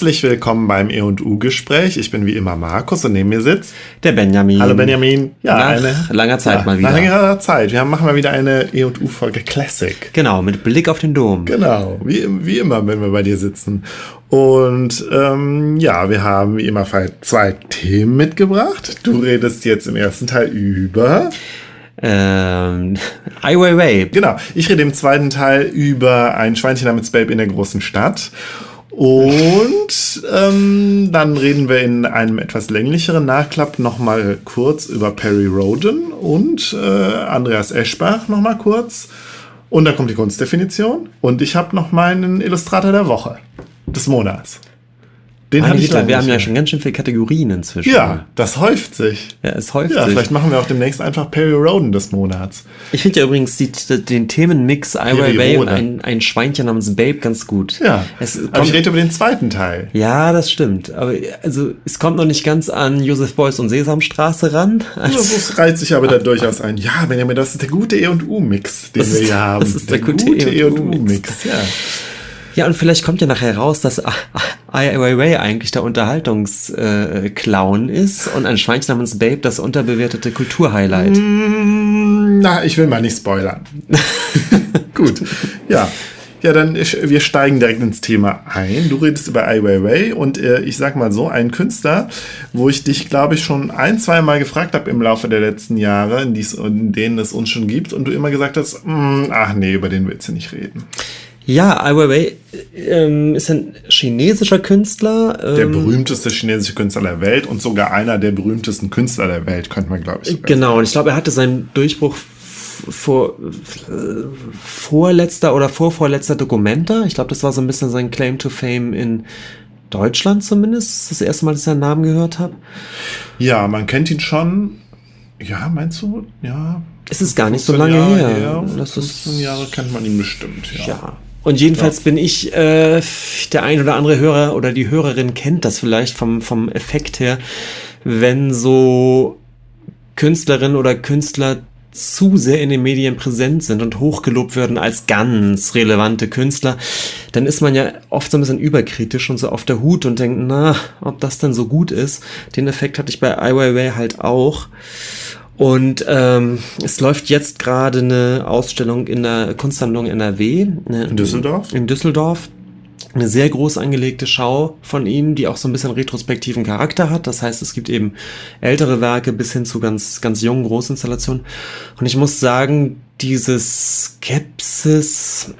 Herzlich willkommen beim E&U-Gespräch. Ich bin wie immer Markus und neben mir sitzt der Benjamin. Hallo Benjamin. Ja, nach eine, langer Zeit ja, mal wieder. Nach längerer Zeit. Wir machen mal wieder eine E&U-Folge Classic. Genau, mit Blick auf den Dom. Genau, wie, wie immer, wenn wir bei dir sitzen. Und ähm, ja, wir haben wie immer zwei Themen mitgebracht. Du redest jetzt im ersten Teil über... Ähm, Ai Weiwei. Genau. Ich rede im zweiten Teil über ein Schweinchen namens Babe in der großen Stadt. Und ähm, dann reden wir in einem etwas länglicheren Nachklapp nochmal kurz über Perry Roden und äh, Andreas Eschbach nochmal kurz. Und dann kommt die Kunstdefinition. Und ich habe noch meinen Illustrator der Woche, des Monats. Den Meine Hitler, wir haben ja schon ganz schön viele Kategorien inzwischen. Ja, das häuft sich. Ja, es häuft ja, sich. Vielleicht machen wir auch demnächst einfach Perry Roden des Monats. Ich finde ja übrigens die, den Themenmix Ai Weiwei und ein, ein Schweinchen namens Babe ganz gut. Ja, es kommt, aber ich rede über den zweiten Teil. Ja, das stimmt. Aber also es kommt noch nicht ganz an Josef Beuys und Sesamstraße ran. Also, das reiht sich aber da durchaus ein. Ja, Benjamin, das ist der gute E&U-Mix, den das wir hier haben. Das ist der, der gute E&U-Mix, ja. Ja, und vielleicht kommt ja nachher raus, dass Ai Weiwei eigentlich der Unterhaltungsclown äh, ist und ein Schweinchen namens Babe das unterbewertete Kulturhighlight. Mm, na, ich will mal nicht spoilern. Gut, ja. Ja, dann wir steigen direkt ins Thema ein. Du redest über Ai Weiwei und äh, ich sag mal so, ein Künstler, wo ich dich, glaube ich, schon ein, zwei Mal gefragt habe im Laufe der letzten Jahre, in, dies, in denen es uns schon gibt und du immer gesagt hast, mm, ach nee, über den willst du nicht reden. Ja, Ai Weiwei ähm, ist ein chinesischer Künstler. Ähm, der berühmteste chinesische Künstler der Welt und sogar einer der berühmtesten Künstler der Welt, könnte man, glaube ich. Genau, und ich glaube, er hatte seinen Durchbruch vor, vorletzter oder vorvorletzter Dokumenta. Ich glaube, das war so ein bisschen sein Claim to Fame in Deutschland zumindest. Das erste Mal, dass ich seinen Namen gehört habe. Ja, man kennt ihn schon. Ja, meinst du? Ja. Es ist gar nicht so lange Jahre her. her. Das ist Jahre kennt man ihn bestimmt. Ja. ja. Und jedenfalls ja. bin ich, äh, der ein oder andere Hörer oder die Hörerin kennt das vielleicht vom, vom Effekt her, wenn so Künstlerinnen oder Künstler zu sehr in den Medien präsent sind und hochgelobt werden als ganz relevante Künstler, dann ist man ja oft so ein bisschen überkritisch und so auf der Hut und denkt, na, ob das denn so gut ist. Den Effekt hatte ich bei Ai Weiwei halt auch. Und ähm, es läuft jetzt gerade eine Ausstellung in der Kunsthandlung NRW. Ne, in Düsseldorf? In Düsseldorf. Eine sehr groß angelegte Schau von ihm, die auch so ein bisschen retrospektiven Charakter hat. Das heißt, es gibt eben ältere Werke bis hin zu ganz, ganz jungen Großinstallationen. Und ich muss sagen, dieses Skepsis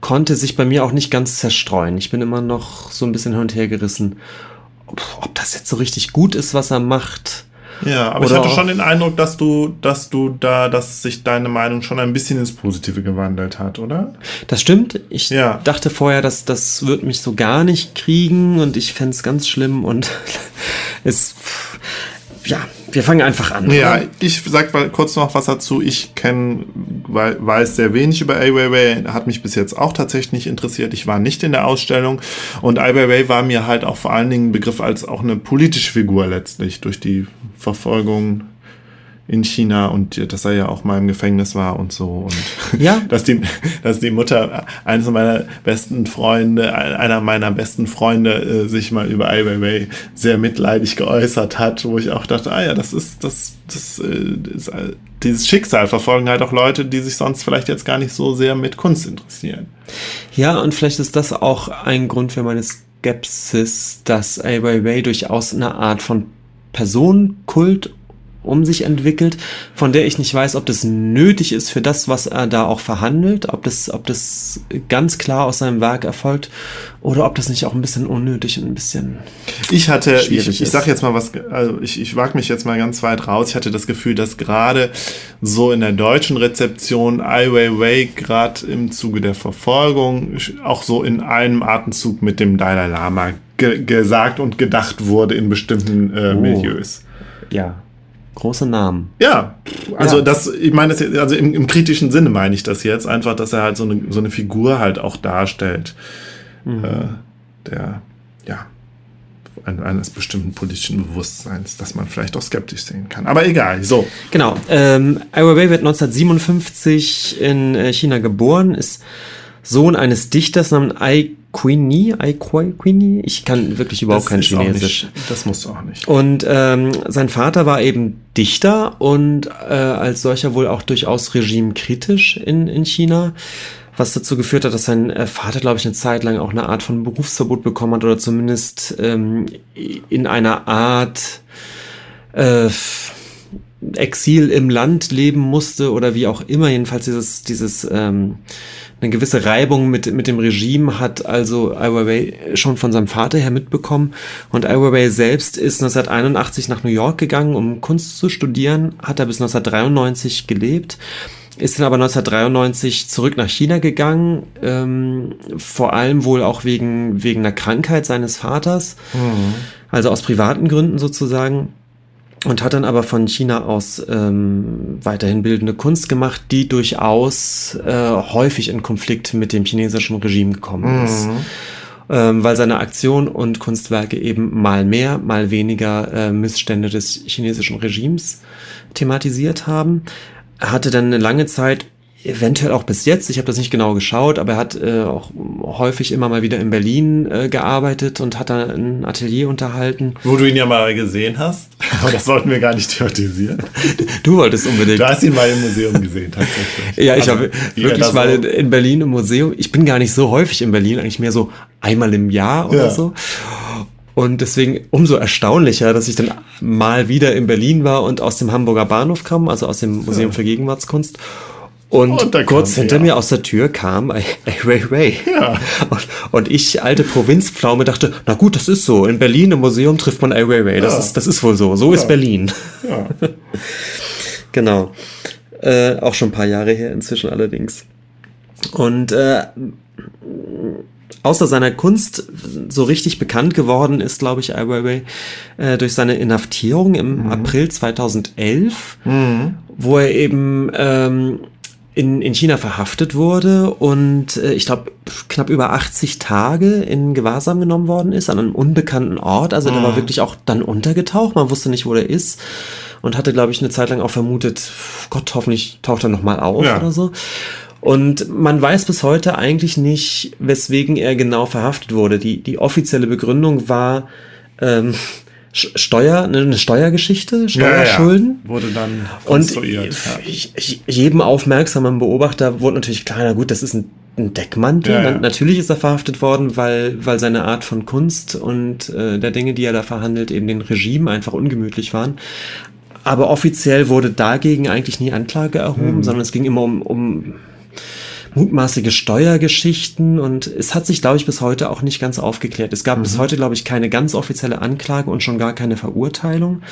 konnte sich bei mir auch nicht ganz zerstreuen. Ich bin immer noch so ein bisschen hin und her gerissen, ob das jetzt so richtig gut ist, was er macht ja, aber Oder ich hatte schon den Eindruck, dass du, dass du da, dass sich deine Meinung schon ein bisschen ins Positive gewandelt hat, oder? Das stimmt. Ich ja. dachte vorher, dass das wird mich so gar nicht kriegen und ich fände es ganz schlimm und es, ja, wir fangen einfach an. Ja, oder? ich sag mal kurz noch was dazu. Ich kenne, weiß sehr wenig über Ai Weiwei, hat mich bis jetzt auch tatsächlich nicht interessiert. Ich war nicht in der Ausstellung und Ai Weiwei war mir halt auch vor allen Dingen ein Begriff als auch eine politische Figur letztlich durch die Verfolgung in China und dass er ja auch mal im Gefängnis war und so und ja. dass die dass die Mutter eines meiner besten Freunde einer meiner besten Freunde äh, sich mal über Ai Weiwei sehr mitleidig geäußert hat wo ich auch dachte ah ja das ist das das, äh, das äh, dieses Schicksal verfolgen halt auch Leute die sich sonst vielleicht jetzt gar nicht so sehr mit Kunst interessieren ja und vielleicht ist das auch ein Grund für meine Skepsis dass Ai Weiwei durchaus eine Art von Personenkult um sich entwickelt, von der ich nicht weiß, ob das nötig ist für das, was er da auch verhandelt, ob das, ob das ganz klar aus seinem Werk erfolgt oder ob das nicht auch ein bisschen unnötig und ein bisschen. Ich hatte, ich, ich sag jetzt mal was, also ich, ich wage mich jetzt mal ganz weit raus. Ich hatte das Gefühl, dass gerade so in der deutschen Rezeption Ai Weiwei gerade im Zuge der Verfolgung auch so in einem Atemzug mit dem Dalai Lama ge gesagt und gedacht wurde in bestimmten äh, oh. Milieus. Ja, große Namen. Ja, also ja. das, ich meine, das, also im, im, kritischen Sinne meine ich das jetzt, einfach, dass er halt so eine, so eine Figur halt auch darstellt, mhm. äh, der, ja, eines bestimmten politischen Bewusstseins, das man vielleicht auch skeptisch sehen kann. Aber egal, so. Genau. Ähm, Ai Weiwei wird 1957 in äh, China geboren, ist Sohn eines Dichters namens Ai Queenie, Queenie. Ich kann wirklich überhaupt kein ist auch Chinesisch. Nicht, das musst du auch nicht. Und ähm, sein Vater war eben Dichter und äh, als solcher wohl auch durchaus regimekritisch in, in China, was dazu geführt hat, dass sein äh, Vater, glaube ich, eine Zeit lang auch eine Art von Berufsverbot bekommen hat oder zumindest ähm, in einer Art äh, Exil im Land leben musste oder wie auch immer. Jedenfalls dieses, dieses ähm, eine gewisse Reibung mit, mit dem Regime hat also Ai Weiwei schon von seinem Vater her mitbekommen. Und Ai Weiwei selbst ist 1981 nach New York gegangen, um Kunst zu studieren, hat er bis 1993 gelebt, ist dann aber 1993 zurück nach China gegangen, ähm, vor allem wohl auch wegen, wegen einer Krankheit seines Vaters, also aus privaten Gründen sozusagen und hat dann aber von China aus ähm, weiterhin bildende Kunst gemacht, die durchaus äh, häufig in Konflikt mit dem chinesischen Regime gekommen ist. Ähm, weil seine Aktion und Kunstwerke eben mal mehr, mal weniger äh, Missstände des chinesischen Regimes thematisiert haben. Er hatte dann eine lange Zeit, eventuell auch bis jetzt, ich habe das nicht genau geschaut, aber er hat äh, auch häufig immer mal wieder in Berlin äh, gearbeitet und hat da ein Atelier unterhalten. Wo du ihn ja mal gesehen hast. Aber das wollten wir gar nicht thematisieren. Du wolltest unbedingt. Du hast ihn mal im Museum gesehen, tatsächlich. Ja, ich Also, habe wirklich mal in, in Berlin im Museum. Ich bin gar nicht so häufig in Berlin, eigentlich mehr so einmal im Jahr oder Ja. so. Und deswegen umso erstaunlicher, dass ich dann mal wieder in Berlin war und aus dem Hamburger Bahnhof kam, also aus dem Museum für Gegenwartskunst. Und, Und kurz hinter er. mir aus der Tür kam Ai Weiwei. Ja. Und, und ich, alte Provinzpflaume, dachte, na gut, das ist so. In Berlin im Museum trifft man Ai Weiwei. Das, Ja. ist, das ist wohl so. So ist Berlin. Ja. Genau. Äh, auch schon ein paar Jahre her inzwischen allerdings. Und äh, außer seiner Kunst so richtig bekannt geworden ist, glaube ich, Ai Weiwei äh, durch seine Inhaftierung im April 2011, wo er eben ähm, in, in China verhaftet wurde und äh, ich glaube knapp über 80 Tage in Gewahrsam genommen worden ist an einem unbekannten Ort. Also der war wirklich auch dann untergetaucht. Man wusste nicht, wo der ist und hatte, glaube ich, eine Zeit lang auch vermutet, Gott, hoffentlich taucht er noch mal auf Ja. oder so. Und man weiß bis heute eigentlich nicht, weswegen er genau verhaftet wurde. Die, die offizielle Begründung war ähm, Steuer, ne, eine Steuergeschichte, Steuerschulden. Wurde dann Und konstruiert. ja. ich- ich- jedem aufmerksamen Beobachter wurde natürlich klar, na gut, das ist ein, ein Deckmantel. Ja, ja. Na- Natürlich ist er verhaftet worden, weil, weil seine Art von Kunst und äh, der Dinge, die er da verhandelt, eben den Regime einfach ungemütlich waren. Aber offiziell wurde dagegen eigentlich nie Anklage erhoben, sondern es ging immer um, um mutmaßliche Steuergeschichten und es hat sich, glaube ich, bis heute auch nicht ganz aufgeklärt. Es gab bis heute, glaube ich, keine ganz offizielle Anklage und schon gar keine Verurteilung.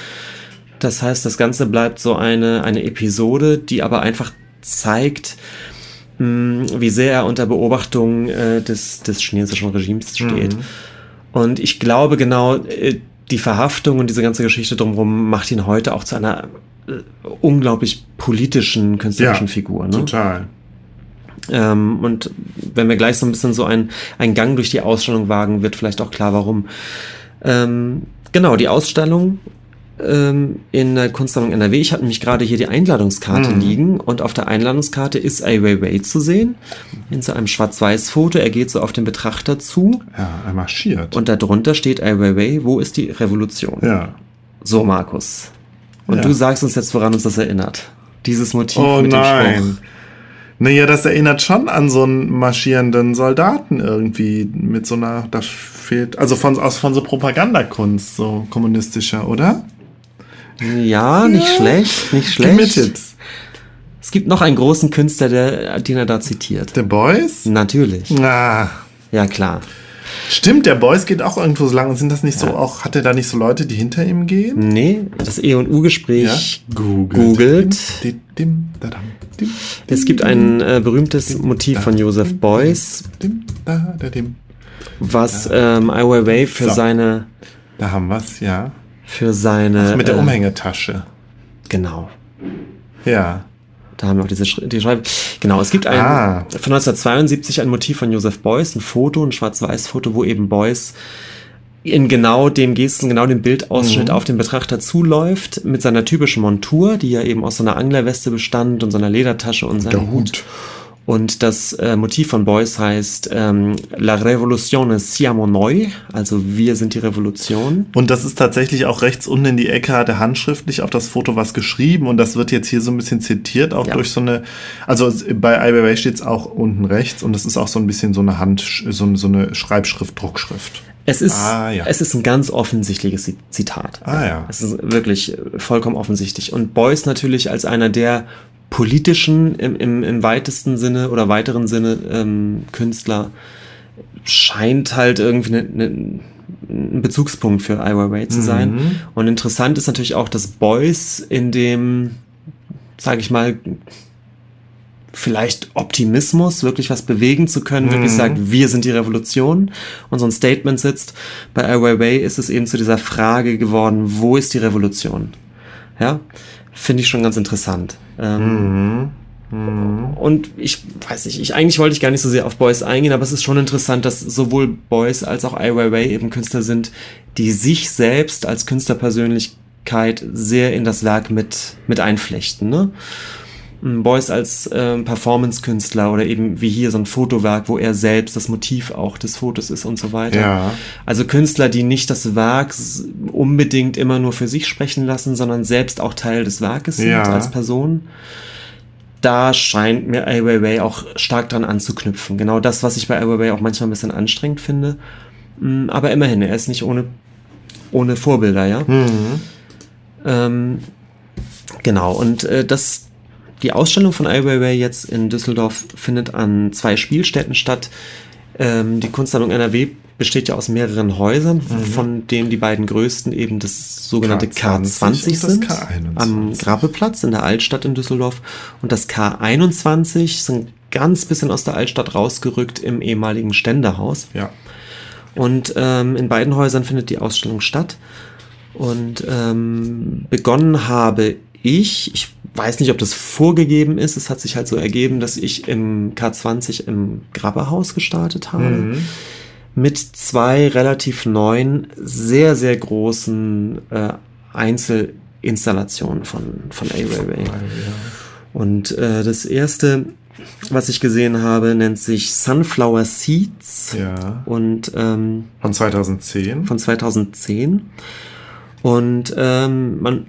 Das heißt, das Ganze bleibt so eine, eine Episode, die aber einfach zeigt, mh, wie sehr er unter Beobachtung äh, des, des chinesischen Regimes steht. Und ich glaube genau, äh, die Verhaftung und diese ganze Geschichte drumherum macht ihn heute auch zu einer äh, unglaublich politischen, künstlerischen Figur. Ne? Total. Ähm, und wenn wir gleich so ein bisschen so einen, einen Gang durch die Ausstellung wagen, wird vielleicht auch klar, warum. Ähm, genau, die Ausstellung ähm, in der Kunstsammlung NRW. Ich habe nämlich gerade hier die Einladungskarte liegen und auf der Einladungskarte ist Ai Weiwei zu sehen. In so einem Schwarz-Weiß-Foto. Er geht so auf den Betrachter zu Ja, er marschiert. und darunter steht Ai Weiwei, wo ist die Revolution? ja. So, Markus. Und Ja. du sagst uns jetzt, woran uns das erinnert. Dieses Motiv Oh mit dem Spruch. Naja, das erinnert schon an so einen marschierenden Soldaten irgendwie mit so einer, da fehlt, also von, aus, von so Propagandakunst, so kommunistischer, oder? Ja, nicht Ja. schlecht, nicht Gib mir schlecht. Tipps. Es gibt noch einen großen Künstler, der, den er da zitiert. The Boys? Natürlich. Ah, Ja, klar. Stimmt, der Boys geht auch irgendwo so lang. Sind das nicht so auch, hat er da nicht so Leute, die hinter ihm gehen? Nee, das E- und U-Gespräch Googelt. googelt. Es gibt ein äh, berühmtes Motiv von Joseph Beuys, was ähm, Ai Weiwei für So. seine, Da haben wir's, ja. für seine, Mit der äh, Umhängetasche. genau. Ja. Da haben wir auch diese Sch die Schreibe. Genau, es gibt ein Ah. von 1972 ein Motiv von Joseph Beuys, ein Foto, ein Schwarz-Weiß-Foto, wo eben Beuys in genau dem Gesten, genau dem Bildausschnitt auf den Betrachter zuläuft, mit seiner typischen Montur, die ja eben aus so einer Anglerweste bestand und so einer Ledertasche und seinem Der Hut. Und das äh, Motiv von Beuys heißt ähm, La Revoluzione siamo noi, also wir sind die Revolution. Und das ist tatsächlich auch rechts unten in die Ecke, hat er handschriftlich auf das Foto was geschrieben und das wird jetzt hier so ein bisschen zitiert, auch Ja. durch so eine, also bei Weiwei steht es auch unten rechts und das ist auch so ein bisschen so eine Hand, so, so eine Schreibschrift, Druckschrift. Es ist, Ah, ja. es ist ein ganz offensichtliches Zi- Zitat. Ah, ja. Es ist wirklich äh, vollkommen offensichtlich. Und Beuys natürlich als einer der politischen, im, im, im weitesten Sinne oder weiteren Sinne ähm, Künstler, scheint halt irgendwie ne, ne, ein Bezugspunkt für Ai Weiwei zu sein. Mhm. Und interessant ist natürlich auch, dass Beuys in dem, sage ich mal, vielleicht Optimismus, wirklich was bewegen zu können, wirklich Mhm. sagt, wir sind die Revolution und so ein Statement sitzt. Bei Ai Weiwei ist es eben zu dieser Frage geworden, wo ist die Revolution? Ja, finde ich schon ganz interessant. Ähm, Und ich weiß nicht, ich eigentlich wollte ich gar nicht so sehr auf Boys eingehen, aber es ist schon interessant, dass sowohl Boys als auch Ai Weiwei eben Künstler sind, die sich selbst als Künstlerpersönlichkeit sehr in das Werk mit, mit einflechten. Ne? Beuys als ähm, Performance-Künstler oder eben wie hier so ein Fotowerk, wo er selbst das Motiv auch des Fotos ist und so weiter. Ja. Also Künstler, die nicht das Werk unbedingt immer nur für sich sprechen lassen, sondern selbst auch Teil des Werkes sind Ja. als Person. Da scheint mir Ai Weiwei auch stark dran anzuknüpfen. Genau das, was ich bei Ai Weiwei auch manchmal ein bisschen anstrengend finde. Mm, Aber immerhin, er ist nicht ohne, ohne Vorbilder, ja. Ähm, genau, und äh, das, die Ausstellung von Ai Weiwei jetzt in Düsseldorf findet an zwei Spielstätten statt. Ähm, die Kunstsammlung NRW besteht ja aus mehreren Häusern, von denen die beiden größten eben das sogenannte K20 K20, und das sind, K21. am Grabbeplatz in der Altstadt in Düsseldorf. Und das K21 ist ein ganz bisschen aus der Altstadt rausgerückt im ehemaligen Ständehaus. Ja. Und ähm, in beiden Häusern findet die Ausstellung statt. Und ähm, begonnen habe ich, ich weiß nicht, ob das vorgegeben ist, es hat sich halt so ergeben, dass ich im K20 im Grabberhaus gestartet habe. Mit zwei relativ neuen, sehr, sehr großen äh, Einzelinstallationen von, von Ai Weiwei. Und äh, das erste, was ich gesehen habe, nennt sich Sunflower Seeds Ja. und ähm, Von 2010. von 2010. Und ähm, man,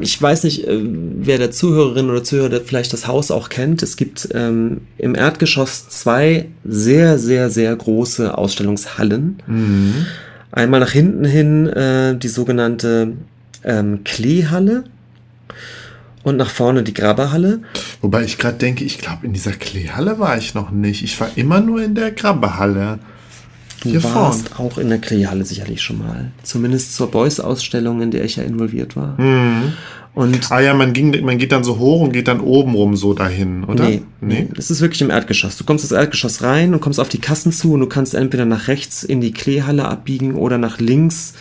ich weiß nicht, äh, wer der Zuhörerin oder Zuhörer vielleicht das Haus auch kennt. Es gibt ähm, im Erdgeschoss zwei sehr, sehr, sehr große Ausstellungshallen. Einmal nach hinten hin äh, die sogenannte ähm, Kleehalle und nach vorne die Grabberhalle. Wobei ich gerade denke, ich glaube, in dieser Kleehalle war ich noch nicht. Ich war immer nur in der Grabbehalle. Du Hier warst auch in der Kleehalle sicherlich schon mal. Zumindest zur Beuys-Ausstellung, in der ich ja involviert war. Und Ah ja, man, ging, man geht dann so hoch und geht dann oben rum so dahin, oder? Nee, nee. Es ist wirklich im Erdgeschoss. Du kommst ins Erdgeschoss rein und kommst auf die Kassen zu und du kannst entweder nach rechts in die Kleehalle abbiegen oder nach links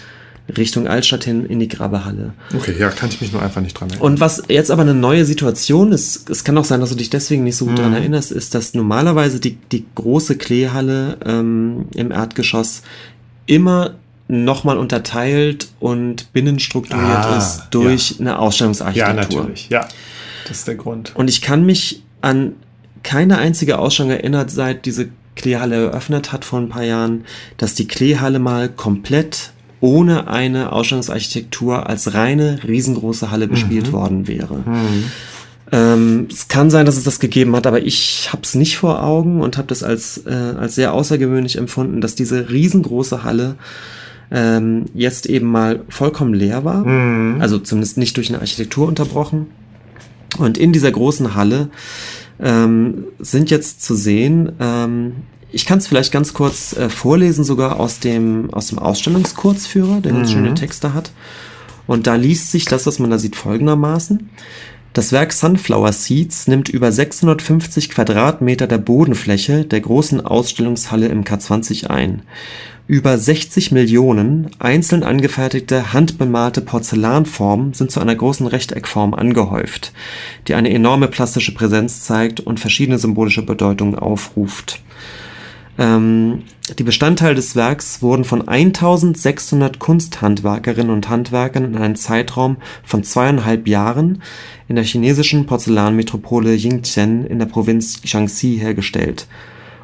Richtung Altstadt hin in die Grabehalle. Okay, ja, kann ich mich nur einfach nicht dran erinnern. Und was jetzt aber eine neue Situation ist, es kann auch sein, dass du dich deswegen nicht so gut daran erinnerst, ist, dass normalerweise die, die große Kleehalle ähm, im Erdgeschoss immer nochmal unterteilt und binnenstrukturiert Ah, ist durch eine ja, Ausstellungsarchitektur. natürlich. Ja, das ist der Grund. Und ich kann mich an keine einzige Ausstellung erinnert, seit diese Kleehalle eröffnet hat vor ein paar Jahren, dass die Kleehalle mal komplett ohne eine Ausstellungsarchitektur als reine riesengroße Halle bespielt worden wäre. Ähm, es kann sein, dass es das gegeben hat, aber ich habe es nicht vor Augen und habe das als, äh, als sehr außergewöhnlich empfunden, dass diese riesengroße Halle ähm, jetzt eben mal vollkommen leer war. Also zumindest nicht durch eine Architektur unterbrochen. Und in dieser großen Halle ähm, sind jetzt zu sehen, ähm, ich kann es vielleicht ganz kurz äh, vorlesen, sogar aus dem, aus dem Ausstellungskurzführer, der ganz schöne Texte hat. Und da liest sich das, was man da sieht, folgendermaßen. Das Werk Sunflower Seeds nimmt über 650 Quadratmeter der Bodenfläche der großen Ausstellungshalle im K20 ein. Über 60 Millionen einzeln angefertigte, handbemalte Porzellanformen sind zu einer großen Rechteckform angehäuft, die eine enorme plastische Präsenz zeigt und verschiedene symbolische Bedeutungen aufruft. Ähm, die Bestandteile des Werks wurden von 1600 Kunsthandwerkerinnen und Handwerkern in einem Zeitraum von zweieinhalb Jahren in der chinesischen Porzellanmetropole Yingtian in der Provinz Jiangxi hergestellt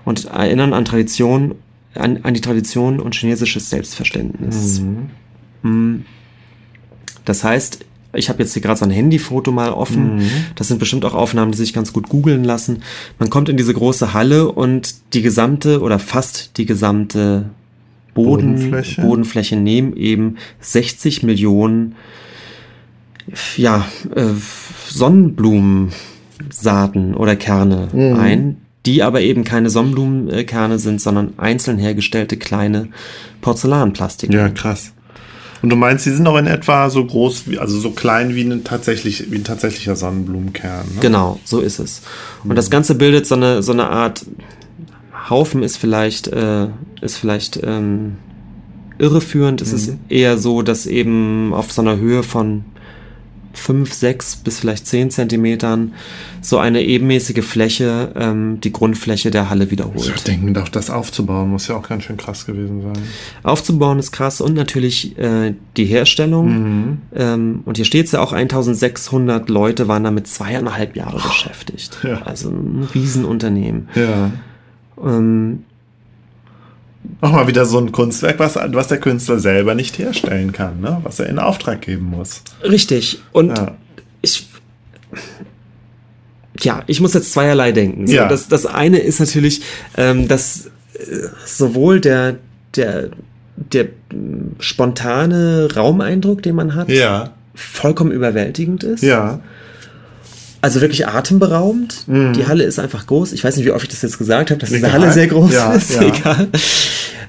und erinnern an Tradition, an, an die Tradition und chinesisches Selbstverständnis. Mhm. Das heißt, ich habe jetzt hier gerade so ein Handyfoto mal offen. Mhm. Das sind bestimmt auch Aufnahmen, die sich ganz gut googeln lassen. Man kommt in diese große Halle und die gesamte oder fast die gesamte Boden, Bodenfläche, Bodenfläche nehmen eben 60 Millionen ja, äh, Sonnenblumensaaten oder Kerne mhm. ein, die aber eben keine Sonnenblumenkerne sind, sondern einzeln hergestellte kleine Porzellanplastik. Ja, krass. Und du meinst, sie sind auch in etwa so groß, wie, also so klein wie ein, tatsächlich, wie ein tatsächlicher Sonnenblumenkern. Ne? Genau, so ist es. Und mhm. das Ganze bildet so eine, so eine Art Haufen ist vielleicht, äh, ist vielleicht ähm, irreführend. Es mhm. ist eher so, dass eben auf so einer Höhe von 5, 6 bis vielleicht 10 Zentimetern so eine ebenmäßige Fläche ähm, die Grundfläche der Halle wiederholt. Ich denke, auch das aufzubauen muss ja auch ganz schön krass gewesen sein. Aufzubauen ist krass und natürlich äh, die Herstellung. Mhm. Ähm, und hier steht es ja auch, 1600 Leute waren damit zweieinhalb Jahre oh, beschäftigt. Ja. Also ein Riesenunternehmen. Ja. Ähm, Nochmal wieder so ein Kunstwerk, was, was der Künstler selber nicht herstellen kann, ne? was er in Auftrag geben muss. Richtig. Und ja. ich. Ja, ich muss jetzt zweierlei denken. So, ja. das, das eine ist natürlich, ähm, dass äh, sowohl der, der, der spontane Raumeindruck, den man hat, ja. vollkommen überwältigend ist. Ja. Also wirklich atemberaubend. Mhm. Die Halle ist einfach groß. Ich weiß nicht, wie oft ich das jetzt gesagt habe, dass Egal. diese Halle sehr groß ja, ist. Ja. Egal.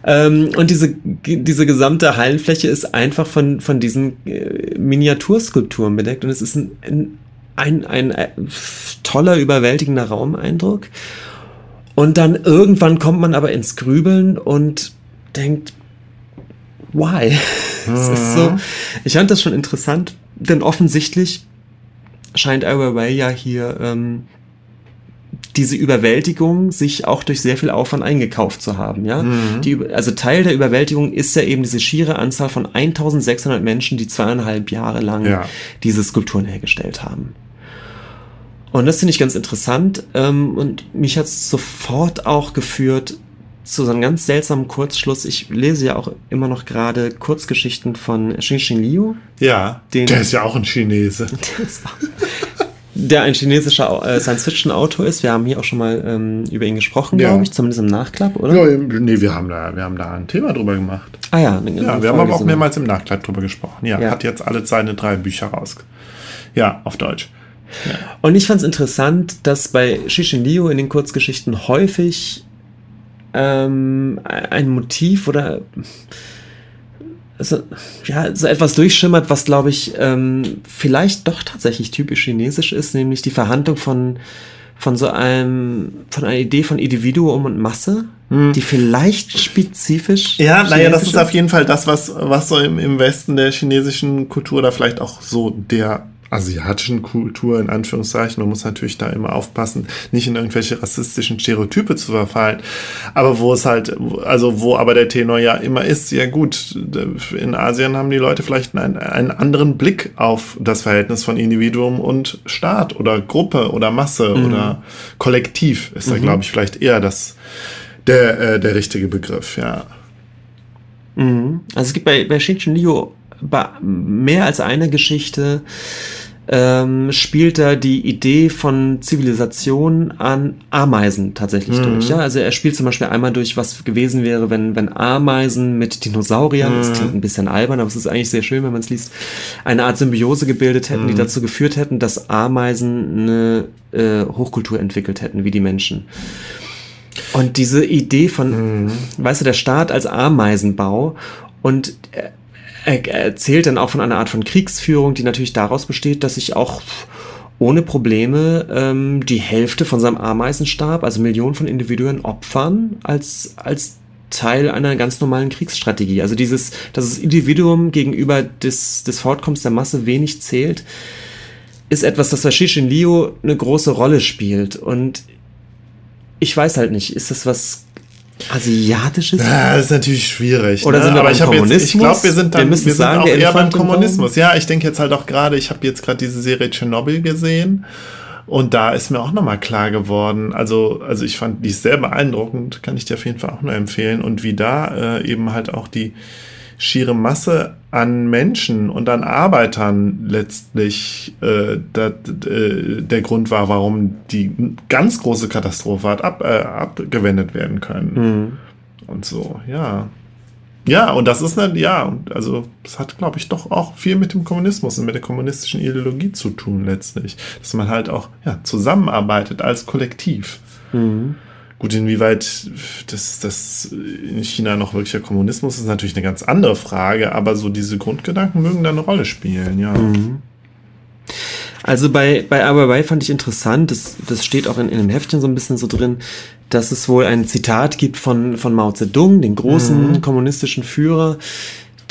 Ähm, und diese, diese gesamte Hallenfläche ist einfach von, von diesen äh, Miniaturskulpturen bedeckt. Und es ist ein, ein, ein, ein äh, toller, überwältigender Raumeindruck. Und dann irgendwann kommt man aber ins Grübeln und denkt, why? es ist so. Mhm. Ich fand das schon interessant, denn offensichtlich scheint Weiwei ja hier ähm, diese Überwältigung sich auch durch sehr viel Aufwand eingekauft zu haben, ja. Mhm. Die, also Teil der Überwältigung ist ja eben diese schiere Anzahl von 1600 Menschen, die zweieinhalb Jahre lang ja. diese Skulpturen hergestellt haben. Und das finde ich ganz interessant ähm, und mich hat es sofort auch geführt zu so einem ganz seltsamen Kurzschluss. Ich lese ja auch immer noch gerade Kurzgeschichten von Xing Xing Liu. Ja, den, der ist ja auch ein Chinese. Der, ein chinesischer äh, Science-Fiction-Autor ist. Wir haben hier auch schon mal ähm, über ihn gesprochen, ja. glaube ich, zumindest im Nachklapp, oder? Ja, nee, wir haben da, wir haben da ein Thema drüber gemacht. Ah ja, ja, wir haben aber auch mehrmals im Nachklapp drüber gesprochen. Ja, ja, hat jetzt alle seine drei Bücher raus. Ja, auf Deutsch. Ja. Und ich fand es interessant, dass bei Shishin Liu in den Kurzgeschichten häufig ähm, ein Motiv oder so, ja, so etwas durchschimmert, was glaube ich ähm, vielleicht doch tatsächlich typisch chinesisch ist, nämlich die Verhandlung von, von so einem, von einer Idee von Individuum und Masse, hm. die vielleicht spezifisch. Ja, naja, das ist auf jeden Fall das, was, was so im, im Westen der chinesischen Kultur oder vielleicht auch so der asiatischen Kultur, in Anführungszeichen. Man muss natürlich da immer aufpassen, nicht in irgendwelche rassistischen Stereotype zu verfallen. Aber wo es halt, also wo aber der Tenor ja immer ist, ja gut, in Asien haben die Leute vielleicht einen, einen anderen Blick auf das Verhältnis von Individuum und Staat oder Gruppe oder Masse mhm. oder Kollektiv ist da, mhm. glaube ich, vielleicht eher das, der, äh, der richtige Begriff, ja. Mhm. Also es gibt bei, bei Shinchen Liu mehr als eine Geschichte, ähm, spielt er die Idee von Zivilisation an Ameisen tatsächlich mhm. durch. Ja? Also er spielt zum Beispiel einmal durch, was gewesen wäre, wenn, wenn Ameisen mit Dinosauriern, mhm. das klingt ein bisschen albern, aber es ist eigentlich sehr schön, wenn man es liest, eine Art Symbiose gebildet hätten, mhm. die dazu geführt hätten, dass Ameisen eine äh, Hochkultur entwickelt hätten, wie die Menschen. Und diese Idee von, mhm. weißt du, der Staat als Ameisenbau und äh, er erzählt dann auch von einer Art von Kriegsführung, die natürlich daraus besteht, dass sich auch ohne Probleme ähm, die Hälfte von seinem Ameisenstab, also Millionen von Individuen, opfern als, als Teil einer ganz normalen Kriegsstrategie. Also dieses, dass das Individuum gegenüber des, des Fortkommens der Masse wenig zählt, ist etwas, das bei Shishin Liu eine große Rolle spielt. Und ich weiß halt nicht, ist das was asiatisches? Ja, das ist natürlich schwierig. Oder ne? sind wir Aber beim ich, hab jetzt, ich Kommunismus? glaube, wir sind Wir dann müssen wir sind sagen, auch eher beim. Kommunismus. Ja, ich denke jetzt halt auch gerade, ich habe jetzt gerade diese Serie Tschernobyl gesehen und da ist mir auch nochmal klar geworden, also, also ich fand die sehr beeindruckend, kann ich dir auf jeden Fall auch nur empfehlen und wie da äh, eben halt auch die schiere Masse an Menschen und an Arbeitern letztlich äh, dat, äh, der Grund war, warum die ganz große Katastrophe hat ab, äh, abgewendet werden können. Und so, ja. Ja, und das ist eine, ja, und also das hat, glaube ich, doch auch viel mit dem Kommunismus und mit der kommunistischen Ideologie zu tun letztlich. Dass man halt auch ja, zusammenarbeitet als Kollektiv. Gut, inwieweit das, das in China noch wirklicher Kommunismus ist, ist natürlich eine ganz andere Frage, aber so diese Grundgedanken mögen da eine Rolle spielen, ja. Also bei, bei Ai fand ich interessant, das, das steht auch in, in dem Heftchen so ein bisschen so drin, dass es wohl ein Zitat gibt von, von Mao Zedong, den großen kommunistischen Führer,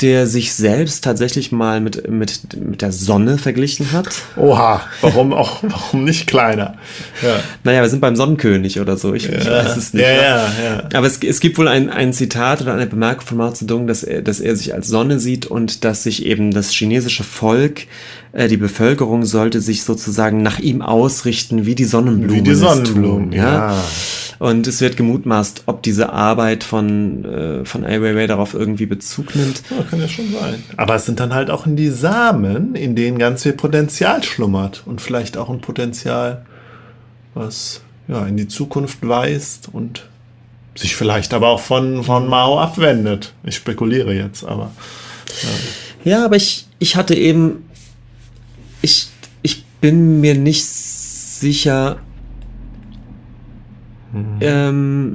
der sich selbst tatsächlich mal mit, mit, mit der Sonne verglichen hat. Oha, warum auch, warum nicht kleiner? Ja. Naja, wir sind beim Sonnenkönig oder so, ich, ich weiß es nicht. Ja, ja, ja. Aber es, es gibt wohl ein, ein Zitat oder eine Bemerkung von Mao Zedong, dass er, dass er sich als Sonne sieht und dass sich eben das chinesische Volk, äh, die Bevölkerung sollte sich sozusagen nach ihm ausrichten, wie die Sonnenblumen. Wie die Sonnenblumen, tun, ja. Und es wird gemutmaßt, ob diese Arbeit von, äh, von Ai Weiwei darauf irgendwie Bezug nimmt. Ja, kann ja schon sein. Aber es sind dann halt auch in die Samen, in denen ganz viel Potenzial schlummert. Und vielleicht auch ein Potenzial, was ja, in die Zukunft weist und sich vielleicht aber auch von, von Mao abwendet. Ich spekuliere jetzt, aber. Ja, aber ich, ich hatte eben, ich, ich bin mir nicht sicher, ähm,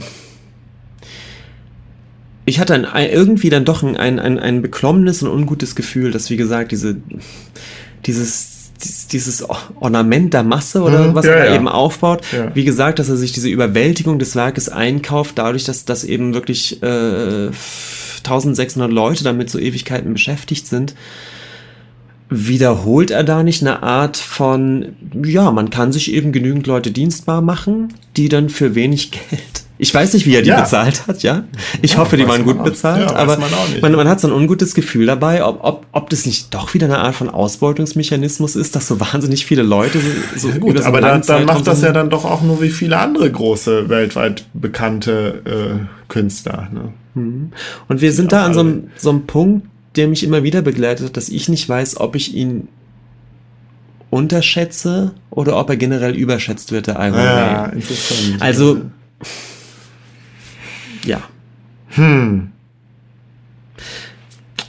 ich hatte ein, irgendwie dann doch ein, ein, ein, ein beklommenes und ungutes Gefühl, dass, wie gesagt, diese, dieses, dieses, Ornament der Masse oder Mhm, was ja, er ja. eben aufbaut, Ja. wie gesagt, dass er sich diese Überwältigung des Werkes einkauft, dadurch, dass, dass eben wirklich äh, 1600 Leute damit so Ewigkeiten beschäftigt sind wiederholt er da nicht eine Art von, ja, man kann sich eben genügend Leute dienstbar machen, die dann für wenig Geld. Ich weiß nicht, wie er die Ja. bezahlt hat, ja. Ich Ja, hoffe, die waren gut bezahlt, Ja, aber man man, man hat so ein ungutes Gefühl dabei, ob, ob, ob das nicht doch wieder eine Art von Ausbeutungsmechanismus ist, dass so wahnsinnig viele Leute so, so Gut, so aber dann, dann macht das ja dann doch auch nur wie viele andere große, weltweit bekannte äh, Künstler. Ne? Und wir sind da an so einem, so einem Punkt, der mich immer wieder begleitet hat, dass ich nicht weiß, ob ich ihn unterschätze oder ob er generell überschätzt wird, der Weiwei. Ja, interessant. Also, ja.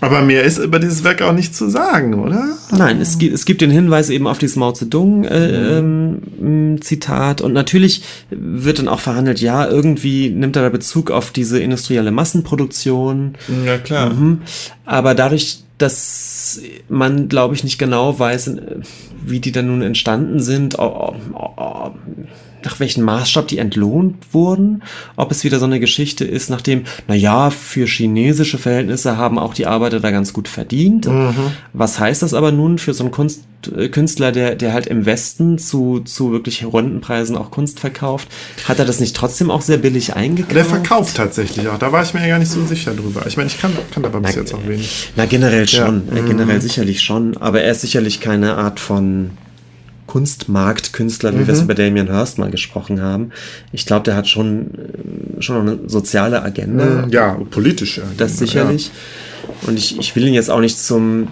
Aber mehr ist über dieses Werk auch nicht zu sagen, oder? Nein, es gibt, es gibt den Hinweis eben auf dieses Mao Zedong äh, ähm, m, Zitat und natürlich wird dann auch verhandelt, ja, irgendwie nimmt er da Bezug auf diese industrielle Massenproduktion, Ja, klar. Mhm. aber dadurch, dass man, glaube ich, nicht genau weiß, äh, wie die dann nun entstanden sind, o- o- o- nach welchem Maßstab die entlohnt wurden, ob es wieder so eine Geschichte ist, nachdem, na ja, für chinesische Verhältnisse haben auch die Arbeiter da ganz gut verdient. Was heißt das aber nun für so einen Kunst, äh, Künstler, der, der halt im Westen zu, zu wirklich Rundenpreisen auch Kunst verkauft? Hat er das nicht trotzdem auch sehr billig eingekauft? Der verkauft tatsächlich auch. Da war ich mir ja gar nicht so sicher drüber. Ich meine, ich kann, kann aber bis jetzt auch wenig. Na, generell schon. Ja. Generell sicherlich schon. Aber er ist sicherlich keine Art von Kunstmarktkünstler, wie wir es über Damien Hirst mal gesprochen haben. Ich glaube, der hat schon, äh, schon eine soziale Agenda. Ja, politisch. Ja, Das sicherlich. Und ich, ich will ihn jetzt auch nicht zum.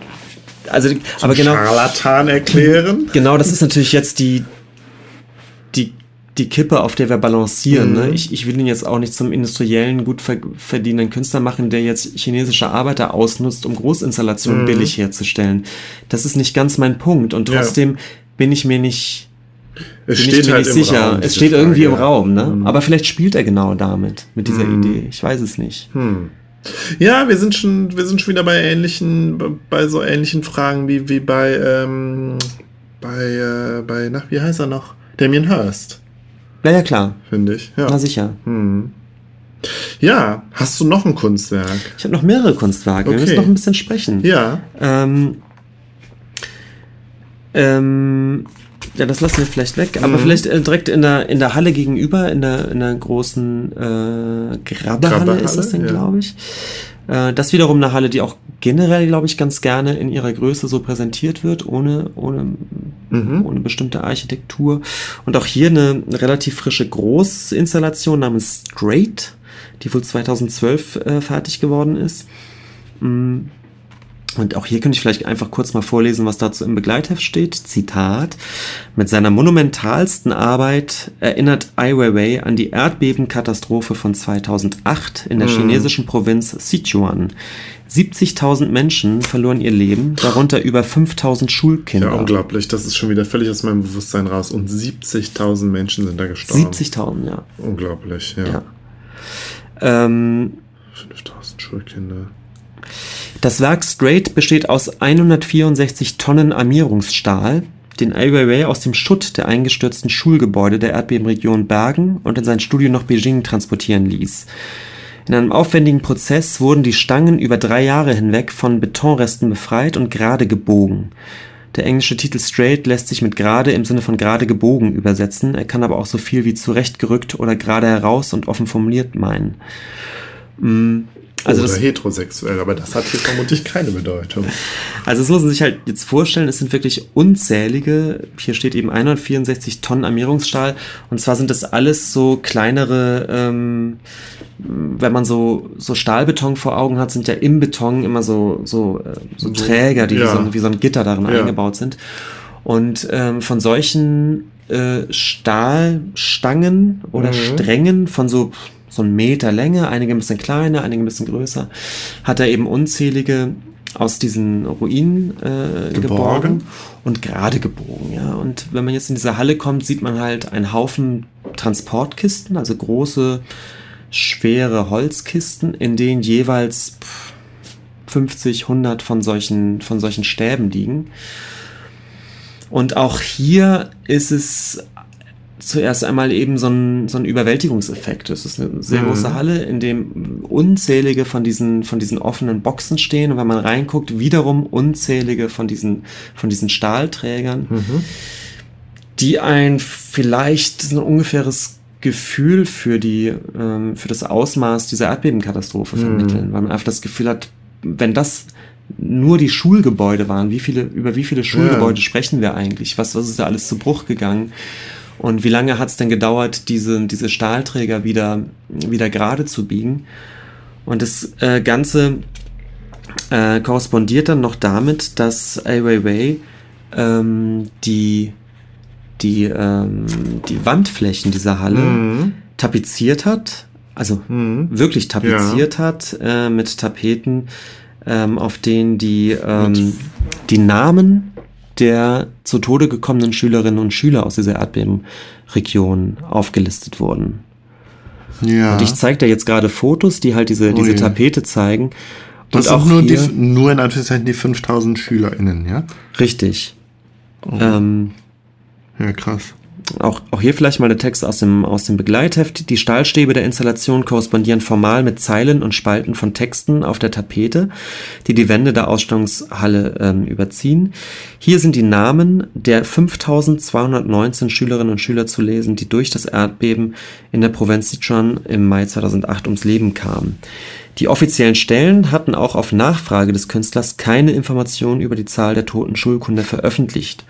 Also, aber genau. Scharlatan erklären. Genau, das ist natürlich jetzt die, die, die Kippe, auf der wir balancieren. Ne? Ich, ich will ihn jetzt auch nicht zum industriellen, gut ver verdienenden Künstler machen, der jetzt chinesische Arbeiter ausnutzt, um Großinstallationen billig herzustellen. Das ist nicht ganz mein Punkt. Und Ja. Bin ich mir nicht, Es bin ich mir nicht sicher. Raum, es steht irgendwie im Frage, ja. Raum. Ne? Aber vielleicht spielt er genau damit, mit dieser Idee. Ich weiß es nicht. Ja, wir sind schon, wir sind schon wieder bei ähnlichen, bei so ähnlichen Fragen wie, wie bei, ähm, bei, äh, bei, na, wie heißt er noch? Damien Hirst, Ja, ja, klar. finde ich. Ja. Na sicher. ja, hast du noch ein Kunstwerk? Ich habe noch mehrere Kunstwerke. Wir Okay. müssen noch ein bisschen sprechen. Ja. Ähm, ähm, ja, das lassen wir vielleicht weg, aber mhm. vielleicht äh, direkt in der, in der Halle gegenüber, in der, in der großen äh, Grabbehalle ist das denn, ja. glaube ich. Äh, das wiederum eine Halle, die auch generell, glaube ich, ganz gerne in ihrer Größe so präsentiert wird, ohne, ohne, mhm. ohne bestimmte Architektur. Und auch hier eine relativ frische Großinstallation namens Straight, die wohl 2012 äh, fertig geworden ist. Mhm und auch hier könnte ich vielleicht einfach kurz mal vorlesen, was dazu im Begleitheft steht. Zitat. Mit seiner monumentalsten Arbeit erinnert Ai Weiwei an die Erdbebenkatastrophe von 2008 in der mm. chinesischen Provinz Sichuan. 70.000 Menschen verloren ihr Leben, darunter über 5.000 Schulkinder. Ja, unglaublich. Das ist schon wieder völlig aus meinem Bewusstsein raus. Und 70.000 Menschen sind da gestorben. 70.000, ja. Unglaublich, ja. ja. Ähm, 5.000 Schulkinder. Das Werk Straight besteht aus 164 Tonnen Armierungsstahl, den Ai Weiwei aus dem Schutt der eingestürzten Schulgebäude der Erdbebenregion bergen und in sein Studio nach Beijing transportieren ließ. In einem aufwendigen Prozess wurden die Stangen über drei Jahre hinweg von Betonresten befreit und gerade gebogen. Der englische Titel Straight lässt sich mit gerade im Sinne von gerade gebogen übersetzen, er kann aber auch so viel wie zurechtgerückt oder gerade heraus und offen formuliert meinen. Mm, also Oder das, heterosexuell, aber das hat hier vermutlich keine Bedeutung. Also das muss man sich halt jetzt vorstellen, es sind wirklich unzählige, hier steht eben 164 Tonnen Armierungsstahl und zwar sind das alles so kleinere, ähm, wenn man so, so Stahlbeton vor Augen hat, sind ja im Beton immer so, so, äh, so Träger, die ja. wie, so, wie, so, ein Gitter darin ja. eingebaut sind. Und ähm, von solchen äh, Stahlstangen oder mhm. Strängen von so so einen Meter Länge, einige ein bisschen kleiner, einige ein bisschen größer, hat er eben unzählige aus diesen Ruinen äh, geborgen. geborgen und gerade gebogen. Ja. Und wenn man jetzt in diese Halle kommt, sieht man halt einen Haufen Transportkisten, also große, schwere Holzkisten, in denen jeweils 50, 100 von solchen, von solchen Stäben liegen. Und auch hier ist es zuerst einmal eben so ein, so ein Überwältigungseffekt. Es ist eine sehr mhm. große Halle, in dem unzählige von diesen, von diesen offenen Boxen stehen. Und wenn man reinguckt, wiederum unzählige von diesen, von diesen Stahlträgern, mhm. die ein vielleicht so ein ungefähres Gefühl für die, ähm, für das Ausmaß dieser Erdbebenkatastrophe mhm. vermitteln, weil man einfach das Gefühl hat, wenn das nur die Schulgebäude waren, wie viele, über wie viele Schulgebäude ja. sprechen wir eigentlich? Was, was ist da alles zu Bruch gegangen? Und wie lange hat es denn gedauert, diese, diese Stahlträger wieder, wieder gerade zu biegen? Und das äh, Ganze äh, korrespondiert dann noch damit, dass Ai Weiwei ähm, die, die, ähm, die Wandflächen dieser Halle mhm. tapeziert hat, also mhm. wirklich tapeziert ja. hat äh, mit Tapeten, ähm, auf denen die, ähm, die Namen der zu Tode gekommenen Schülerinnen und Schüler aus dieser Erdbebenregion aufgelistet wurden. Ja. Und ich zeige da jetzt gerade Fotos, die halt diese, diese Tapete zeigen. Das und auch nur, die, nur in Anführungszeichen die 5000 SchülerInnen, ja? Richtig. Oh. Ähm, ja, krass. Auch, auch hier vielleicht mal der Text aus dem, aus dem Begleitheft. Die Stahlstäbe der Installation korrespondieren formal mit Zeilen und Spalten von Texten auf der Tapete, die die Wände der Ausstellungshalle ähm, überziehen. Hier sind die Namen der 5219 Schülerinnen und Schüler zu lesen, die durch das Erdbeben in der Provinz Sichuan im Mai 2008 ums Leben kamen. Die offiziellen Stellen hatten auch auf Nachfrage des Künstlers keine Informationen über die Zahl der toten Schulkinder veröffentlicht.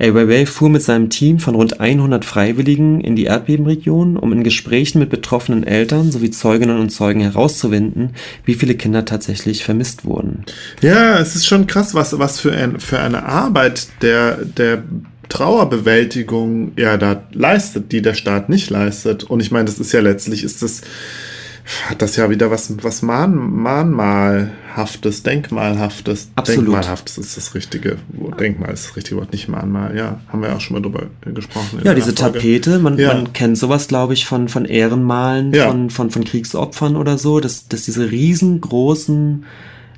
Ai Weiwei fuhr mit seinem Team von rund 100 Freiwilligen in die Erdbebenregion, um in Gesprächen mit betroffenen Eltern sowie Zeuginnen und Zeugen herauszufinden, wie viele Kinder tatsächlich vermisst wurden. Ja, es ist schon krass, was, was für, ein, für eine Arbeit der, der Trauerbewältigung ja da leistet, die der Staat nicht leistet. Und ich meine, das ist ja letztlich, ist das hat das ja wieder was, was Mahn, Mahnmalhaftes, Denkmalhaftes. Absolut. Denkmalhaftes ist das richtige Wort. Denkmal ist das richtige Wort, nicht Mahnmal. Ja, haben wir auch schon mal drüber gesprochen. Ja, diese Tapete, man, ja. man kennt sowas, glaube ich, von, von Ehrenmalen, ja. von, von, von Kriegsopfern oder so, dass, dass diese riesengroßen,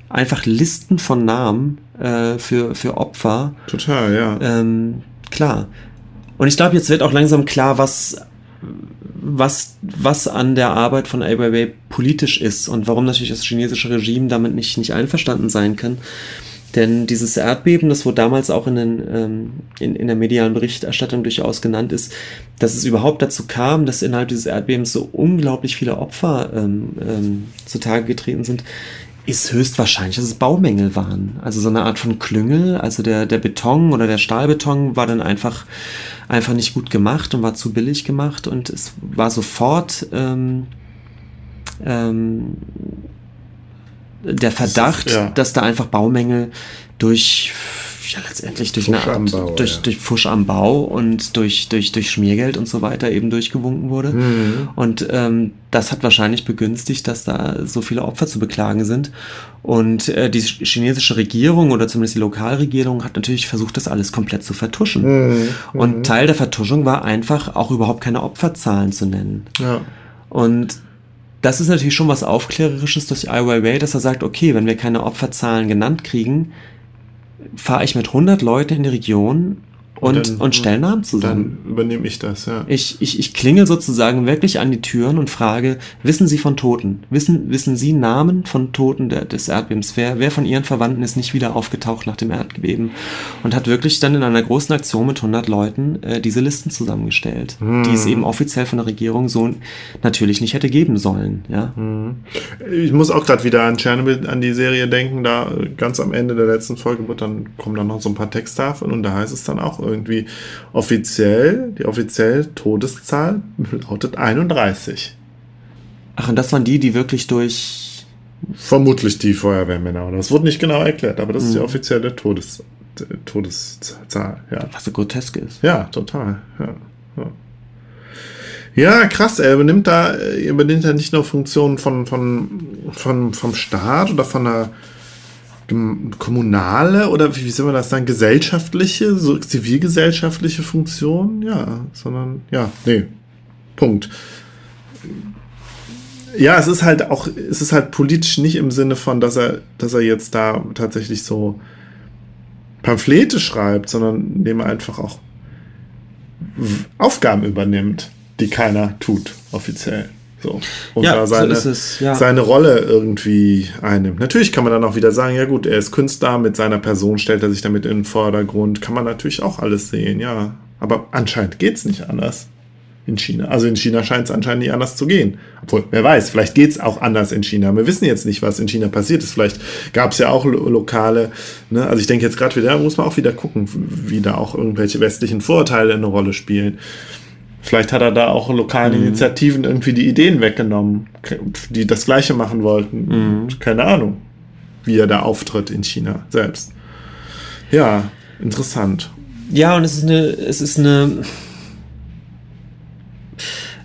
einfach Listen von Namen äh, für, für Opfer. Total, ja. Ähm, klar. Und ich glaube, jetzt wird auch langsam klar, was was, was an der Arbeit von Ai Weiwei politisch ist und warum natürlich das chinesische Regime damit nicht, nicht einverstanden sein kann. Denn dieses Erdbeben, das wurde damals auch in, den, ähm, in, in der medialen Berichterstattung durchaus genannt, ist, dass es überhaupt dazu kam, dass innerhalb dieses Erdbebens so unglaublich viele Opfer ähm, ähm, zutage getreten sind, ist höchstwahrscheinlich, dass es Baumängel waren. Also so eine Art von Klüngel, also der, der Beton oder der Stahlbeton war dann einfach, einfach nicht gut gemacht und war zu billig gemacht und es war sofort ähm, ähm, der Verdacht, das ist, ja. dass da einfach Baumängel durch ja letztendlich durch Fusch eine Art, durch, ja. durch Fusch am Bau und durch, durch, durch Schmiergeld und so weiter eben durchgewunken wurde. Mhm. Und ähm, das hat wahrscheinlich begünstigt, dass da so viele Opfer zu beklagen sind. Und äh, die chinesische Regierung oder zumindest die Lokalregierung hat natürlich versucht, das alles komplett zu vertuschen. Mhm. Und mhm. Teil der Vertuschung war einfach auch überhaupt keine Opferzahlen zu nennen. Ja. Und das ist natürlich schon was Aufklärerisches durch Ai Weiwei, dass er sagt, okay, wenn wir keine Opferzahlen genannt kriegen, fahre ich mit 100 Leuten in die Region und, dann, und stell Namen zusammen. Dann übernehme ich das, ja. Ich, ich, ich klingel sozusagen wirklich an die Türen und frage, wissen Sie von Toten? Wissen, wissen Sie Namen von Toten der, des Erdbebens? Wer, wer von Ihren Verwandten ist nicht wieder aufgetaucht nach dem Erdbeben? Und hat wirklich dann in einer großen Aktion mit 100 Leuten äh, diese Listen zusammengestellt, hm. die es eben offiziell von der Regierung so natürlich nicht hätte geben sollen, ja. Hm. Ich muss auch gerade wieder an Chernobyl, an die Serie denken, da ganz am Ende der letzten Folge wird dann, kommen dann noch so ein paar Texttafeln und da heißt es dann auch irgendwie offiziell, die offizielle Todeszahl lautet 31. Ach, und das waren die, die wirklich durch. Vermutlich die Feuerwehrmänner. Das wurde nicht genau erklärt, aber das mhm. ist die mhm. offizielle Todes, Todeszahl. Ja. Was so grotesk ist. Ja, total. Ja, ja. ja krass, er übernimmt da, er übernimmt da nicht nur Funktionen von, von, von, vom Staat oder von einer kommunale oder wie soll man das sagen, gesellschaftliche, so zivilgesellschaftliche Funktion, ja, sondern ja, nee, Punkt. Ja, es ist halt auch, es ist halt politisch nicht im Sinne von, dass er, dass er jetzt da tatsächlich so Pamphlete schreibt, sondern indem er einfach auch Aufgaben übernimmt, die keiner tut, offiziell. So. Und ja, da seine, so es, ja. seine Rolle irgendwie einnimmt. Natürlich kann man dann auch wieder sagen, ja gut, er ist Künstler, mit seiner Person stellt er sich damit in den Vordergrund. Kann man natürlich auch alles sehen, ja. Aber anscheinend geht es nicht anders in China. Also in China scheint es anscheinend nicht anders zu gehen. Obwohl, wer weiß, vielleicht geht es auch anders in China. Wir wissen jetzt nicht, was in China passiert ist. Vielleicht gab es ja auch lokale, ne? also ich denke jetzt gerade wieder, muss man auch wieder gucken, wie da auch irgendwelche westlichen Vorurteile eine Rolle spielen. Vielleicht hat er da auch lokalen mhm. Initiativen irgendwie die Ideen weggenommen, die das Gleiche machen wollten. Mhm. Keine Ahnung, wie er da auftritt in China selbst. Ja, interessant. Ja, und es ist eine, es ist eine,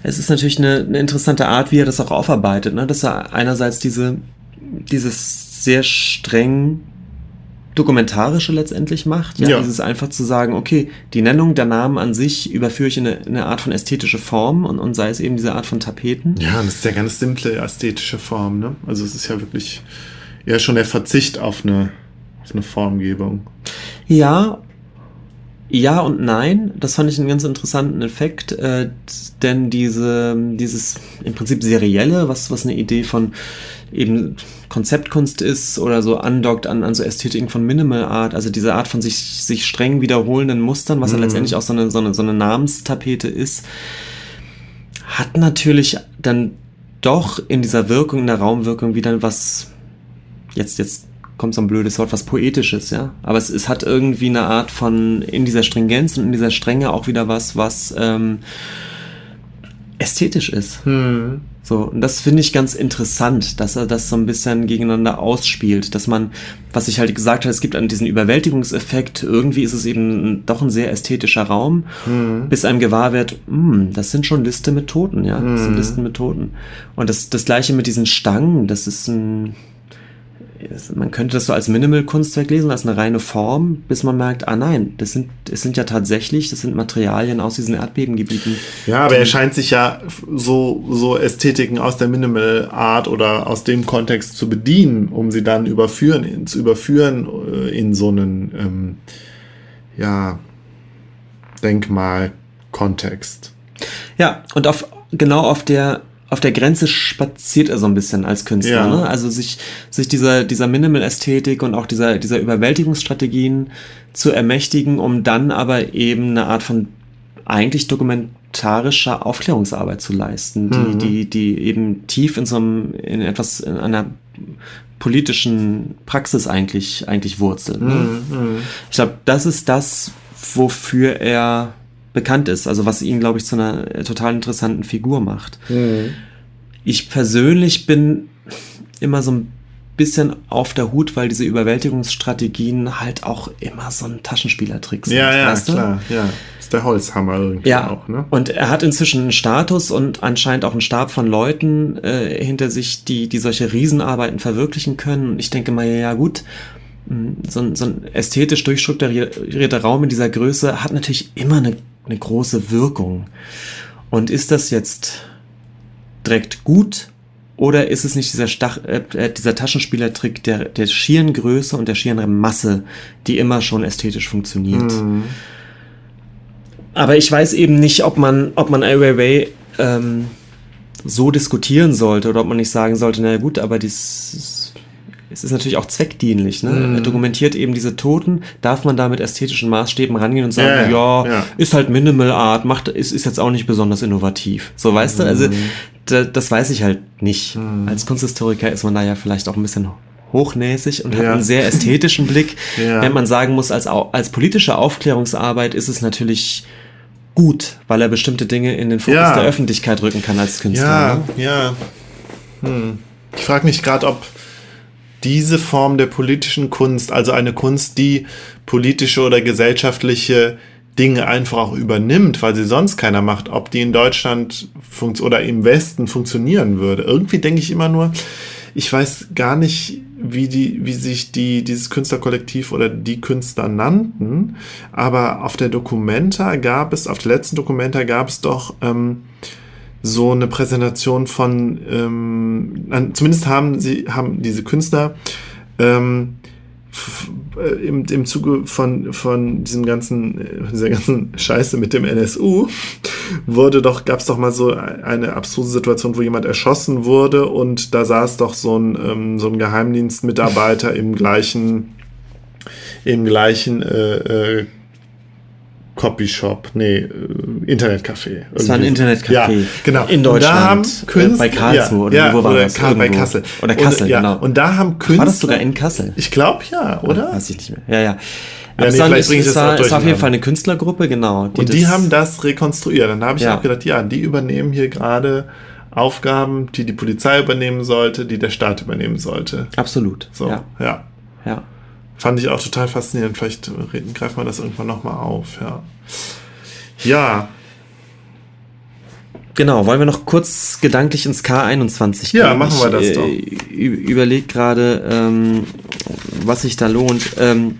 es ist natürlich eine, eine interessante Art, wie er das auch aufarbeitet, ne? dass er einerseits diese, dieses sehr streng dokumentarische letztendlich macht. Ja, ja. Dieses einfach zu sagen, okay, die Nennung der Namen an sich überführe ich in eine, in eine Art von ästhetische Form und, und sei es eben diese Art von Tapeten. Ja, das ist ja ganz simple ästhetische Form, ne? Also es ist ja wirklich eher schon der Verzicht auf eine, auf eine Formgebung. Ja, ja und nein, das fand ich einen ganz interessanten Effekt, äh, denn diese, dieses im Prinzip serielle, was, was eine Idee von eben Konzeptkunst ist oder so andockt an, an so Ästhetiken von Minimal Art, also diese Art von sich, sich streng wiederholenden Mustern, was mhm. ja letztendlich auch so eine, so, eine, so eine Namenstapete ist, hat natürlich dann doch in dieser Wirkung, in der Raumwirkung wieder was, jetzt, jetzt kommt so ein blödes Wort, was Poetisches, ja. Aber es, es hat irgendwie eine Art von, in dieser Stringenz und in dieser Strenge auch wieder was, was ähm, ästhetisch ist. Mhm. So, und das finde ich ganz interessant, dass er das so ein bisschen gegeneinander ausspielt, dass man, was ich halt gesagt habe, es gibt einen diesen Überwältigungseffekt, irgendwie ist es eben doch ein sehr ästhetischer Raum, mhm. bis einem gewahr wird, mh, hm, das sind schon Liste mit Toten, ja, das sind mhm. Listen mit Toten. Und das, das gleiche mit diesen Stangen, das ist ein, man könnte das so als Minimal-Kunstwerk lesen, als eine reine Form, bis man merkt, ah nein, das sind, es sind ja tatsächlich, das sind Materialien aus diesen Erdbebengebieten. Ja, aber er scheint sich ja so, so Ästhetiken aus der Minimal Art oder aus dem Kontext zu bedienen, um sie dann überführen, zu überführen äh, in so einen, ähm, ja, Denkmal-Kontext. Ja, und auf, genau auf der auf der Grenze spaziert er so ein bisschen als Künstler. Ja. Ne? Also sich, sich dieser, dieser Minimal-Ästhetik und auch dieser, dieser Überwältigungsstrategien zu ermächtigen, um dann aber eben eine Art von eigentlich dokumentarischer Aufklärungsarbeit zu leisten, die, Mhm. die, die eben tief in so einem, in etwas, in einer politischen Praxis eigentlich, eigentlich wurzelt. Ne? Mhm. Ich glaube, das ist das, wofür er bekannt ist, also was ihn, glaube ich, zu einer äh, total interessanten Figur macht. Mhm. Ich persönlich bin immer so ein bisschen auf der Hut, weil diese Überwältigungsstrategien halt auch immer so ein Taschenspielertrick sind. Ja, ja, weißt du? klar, ja. Ist der Holzhammer irgendwie Ja, auch, ne? und er hat inzwischen einen Status und anscheinend auch einen Stab von Leuten äh, hinter sich, die, die solche Riesenarbeiten verwirklichen können. Und ich denke mal, ja gut, mh, so ein, so ein ästhetisch durchstrukturierter Raum in dieser Größe hat natürlich immer eine, eine große Wirkung. Und ist das jetzt direkt gut oder ist es nicht dieser, Stach, äh, äh, dieser Taschenspielertrick der, der schieren Größe und der schieren Masse, die immer schon ästhetisch funktioniert? Mhm. Aber ich weiß eben nicht, ob man, ob man Ai Weiwei ähm, so diskutieren sollte oder ob man nicht sagen sollte, na gut, aber dies, es ist natürlich auch zweckdienlich. Ne? Mhm. Er dokumentiert eben diese Toten. Darf man da mit ästhetischen Maßstäben rangehen und sagen, Ja, ja, ja, ist halt Minimal Art, macht, ist, ist jetzt auch nicht besonders innovativ. So, weißt du, Mhm. also da, das weiß ich halt nicht. Als Kunsthistoriker ist man da ja vielleicht auch ein bisschen hochnäsig und hat Ja. einen sehr ästhetischen Blick. Ja. Während man sagen muss, als, als politische Aufklärungsarbeit ist es natürlich gut, weil er bestimmte Dinge in den Fokus Ja. der Öffentlichkeit rücken kann als Künstler. Ja, Ne? ja. Hm. Ich frage mich gerade, ob diese Form der politischen Kunst, also eine Kunst, die politische oder gesellschaftliche Dinge einfach auch übernimmt, weil sie sonst keiner macht, ob die in Deutschland oder im Westen funktionieren würde. Irgendwie denke ich immer nur, ich weiß gar nicht, wie die, wie sich die, dieses Künstlerkollektiv oder die Künstler nannten, aber auf der Documenta gab es, auf der letzten Documenta gab es doch ähm, so eine Präsentation von, ähm, zumindest haben sie, haben diese Künstler ähm, äh, im, im Zuge von, von diesem ganzen, äh, dieser ganzen Scheiße mit dem NSU, wurde doch, gab es doch mal so eine abstruse Situation, wo jemand erschossen wurde und da saß doch so ein, ähm, so ein Geheimdienstmitarbeiter im gleichen, im gleichen äh, äh, Copyshop, nee, äh, Internetcafé. Es war ein Irgendwie. Internetcafé Ja, genau. in Und da Deutschland, haben äh, Künstler, bei Karlsruhe ja, oder ja, wo war oder das? Karl, bei. Kassel. Oder Kassel, und, ja, genau. Und da haben Künstler. War das sogar in Kassel? Ich glaube ja, oder? Weiß ich nicht mehr. Ja, ja. Aber nee, es, war, vielleicht es, bring ich es, das war, es war auf jeden. Fall eine Künstlergruppe, genau. und die haben das rekonstruiert. Dann habe ich Ja. auch gedacht, ja, die übernehmen hier gerade Aufgaben, die die Polizei übernehmen sollte, die der Staat übernehmen sollte. Absolut. So, Ja, ja. ja. Fand ich auch total faszinierend. Vielleicht reden, greifen wir das irgendwann nochmal auf, ja. Ja, Genau, wollen wir noch kurz gedanklich ins K21 gehen? Ja, machen wir das ich, doch. Äh, überleg gerade, ähm, was sich da lohnt. Ähm,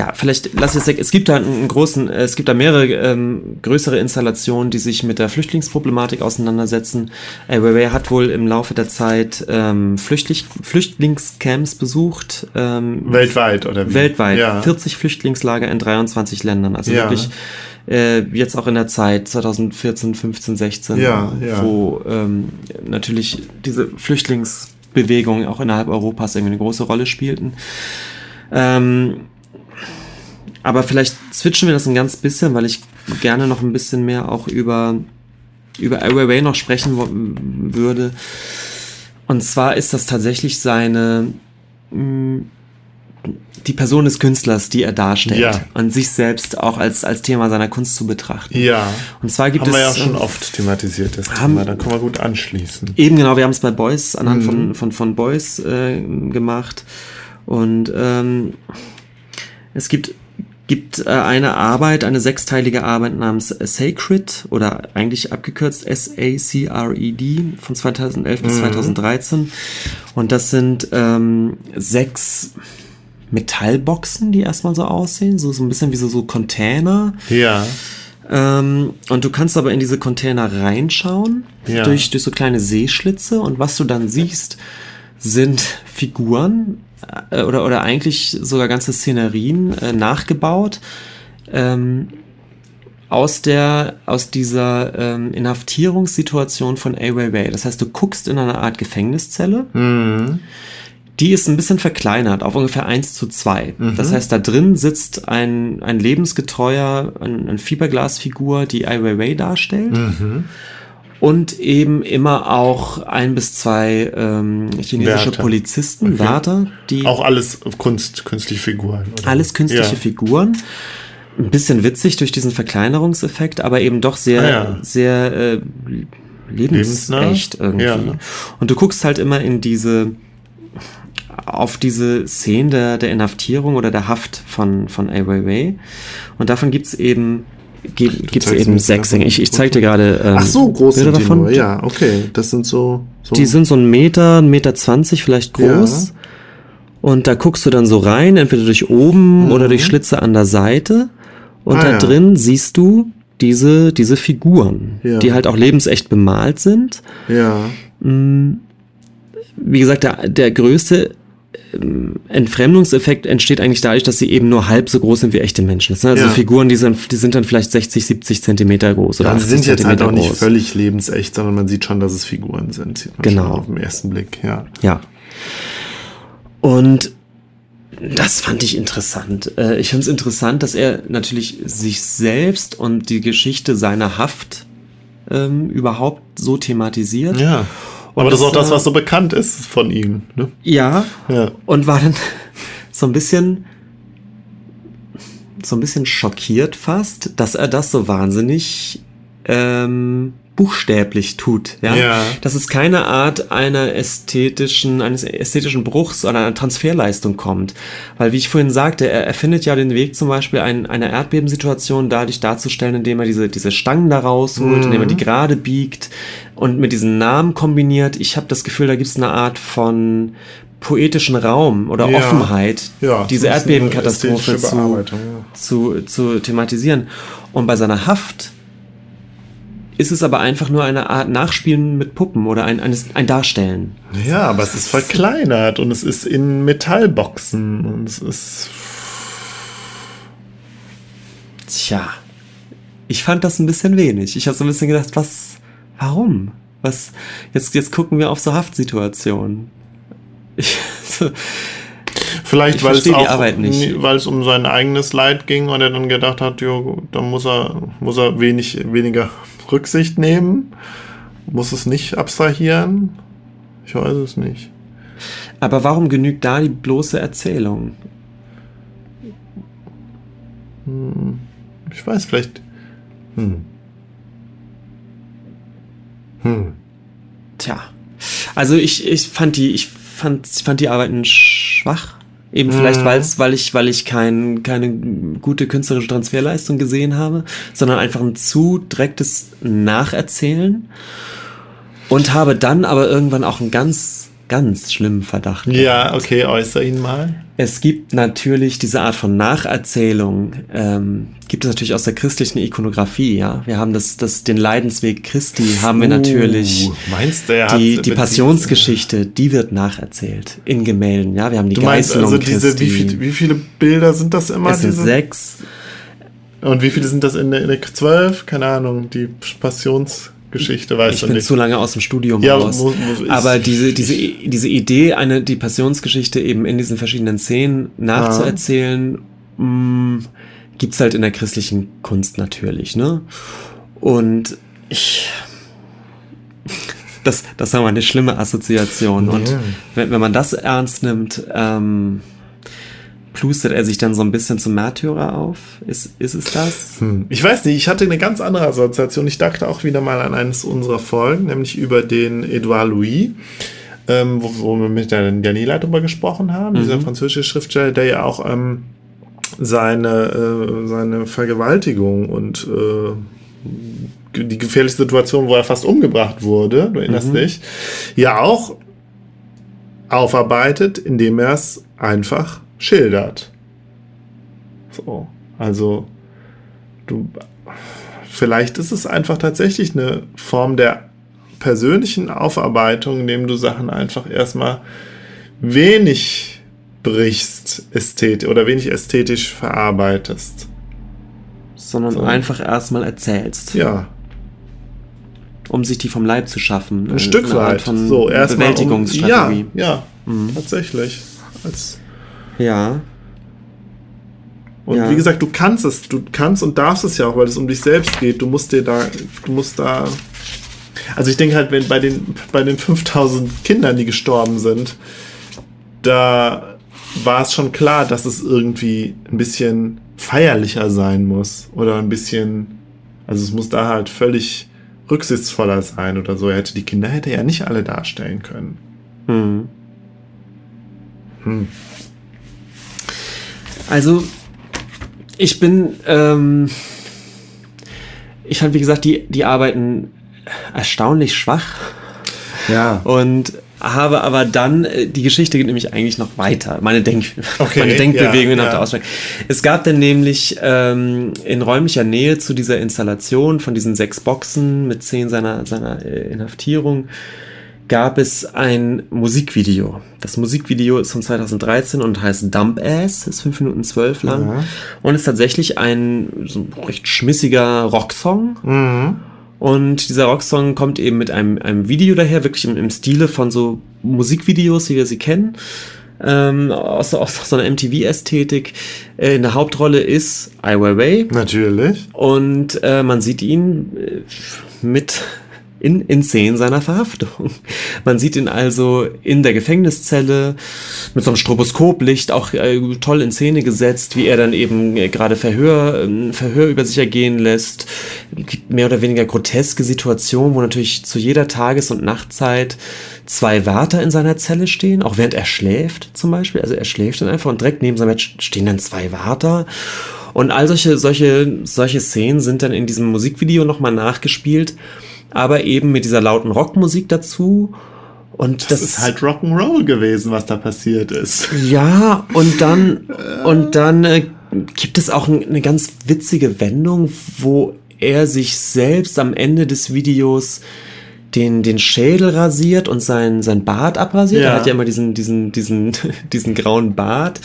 ja, vielleicht lass es weg. Es gibt da einen großen, äh, es gibt da mehrere ähm, größere Installationen, die sich mit der Flüchtlingsproblematik auseinandersetzen. Ai Weiwei hat wohl im Laufe der Zeit ähm, Flüchtling, Flüchtlingscamps besucht. Ähm, weltweit, oder wie? weltweit. Ja. 40 Flüchtlingslager in 23 Ländern. Also Ja. wirklich äh, jetzt auch in der Zeit 2014, 15, 16, Ja, ja. wo ähm, natürlich diese Flüchtlingsbewegungen auch innerhalb Europas irgendwie eine große Rolle spielten. Ähm, aber vielleicht switchen wir das ein ganz bisschen, weil ich gerne noch ein bisschen mehr auch über, über Ai Weiwei noch sprechen würde. Und zwar ist das tatsächlich seine, mh, die Person des Künstlers, die er darstellt. Ja. Und sich selbst auch als, als Thema seiner Kunst zu betrachten. Ja. Und zwar gibt Haben es. wir ja auch schon oft thematisiert, das haben- Thema. Da können wir gut anschließen. Eben genau, wir haben es bei Boys anhand Mhm. von, von, von Boys äh, gemacht. Und ähm, es gibt, gibt äh, eine Arbeit, eine sechsteilige Arbeit namens Sacred oder eigentlich abgekürzt S-A-C-R-E-D von 2011 bis Mhm. 2013. Und das sind ähm, sechs Metallboxen, die erstmal so aussehen, so, so ein bisschen wie so, so Container. Ja. Ähm, und du kannst aber in diese Container reinschauen, Ja. durch, durch so kleine Seeschlitze. Und was du dann siehst, sind Figuren äh, oder, oder eigentlich sogar ganze Szenerien äh, nachgebaut. Ähm, aus der, aus dieser ähm, Inhaftierungssituation von Ai Weiwei. Das heißt, du guckst in einer Art Gefängniszelle. Mhm. Die ist ein bisschen verkleinert, auf ungefähr 1 zu 2. Das heißt, da drin sitzt ein, ein lebensgetreuer, ein, ein Fiberglasfigur, die Ai Weiwei darstellt. Und eben immer auch ein bis zwei ähm, chinesische Wärter. Polizisten, Okay. Wärter, die Auch alles Kunst, künstliche Figuren. oder? alles künstliche Ja. Figuren. Ein bisschen witzig durch diesen Verkleinerungseffekt, aber eben doch sehr, Ah, ja. sehr äh, Lebensnah? lebensecht irgendwie. Ja. Und du guckst halt immer in diese auf diese Szenen der, der Inhaftierung oder der Haft von, von Ai Weiwei. Und davon gibt's eben gibt es eben sechs Dinge. Ich, ich zeig dir gerade ähm, Ach so, groß Bilder sind die davon. nur. Ja, okay. Das sind so... so Die sind so ein Meter, ein Meter zwanzig vielleicht groß. Ja. Und da guckst du dann so rein, entweder durch oben oder durch Schlitze an der Seite. Und Mhm. Ah, da ja. drin siehst du diese, diese Figuren, Ja. die halt auch lebensecht bemalt sind. Ja. Wie gesagt, der, der größte Entfremdungseffekt entsteht eigentlich dadurch, dass sie eben nur halb so groß sind wie echte Menschen. Das sind also Ja. Figuren, die sind, die sind dann vielleicht 60, 70 Zentimeter groß oder Ja, sie 80 sind jetzt halt auch nicht groß. völlig lebensecht, sondern man sieht schon, dass es Figuren sind. Sieht man Genau. schon auf den ersten Blick, ja. Ja. Und das fand ich interessant. Äh, Ich finde es interessant, dass er natürlich sich selbst und die Geschichte seiner Haft ähm, überhaupt so thematisiert. Ja. Aber das ist auch das, das, äh, was so bekannt ist von ihm. Ne? Ja. Ja. Und war dann so ein bisschen so ein bisschen schockiert fast, dass er das so wahnsinnig ähm, buchstäblich tut. Ja? Ja. Dass es keine Art einer ästhetischen, eines ästhetischen Bruchs oder einer Transferleistung kommt. Weil, wie ich vorhin sagte, er, er findet ja den Weg zum Beispiel ein, einer Erdbebensituation dadurch darzustellen, indem er diese, diese Stangen da rausholt, indem er die gerade biegt und mit diesen Namen kombiniert. Ich habe das Gefühl, da gibt es eine Art von poetischen Raum oder Ja. Offenheit, Ja, diese Erdbebenkatastrophe zu, zu, zu thematisieren. Und bei seiner Haft ist es aber einfach nur eine Art Nachspielen mit Puppen oder ein, ein, ein Darstellen. Ja, aber es ist verkleinert und es ist in Metallboxen und es ist. Tja, ich fand das ein bisschen wenig. Ich habe so ein bisschen gedacht, was, warum? Was, jetzt, jetzt gucken wir auf so Haftsituationen. Ich, so, Vielleicht, Ich weil es auch, Arbeit nicht. weil es um sein eigenes Leid ging und er dann gedacht hat, jo, da muss er, muss er wenig, weniger Rücksicht nehmen, muss es nicht abstrahieren. Ich weiß es nicht. aber warum genügt da die bloße Erzählung? Ich weiß, vielleicht. Hm. Hm. Tja. Also ich, ich fand die, ich fand, ich fand die Arbeiten schwach. Eben vielleicht, weil's, weil ich, weil ich kein, keine gute künstlerische Transferleistung gesehen habe, sondern einfach ein zu direktes Nacherzählen. Und habe dann aber irgendwann auch einen ganz, ganz schlimmen Verdacht. Ja, okay, äußere ihn mal. Es gibt natürlich diese Art von Nacherzählung, ähm, gibt es natürlich aus der christlichen Ikonografie, ja. Wir haben das, das, den Leidensweg Christi haben wir natürlich. Uh, meinst du, er hat die, die Passionsgeschichte, die wird nacherzählt in Gemälden, ja. Wir haben die Du meinst Geißelung also diese, Christi. wie, viel, wie viele Bilder sind das immer? es sind diese? sechs. Und wie viele sind das in der, in der 12? Keine Ahnung, die Passionsgeschichte, weißt Ich du bin nicht. zu lange aus dem Studium Ja, raus. muss- muss ich- Aber diese, diese, diese Idee, eine, die Passionsgeschichte eben in diesen verschiedenen Szenen nachzuerzählen, mh, gibt's halt in der christlichen Kunst natürlich, ne? Und ich, das, das war mal eine schlimme Assoziation. Und Ja. wenn, wenn man das ernst nimmt, ähm, plustert er sich dann so ein bisschen zum Märtyrer auf? Ist, ist es das? Hm. Ich weiß nicht, ich hatte eine ganz andere Assoziation. Ich dachte auch wieder mal an eines unserer Folgen, nämlich über den Edouard Louis, ähm, wo, wo wir mit der Daniela drüber gesprochen haben, dieser französische Schriftsteller, der ja auch ähm, seine, äh, seine Vergewaltigung und äh, die gefährliche Situation, wo er fast umgebracht wurde, du erinnerst dich, ja auch aufarbeitet, indem er es einfach schildert. So, also du, vielleicht ist es einfach tatsächlich eine Form der persönlichen Aufarbeitung, indem du Sachen einfach erstmal wenig brichst, ästhetisch oder wenig ästhetisch verarbeitest. sondern So. einfach erstmal erzählst, Ja, um sich die vom Leib zu schaffen. ein Stück weit. so, erstmal. Um, Bewältigungsstrategie. ja, ja, Mhm. tatsächlich. Als, ja. und Ja. wie gesagt, du kannst es, du kannst und darfst es ja auch, weil es um dich selbst geht. Du musst dir da, du musst da. Also ich denke halt, wenn bei den, bei den 5000 Kindern, die gestorben sind, da war es schon klar, dass es irgendwie ein bisschen feierlicher sein muss. Oder ein bisschen, also es muss da halt völlig rücksichtsvoller sein oder so. Er hätte die Kinder hätte er nicht alle darstellen können. Hm. Hm. Also, ich bin, ähm, ich fand, wie gesagt, die, die arbeiten erstaunlich schwach Ja. und habe aber dann, äh, die Geschichte geht nämlich eigentlich noch weiter. Meine, Denk Okay, meine Denkbewegung ja, nach ja. der Ausstellung. Es gab dann nämlich ähm, in räumlicher Nähe zu dieser Installation von diesen sechs Boxen mit zehn seiner, seiner äh, Inhaftierung gab es ein Musikvideo. Das Musikvideo ist von 2013 und heißt Dump Ass, ist 5 Minuten 12 lang Ja. und ist tatsächlich ein so recht schmissiger Rocksong. Mhm. Und dieser Rocksong kommt eben mit einem, einem Video daher, wirklich im, im Stile von so Musikvideos, wie wir sie kennen. Ähm, aus, aus so einer MTV-Ästhetik. Äh, in der Hauptrolle ist Ai Weiwei Natürlich. und äh, man sieht ihn äh, mit in, in Szenen seiner Verhaftung. Man sieht ihn also in der Gefängniszelle mit so einem Stroboskoplicht auch äh, toll in Szene gesetzt, wie er dann eben äh, gerade Verhör, äh, Verhör über sich ergehen lässt. Mehr oder weniger groteske Situationen, wo natürlich zu jeder Tages- und Nachtzeit zwei Wärter in seiner Zelle stehen, auch während er schläft zum Beispiel. Also er schläft dann einfach und direkt neben seinem Bett stehen dann zwei Wärter. Und all solche, solche, solche Szenen sind dann in diesem Musikvideo nochmal nachgespielt, aber eben mit dieser lauten Rockmusik dazu. Und Das, ist halt Rock'n'Roll gewesen, was da passiert ist. ja, und dann, und dann äh, gibt es auch ein, eine ganz witzige Wendung, wo er sich selbst am Ende des Videos den, den Schädel rasiert und sein, sein Bart abrasiert. Ja. Er hat ja immer diesen, diesen, diesen, diesen grauen Bart.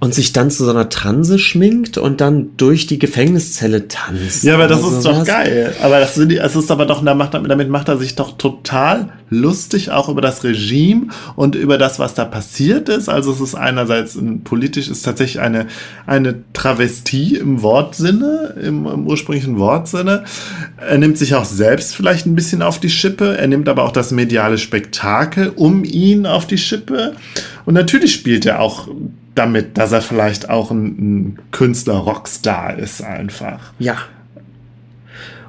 Und sich dann zu so einer Transe schminkt und dann durch die Gefängniszelle tanzt. Ja, aber das ist doch geil. Aber das, sind die, es ist aber doch, damit macht er sich doch total lustig, auch über das Regime und über das, was da passiert ist. Also es ist einerseits ein, politisch, ist tatsächlich eine, eine Travestie im Wortsinne, im, im ursprünglichen Wortsinne. Er nimmt sich auch selbst vielleicht ein bisschen auf die Schippe. Er nimmt aber auch das mediale Spektakel um ihn auf die Schippe. Und natürlich spielt er auch damit, dass er vielleicht auch ein, ein Künstler-Rockstar ist einfach. Ja.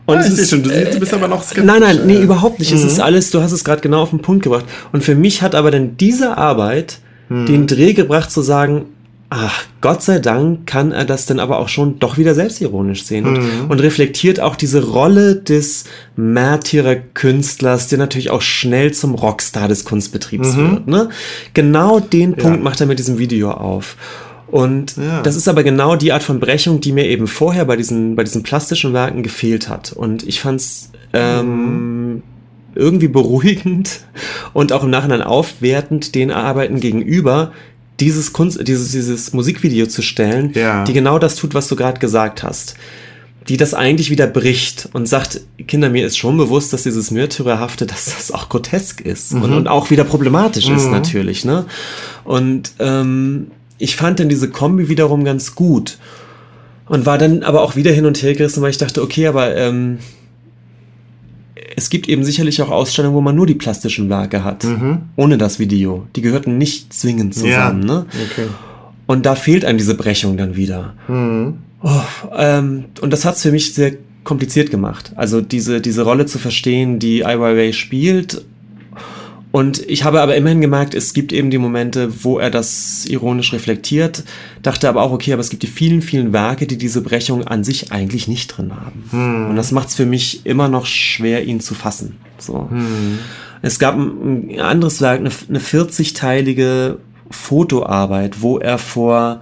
Und ich es ist, schon, du, du bist aber noch skeptisch. Nein, nein, nee, äh. überhaupt nicht. Es ist alles, du hast es gerade genau auf den Punkt gebracht. Und für mich hat aber dann diese Arbeit den Dreh gebracht zu sagen, ach, Gott sei Dank kann er das dann aber auch schon doch wieder selbstironisch sehen und, und reflektiert auch diese Rolle des Märtyrer-Künstlers, der natürlich auch schnell zum Rockstar des Kunstbetriebs wird. Ne? Genau den Punkt macht er mit diesem Video auf. Und Ja. das ist aber genau die Art von Brechung, die mir eben vorher bei diesen, bei diesen plastischen Werken gefehlt hat. Und ich fand's ähm, irgendwie beruhigend und auch im Nachhinein aufwertend den Arbeiten gegenüber, dieses Kunst, dieses, dieses Musikvideo zu stellen, Ja. die genau das tut, was du gerade gesagt hast. Die das eigentlich wieder bricht und sagt, Kinder, mir ist schon bewusst, dass dieses Märtyrerhafte, dass das auch grotesk ist und, und auch wieder problematisch ist natürlich, ne? Und ähm, ich fand dann diese Kombi wiederum ganz gut und war dann aber auch wieder hin und her gerissen, weil ich dachte, okay, aber ähm, es gibt eben sicherlich auch Ausstellungen, wo man nur die plastischen Werke hat, ohne das Video. Die gehörten nicht zwingend zusammen, ne? Okay. Und da fehlt einem diese Brechung dann wieder. Oh, ähm, und das hat es für mich sehr kompliziert gemacht. Also diese, diese Rolle zu verstehen, die Ai Weiwei spielt. Und ich habe aber immerhin gemerkt, es gibt eben die Momente, wo er das ironisch reflektiert. Dachte aber auch, okay, aber es gibt die vielen, vielen Werke, die diese Brechung an sich eigentlich nicht drin haben. Und das macht es für mich immer noch schwer, ihn zu fassen. So. Es gab ein, ein anderes Werk, eine, eine 40-teilige Fotoarbeit, wo er vor,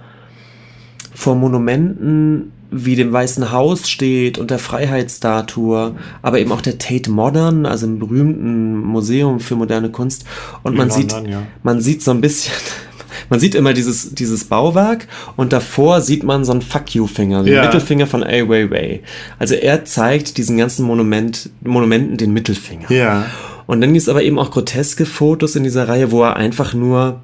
vor Monumenten wie dem Weißen Haus steht und der Freiheitsstatue, aber eben auch der Tate Modern, also im berühmten Museum für moderne Kunst. Und man London, sieht, ja. man sieht so ein bisschen, man sieht immer dieses, dieses Bauwerk und davor sieht man so einen Fuck You-Finger, den Ja. Mittelfinger von Ai Weiwei. Also er zeigt diesen ganzen Monument, Monumenten den Mittelfinger. Ja. Und dann gibt es aber eben auch groteske Fotos in dieser Reihe, wo er einfach nur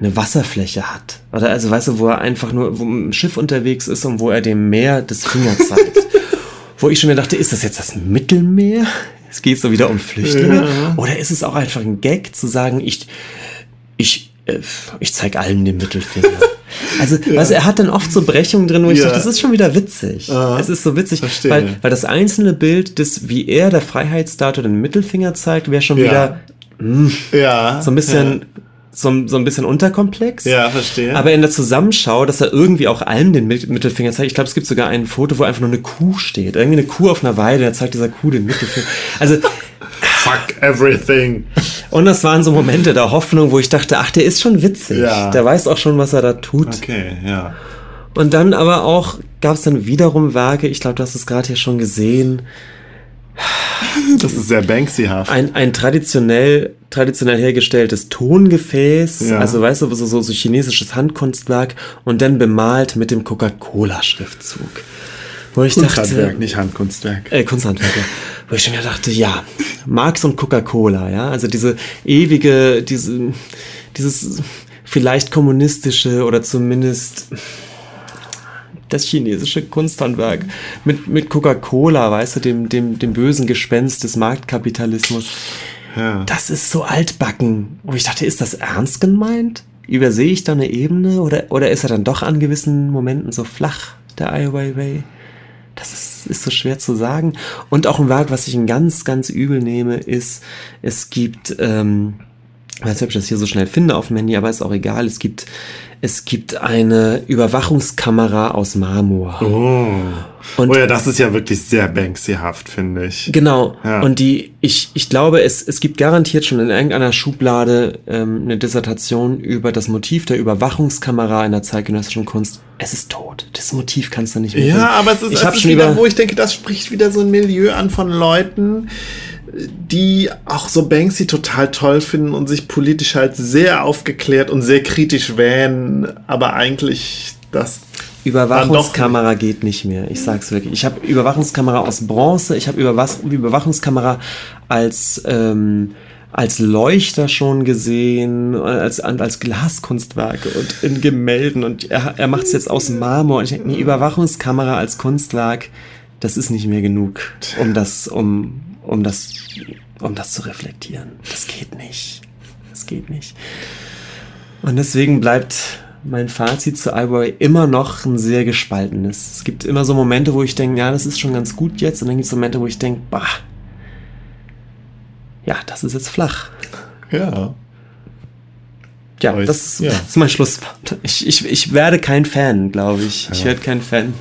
eine Wasserfläche hat. Oder also weißt du, wo er einfach nur wo ein Schiff unterwegs ist und wo er dem Meer das Finger zeigt. wo ich schon mir dachte, ist das jetzt das Mittelmeer? Es geht so wieder um Flüchtlinge. Oder ist es auch einfach ein Gag zu sagen, ich, ich, äh, ich zeig allen den Mittelfinger. Also, weißt du, er hat dann oft so Brechungen drin, wo ich Ja. dachte, das ist schon wieder witzig. Ah, es ist so witzig, verstehe. weil, weil das einzelne Bild, das, wie er der Freiheitsstatue den Mittelfinger zeigt, wäre schon Ja. wieder Ja. so ein bisschen, so, ein- so ein bisschen unterkomplex. Ja, verstehe. Aber in der Zusammenschau, dass er irgendwie auch allen den Mit- Mittelfinger zeigt. Ich glaube, es gibt sogar ein Foto, wo einfach nur eine Kuh steht. Irgendwie eine Kuh auf einer Weide, da zeigt dieser Kuh den Mittelfinger. Also, Fuck everything. und das waren so Momente der Hoffnung, wo ich dachte, ach, der ist schon witzig. Ja. Der weiß auch schon, was er da tut. Okay, ja. Und dann aber auch gab es dann wiederum Werke, ich glaube, du hast es gerade hier schon gesehen, Das ist sehr Banksy-haft. ein, ein traditionell, traditionell hergestelltes Tongefäß, Ja. also weißt du, so, so, so chinesisches Handkunstwerk und dann bemalt mit dem Coca-Cola-Schriftzug. Wo ich dachte, Kunsthandwerk, nicht Handkunstwerk. äh, Kunsthandwerker, wo ich schon wieder dachte, ja, Marx und Coca-Cola, ja, also diese ewige, diese, dieses vielleicht kommunistische oder zumindest das chinesische Kunsthandwerk mit, mit Coca-Cola, weißt du, dem, dem, dem bösen Gespenst des Marktkapitalismus. Ja. Das ist so altbacken. Wo ich dachte, ist das ernst gemeint? Übersehe ich da eine Ebene oder, oder ist er dann doch an gewissen Momenten so flach, der Ai Weiwei? Das ist, ist so schwer zu sagen. Und auch ein Werk, was ich ganz, ganz übel nehme, ist, es gibt, ähm, weiß nicht, ob ich das hier so schnell finde auf dem Handy, aber ist auch egal. Es gibt, es gibt eine Überwachungskamera aus Marmor. Oh. Und- oh ja, das ist ja wirklich sehr Banksy-haft, finde ich. Genau. Ja. Und die, ich, ich glaube, es, es gibt garantiert schon in irgendeiner Schublade ähm, eine Dissertation über das Motiv der Überwachungskamera in der zeitgenössischen Kunst. Es ist tot. Das Motiv kannst du nicht mehr. Ja, finden. aber es ist, ich es ist schon wieder, wo ich denke, das spricht wieder so ein Milieu an von Leuten, die auch so Banksy total toll finden und sich politisch halt sehr aufgeklärt und sehr kritisch wähnen, aber eigentlich das Überwachungskamera geht nicht mehr. Ich sag's wirklich. Ich habe Überwachungskamera aus Bronze. Ich habe Überwachungskamera als ähm, als Leuchter schon gesehen, als als Glaskunstwerke und in Gemälden. Und er, er macht es jetzt aus Marmor. Und ich denke, nee, Überwachungskamera als Kunstwerk, das ist nicht mehr genug, um das um um das um das zu reflektieren. Das geht nicht. Das geht nicht. Und deswegen bleibt mein Fazit zu Alboy immer noch ein sehr gespaltenes. Es gibt immer so Momente, wo ich denke, ja, das ist schon ganz gut jetzt. Und dann gibt es Momente, wo ich denke, bah, ja, das ist jetzt flach. ja. Ja, Aber ich- das ist, ja. das ist mein Schlusswort. Ich, ich, ich werde kein Fan, glaube ich. Ich Ja. werde kein Fan.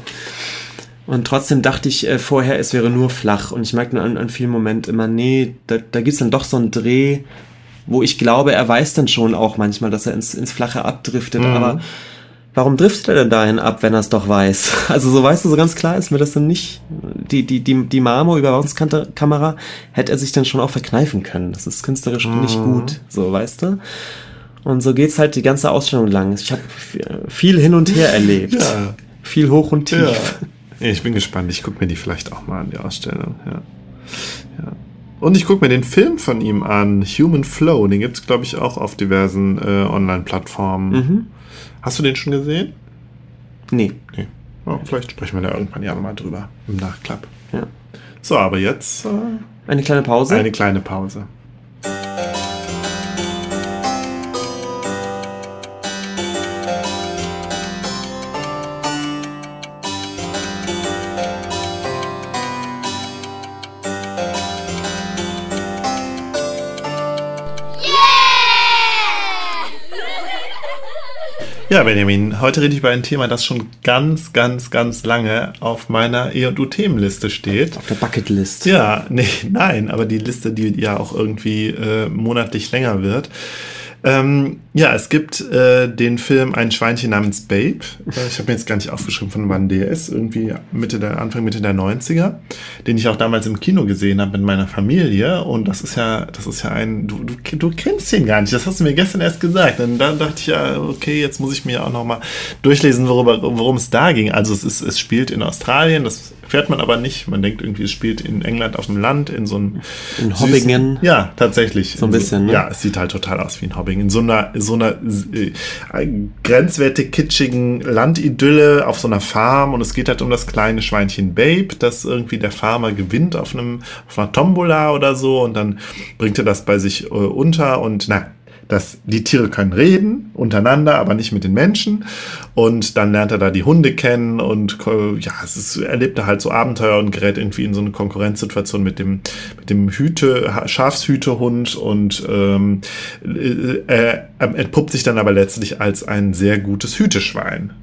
Und trotzdem dachte ich äh, vorher, es wäre nur flach. Und ich merkte an, an vielen Momenten immer, nee, da, da gibt es dann doch so einen Dreh, wo ich glaube, er weiß dann schon auch manchmal, dass er ins, ins Flache abdriftet. Mhm. Aber warum driftet er denn dahin ab, wenn er es doch weiß? Also so weißt du, so ganz klar ist mir das dann nicht. Die, die, die, die Marmor-Überwachungskamera hätte er sich dann schon auch verkneifen können. Das ist künstlerisch nicht Mhm. gut, so weißt du. Und so geht's halt die ganze Ausstellung lang. Ich habe viel hin und her erlebt. Ja. Viel hoch und tief. Ja. Ich bin gespannt. Ich gucke mir die vielleicht auch mal an, die Ausstellung. Ja. Ja. Und ich gucke mir den Film von ihm an, Human Flow. Den gibt es, glaube ich, auch auf diversen äh, Online-Plattformen. Mhm. Hast du den schon gesehen? Nee. Nee. Oh, vielleicht sprechen wir da irgendwann ja nochmal drüber im Nachklapp. Ja. So, aber jetzt äh, Eine kleine Pause. eine kleine Pause. Ja, Benjamin, heute rede ich über ein Thema, das schon ganz, ganz, ganz lange auf meiner E&U-Themenliste steht. Auf der Bucketlist. Ja, nee, nein, aber die Liste, die ja auch irgendwie äh, monatlich länger wird. Ähm, ja, es gibt äh, den Film Ein Schweinchen namens Babe. Äh, ich habe mir jetzt gar nicht aufgeschrieben, von wann der ist. Irgendwie Mitte der, Anfang, Mitte der 90er. Den ich auch damals im Kino gesehen habe mit meiner Familie. Und das ist ja, das ist ja ein, du, du, du kennst den gar nicht. Das hast du mir gestern erst gesagt. Und dann dachte ich ja, okay, jetzt muss ich mir auch nochmal durchlesen, worum es da ging. Also es ist, es spielt in Australien. Das fährt man aber nicht. Man denkt irgendwie, es spielt in England auf dem Land, in so einem. In Hobbingen. Ja, tatsächlich. So ein bisschen, so, ne? Ja, es sieht halt total aus wie in Hobbingen. In so einer, so einer äh, grenzwertig kitschigen Landidylle auf so einer Farm und es geht halt um das kleine Schweinchen Babe, das irgendwie der Farmer gewinnt auf einem, auf einer Tombola oder so und dann bringt er das bei sich äh, unter und na, dass die Tiere können reden untereinander, aber nicht mit den Menschen. Und dann lernt er da die Hunde kennen und äh, ja, es ist, erlebt er halt so Abenteuer und gerät irgendwie in so eine Konkurrenzsituation mit dem, mit dem Hüte, Schafshütehund und ähm, äh, er entpuppt sich dann aber letztlich als ein sehr gutes Hüteschwein.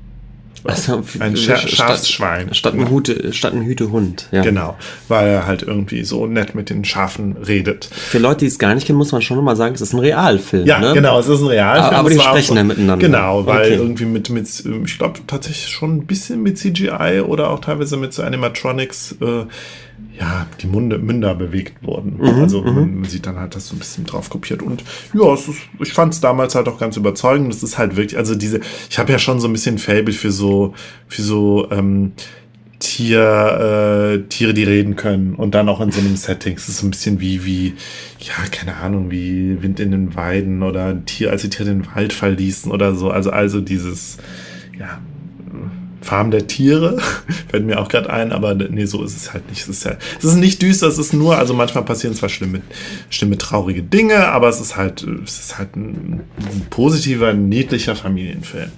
Also, ein Scha Schafsschwein. Statt ein, Hute, statt ein Hütehund. Ja. Genau, weil er halt irgendwie so nett mit den Schafen redet. Für Leute, die es gar nicht kennen, muss man schon nochmal sagen, es ist ein Realfilm. Ja, ne? genau, es ist ein Realfilm. Aber, die sprechen ja miteinander. Genau, weil okay. irgendwie mit, mit ich glaube tatsächlich schon ein bisschen mit CGI oder auch teilweise mit so Animatronics äh, ja, die Munde, Münder bewegt wurden. Mhm, also man, sieht dann halt das so ein bisschen drauf kopiert. Und ja, ist, ich fand es damals halt auch ganz überzeugend. Das ist halt wirklich, also diese, ich habe ja schon so ein bisschen Fable für so, für so ähm, Tier, äh, Tiere, die reden können und dann auch in so einem Setting. Es ist so ein bisschen wie, wie, ja, keine Ahnung, wie Wind in den Weiden oder Tier, als die Tiere den Wald verließen oder so. Also, also dieses, ja, Farm der Tiere, fällt mir auch gerade ein, aber nee, so ist es halt nicht. Es ist, ja, es ist nicht düster, es ist nur, also manchmal passieren zwar schlimme, schlimme, traurige Dinge, aber es ist halt, es ist halt ein, ein positiver, niedlicher Familienfilm.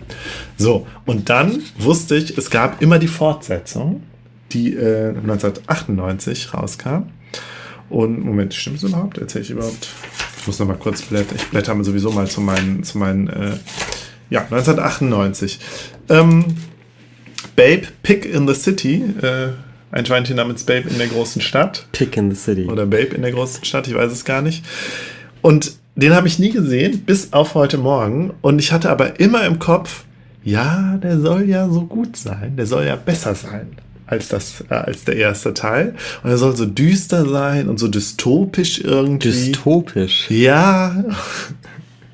So, und dann wusste ich, es gab immer die Fortsetzung, die äh, 1998 rauskam. Und, Moment, stimmt es überhaupt? Erzähle ich überhaupt? Ich muss noch mal kurz blättern. Ich blätter sowieso mal zu meinen, zu meinen, äh, ja, 1998. Ähm, Babe, Pick in the City. Äh, ein Schweinchen namens Babe in der großen Stadt. Pick in the City. Oder Babe in der großen Stadt, ich weiß es gar nicht. Und den habe ich nie gesehen, bis auf heute Morgen. Und ich hatte aber immer im Kopf, ja, der soll ja so gut sein. Der soll ja besser sein als, das, äh, als der erste Teil. Und er soll so düster sein und so dystopisch irgendwie. Dystopisch? Ja.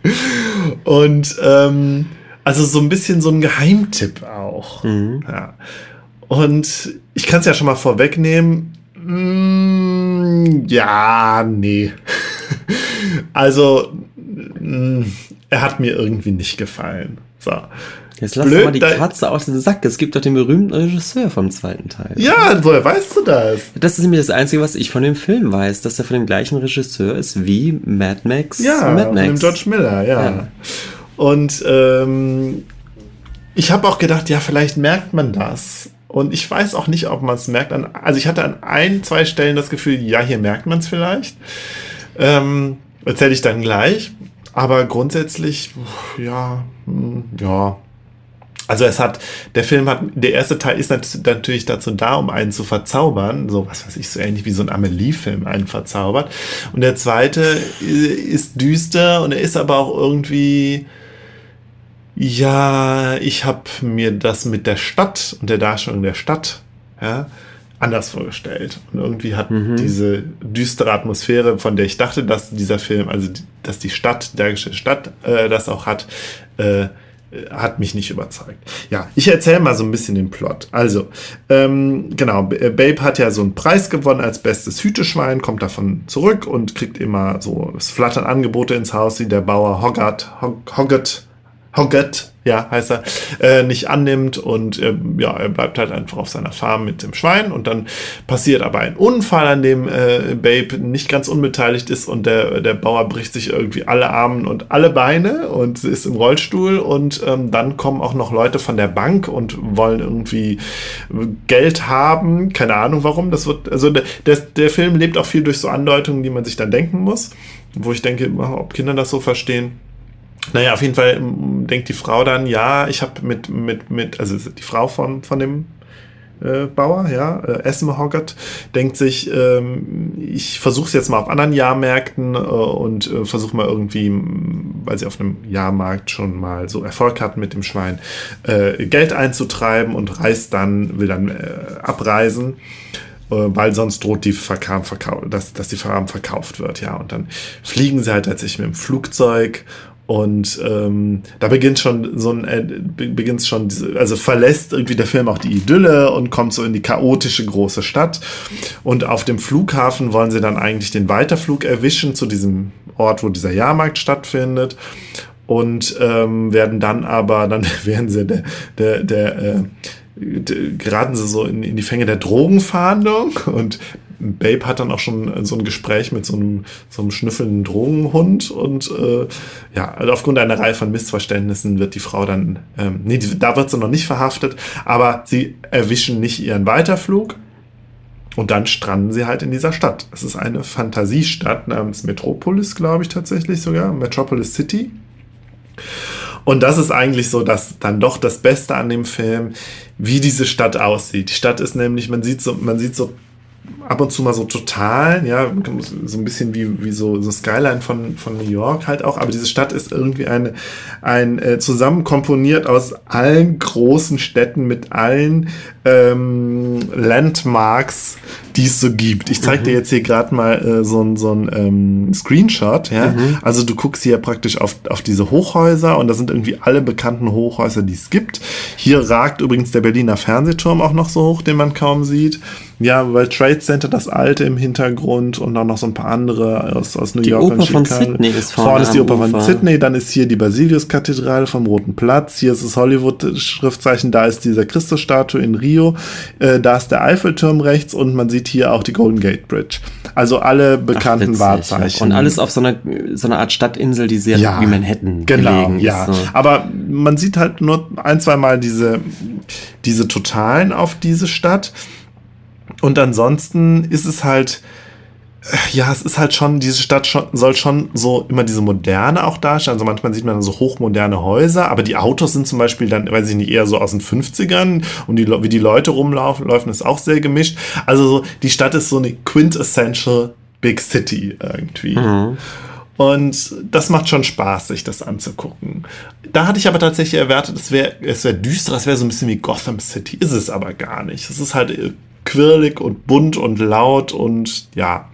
und ähm, also so ein bisschen so ein Geheimtipp auch. Mhm. Ja. Und ich kann es ja schon mal vorwegnehmen. Mm, ja, nee. also, mm, er hat mir irgendwie nicht gefallen. So. Jetzt lass Blöd, mal die Katze aus dem Sack. Es gibt doch den berühmten Regisseur vom zweiten Teil. Ja, woher weißt du das? Das ist nämlich das Einzige, was ich von dem Film weiß, dass er von dem gleichen Regisseur ist wie Mad Max. Ja, Mad Max. von dem George Miller, ja. ja. Und ähm, ich habe auch gedacht, ja, vielleicht merkt man das. Und ich weiß auch nicht, ob man es merkt. Also ich hatte an ein, zwei Stellen das Gefühl, ja, hier merkt man es vielleicht. Ähm, Erzähle ich dann gleich. Aber grundsätzlich, ja, hm, ja. Also es hat, der Film hat, der erste Teil ist natürlich dazu da, um einen zu verzaubern, so was weiß ich, so ähnlich wie so ein Amelie-Film einen verzaubert. Und der zweite ist düster und er ist aber auch irgendwie, ja, ich habe mir das mit der Stadt und der Darstellung der Stadt ja, anders vorgestellt. Und irgendwie hat mhm. diese düstere Atmosphäre, von der ich dachte, dass dieser Film, also dass die Stadt, der Stadt äh, das auch hat, äh, hat mich nicht überzeugt. Ja, ich erzähle mal so ein bisschen den Plot. Also, ähm, genau, Babe hat ja so einen Preis gewonnen als bestes Hüteschwein, kommt davon zurück und kriegt immer so, es flattern Angebote ins Haus, die der Bauer Hoggart, Hoggart Hoggett, ja, heißt er, äh, nicht annimmt und äh, ja, er bleibt halt einfach auf seiner Farm mit dem Schwein und dann passiert aber ein Unfall, an dem äh, Babe nicht ganz unbeteiligt ist und der, der Bauer bricht sich irgendwie alle Armen und alle Beine und ist im Rollstuhl und ähm, dann kommen auch noch Leute von der Bank und wollen irgendwie Geld haben, keine Ahnung warum, das wird, also der, der, der Film lebt auch viel durch so Andeutungen, die man sich dann denken muss, wo ich denke, ob Kinder das so verstehen naja, auf jeden Fall ähm, denkt die Frau dann, ja, ich habe mit, mit, mit, also die Frau von, von dem äh, Bauer, ja, äh, Esme Hoggart, denkt sich, ähm, ich versuche es jetzt mal auf anderen Jahrmärkten äh, und äh, versuche mal irgendwie, weil sie auf einem Jahrmarkt schon mal so Erfolg hatten mit dem Schwein, äh, Geld einzutreiben und reist dann, will dann äh, abreisen äh, weil sonst droht die Farm dass, dass die Farm verkauft wird, ja. Und dann fliegen sie halt tatsächlich mit dem Flugzeug und ähm, da beginnt schon so ein, äh, beginnt schon, diese, also verlässt irgendwie der Film auch die Idylle und kommt so in die chaotische große Stadt. Und auf dem Flughafen wollen sie dann eigentlich den Weiterflug erwischen zu diesem Ort, wo dieser Jahrmarkt stattfindet. Und ähm, werden dann aber, dann werden sie der, der, der äh, geraten sie so in, in die Fänge der Drogenfahndung und Babe hat dann auch schon so ein Gespräch mit so einem, so einem schnüffelnden Drogenhund und äh, ja, also aufgrund einer Reihe von Missverständnissen wird die Frau dann, ähm, nee, die, da wird sie noch nicht verhaftet, aber sie erwischen nicht ihren Weiterflug und dann stranden sie halt in dieser Stadt. Es ist eine Fantasiestadt namens Metropolis, glaube ich tatsächlich sogar, Metropolis City. Und das ist eigentlich so, dass dann doch das Beste an dem Film, wie diese Stadt aussieht. Die Stadt ist nämlich, man sieht so, man sieht so ab und zu mal so total, ja, so ein bisschen wie, wie so, so Skyline von, von New York halt auch, aber diese Stadt ist irgendwie eine, ein äh, zusammenkomponiert aus allen großen Städten mit allen ähm, Landmarks, die es so gibt. Ich zeige mhm. dir jetzt hier gerade mal äh, so ein, so ein ähm, Screenshot, ja. Mhm. Also du guckst hier praktisch auf, auf diese Hochhäuser und da sind irgendwie alle bekannten Hochhäuser, die es gibt. Hier ragt übrigens der Berliner Fernsehturm auch noch so hoch, den man kaum sieht. Ja, weil Trade Center das alte im Hintergrund und auch noch so ein paar andere aus, aus New die York Oper und Chicago. von Sydney ist vorne. Vorne ist die Oper von Sydney, dann ist hier die Basilius-Kathedrale vom Roten Platz, hier ist das Hollywood-Schriftzeichen, da ist dieser Christusstatue in Rio, äh, da ist der Eiffelturm rechts und man sieht hier auch die Golden Gate Bridge. Also alle bekannten Ach, Wahrzeichen. Und alles auf so einer, so einer Art Stadtinsel, die sehr ja, wie Manhattan genau, gelegen ja. ist. So. Aber man sieht halt nur ein, zwei Mal diese, diese Totalen auf diese Stadt. Und ansonsten ist es halt, äh, ja, es ist halt schon, diese Stadt schon, soll schon so immer diese Moderne auch darstellen. Also manchmal sieht man so hochmoderne Häuser, aber die Autos sind zum Beispiel dann, weiß ich nicht, eher so aus den 50ern und die, wie die Leute rumlaufen, laufen, ist auch sehr gemischt. Also so, die Stadt ist so eine quintessential Big City irgendwie. Mhm. Und das macht schon Spaß, sich das anzugucken. Da hatte ich aber tatsächlich erwartet, es wäre es wär düster, es wäre so ein bisschen wie Gotham City. Ist es aber gar nicht. Es ist halt äh, quirlig und bunt und laut und ja.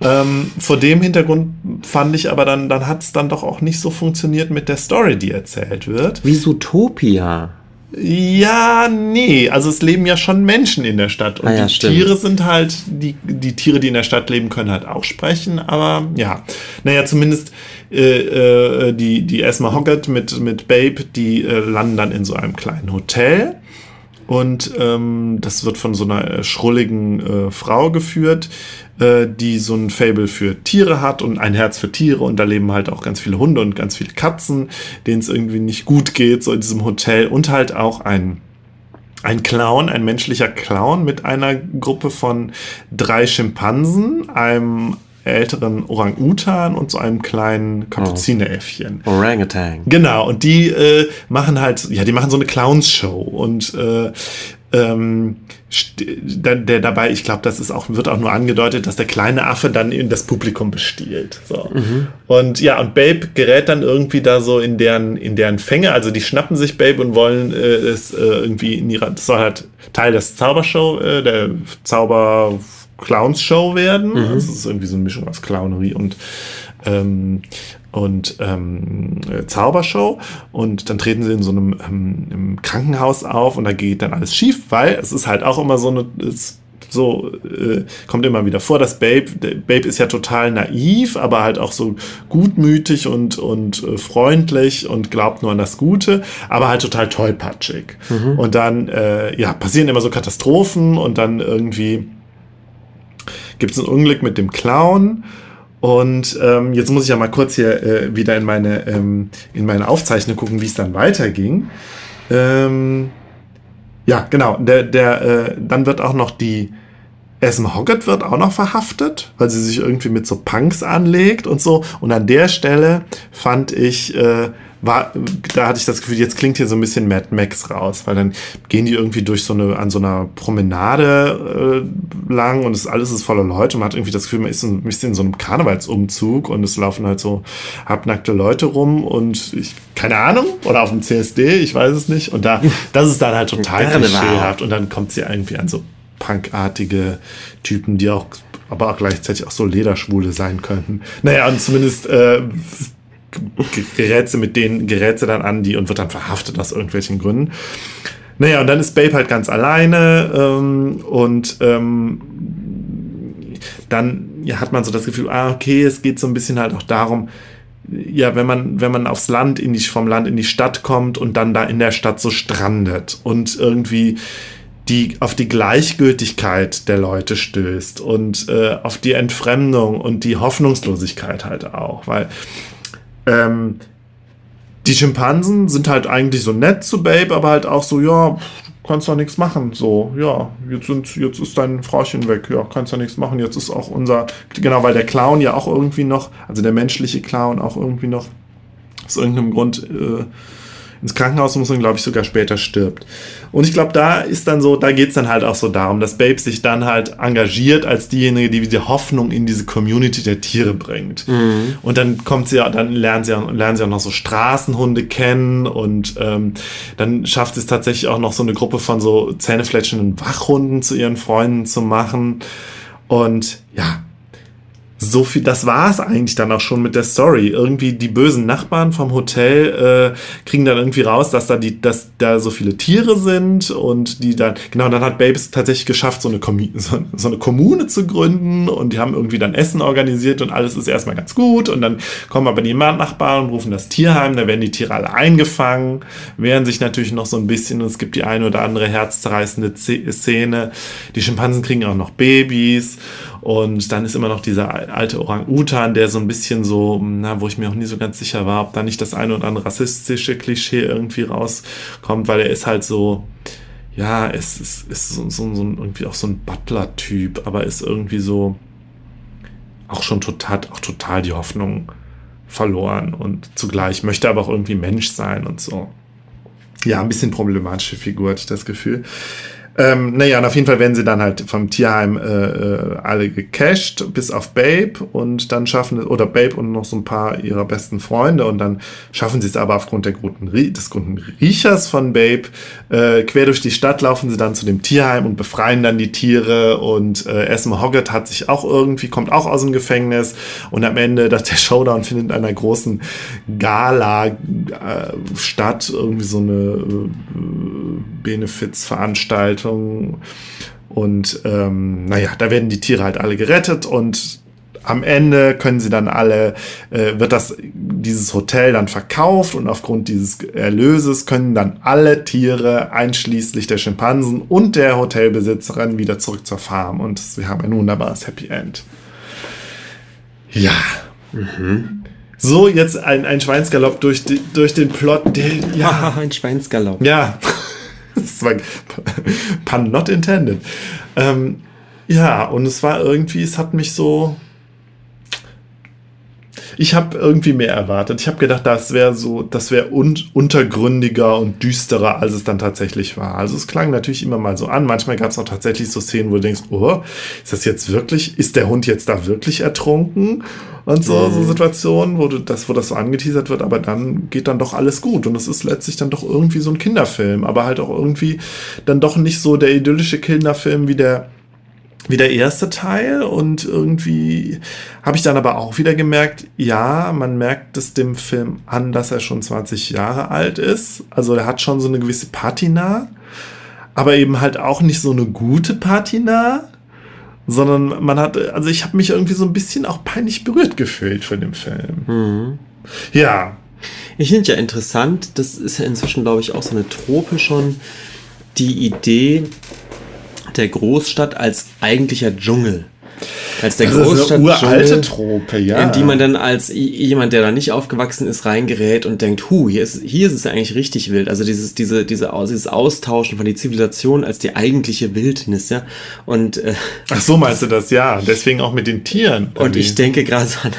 Ähm, vor dem Hintergrund fand ich aber dann, dann hat es dann doch auch nicht so funktioniert mit der Story, die erzählt wird. Wie Zootopia. Ja, nee, also es leben ja schon Menschen in der Stadt und ah, ja, die stimmt. Tiere sind halt, die, die Tiere, die in der Stadt leben, können halt auch sprechen, aber ja, naja, zumindest äh, äh, die, die Esma Hoggart mit, mit Babe, die äh, landen dann in so einem kleinen Hotel und ähm, das wird von so einer äh, schrulligen äh, Frau geführt, äh, die so ein Fable für Tiere hat und ein Herz für Tiere. Und da leben halt auch ganz viele Hunde und ganz viele Katzen, denen es irgendwie nicht gut geht, so in diesem Hotel. Und halt auch ein ein Clown, ein menschlicher Clown mit einer Gruppe von drei Schimpansen, einem älteren Orang-Utan und so einem kleinen Kapuzineräffchen. Oh. Orangutan. Genau, und die äh, machen halt, ja, die machen so eine Clowns-Show und äh, ähm, der, der, dabei, ich glaube, das ist auch, wird auch nur angedeutet, dass der kleine Affe dann in das Publikum bestiehlt. So. Mhm. Und ja, und Babe gerät dann irgendwie da so in deren, in deren Fänge. Also die schnappen sich Babe und wollen äh, es äh, irgendwie in ihrer, das soll halt Teil des Zaubershow, äh, der Zauber Clowns-Show werden. Mhm. Also es ist irgendwie so eine Mischung aus Clownerie und ähm, und ähm, Zaubershow und dann treten sie in so einem ähm, Krankenhaus auf und da geht dann alles schief, weil es ist halt auch immer so eine es, so äh, kommt immer wieder vor, dass Babe Babe ist ja total naiv, aber halt auch so gutmütig und und äh, freundlich und glaubt nur an das Gute, aber halt total tollpatschig. Mhm. Und dann äh, ja passieren immer so Katastrophen und dann irgendwie gibt es ein Unglück mit dem Clown. Und ähm, jetzt muss ich ja mal kurz hier äh, wieder in meine, ähm, in meine Aufzeichnung gucken, wie es dann weiterging. Ähm, ja, genau. Der, der, äh, dann wird auch noch die Esme Hoggett wird auch noch verhaftet, weil sie sich irgendwie mit so Punks anlegt und so. Und an der Stelle fand ich, äh, war, da hatte ich das Gefühl, jetzt klingt hier so ein bisschen Mad Max raus, weil dann gehen die irgendwie durch so eine, an so einer Promenade äh, lang und es alles ist voller Leute. Man hat irgendwie das Gefühl, man ist so ein bisschen in so einem Karnevalsumzug und es laufen halt so halbnackte Leute rum und ich, keine Ahnung, oder auf dem CSD, ich weiß es nicht. Und da, das ist dann halt total klischeehaft und dann kommt sie irgendwie an so punkartige Typen, die auch aber auch gleichzeitig auch so Lederschwule sein könnten. Naja, und zumindest äh, gerät sie mit denen, gerät sie dann an die und wird dann verhaftet aus irgendwelchen Gründen. Naja, und dann ist Babe halt ganz alleine ähm, und ähm, dann ja, hat man so das Gefühl, ah, okay, es geht so ein bisschen halt auch darum, ja, wenn man, wenn man aufs Land, in die, vom Land in die Stadt kommt und dann da in der Stadt so strandet und irgendwie die auf die Gleichgültigkeit der Leute stößt und äh, auf die Entfremdung und die Hoffnungslosigkeit halt auch, weil ähm, die Schimpansen sind halt eigentlich so nett zu Babe, aber halt auch so, ja, kannst doch nichts machen. So, ja, jetzt, sind, jetzt ist dein Frauchen weg, ja, kannst doch nichts machen. Jetzt ist auch unser, genau, weil der Clown ja auch irgendwie noch, also der menschliche Clown auch irgendwie noch aus irgendeinem Grund äh, ins Krankenhaus muss und, glaube ich, sogar später stirbt. Und ich glaube, da ist dann so, da geht es dann halt auch so darum, dass Babe sich dann halt engagiert als diejenige, die die Hoffnung in diese Community der Tiere bringt. Mhm. Und dann kommt sie ja, dann lernen sie, lernen sie auch noch so Straßenhunde kennen und ähm, dann schafft sie es tatsächlich auch noch so eine Gruppe von so zähnefletschenden Wachhunden zu ihren Freunden zu machen. Und ja, so viel, das war es eigentlich dann auch schon mit der Story. Irgendwie die bösen Nachbarn vom Hotel äh, kriegen dann irgendwie raus, dass da die, dass da so viele Tiere sind und die dann, genau, dann hat Babes tatsächlich geschafft, so eine, so, so, eine Kommune zu gründen und die haben irgendwie dann Essen organisiert und alles ist erstmal ganz gut und dann kommen aber die Nachbarn und rufen das Tierheim, da werden die Tiere alle eingefangen, wehren sich natürlich noch so ein bisschen und es gibt die eine oder andere herzzerreißende Szene. Die Schimpansen kriegen auch noch Babys und dann ist immer noch dieser alte Orang-Utan, der so ein bisschen so, na, wo ich mir auch nie so ganz sicher war, ob da nicht das eine oder andere rassistische Klischee irgendwie rauskommt, weil er ist halt so, ja, es ist, ist so, so, so irgendwie auch so ein Butler-Typ, aber ist irgendwie so auch schon total, auch total die Hoffnung verloren und zugleich möchte aber auch irgendwie Mensch sein und so. Ja, ein bisschen problematische Figur, hatte ich das Gefühl. Ähm, naja, und auf jeden Fall werden sie dann halt vom Tierheim äh, äh, alle gecasht, bis auf Babe. Und dann schaffen, oder Babe und noch so ein paar ihrer besten Freunde. Und dann schaffen sie es aber aufgrund der guten, des guten Riechers von Babe, äh, quer durch die Stadt laufen sie dann zu dem Tierheim und befreien dann die Tiere. Und äh, Esme Hoggett hat sich auch irgendwie, kommt auch aus dem Gefängnis. Und am Ende, dass der Showdown findet in einer großen Gala äh, statt, irgendwie so eine äh, Benefizveranstaltung. Und ähm, naja, da werden die Tiere halt alle gerettet und am Ende können sie dann alle, äh, wird das, dieses Hotel dann verkauft und aufgrund dieses Erlöses können dann alle Tiere, einschließlich der Schimpansen und der Hotelbesitzerin, wieder zurück zur Farm und wir haben ein wunderbares Happy End. Ja. Mhm. So, jetzt ein, ein Schweinsgalopp durch, die, durch den Plot. Der, ja, ein Schweinsgalopp. Ja. das war pun not intended. Ähm, ja, und es war irgendwie, es hat mich so. Ich habe irgendwie mehr erwartet. Ich habe gedacht, das wäre so, das wäre un untergründiger und düsterer, als es dann tatsächlich war. Also es klang natürlich immer mal so an. Manchmal gab es auch tatsächlich so Szenen, wo du denkst, oh, ist das jetzt wirklich, ist der Hund jetzt da wirklich ertrunken? und so, so mhm. Situationen, wo du das, wo das so angeteasert wird, aber dann geht dann doch alles gut und es ist letztlich dann doch irgendwie so ein Kinderfilm, aber halt auch irgendwie dann doch nicht so der idyllische Kinderfilm wie der wie der erste Teil und irgendwie habe ich dann aber auch wieder gemerkt, ja, man merkt es dem Film an, dass er schon 20 Jahre alt ist. Also er hat schon so eine gewisse Patina, aber eben halt auch nicht so eine gute Patina sondern man hat, also ich habe mich irgendwie so ein bisschen auch peinlich berührt gefühlt von dem Film. Mhm. Ja. Ich finde ja interessant, das ist ja inzwischen, glaube ich, auch so eine Trope schon, die Idee der Großstadt als eigentlicher Dschungel als der also Großstadt uralte Trope, ja. In die man dann als jemand, der da nicht aufgewachsen ist, reingerät und denkt, hu, hier ist, hier ist es eigentlich richtig wild. Also dieses, diese, diese, dieses Austauschen von der Zivilisation als die eigentliche Wildnis, ja. Und, äh, Ach so meinst du das, ja. Deswegen auch mit den Tieren. Und ich denke gerade an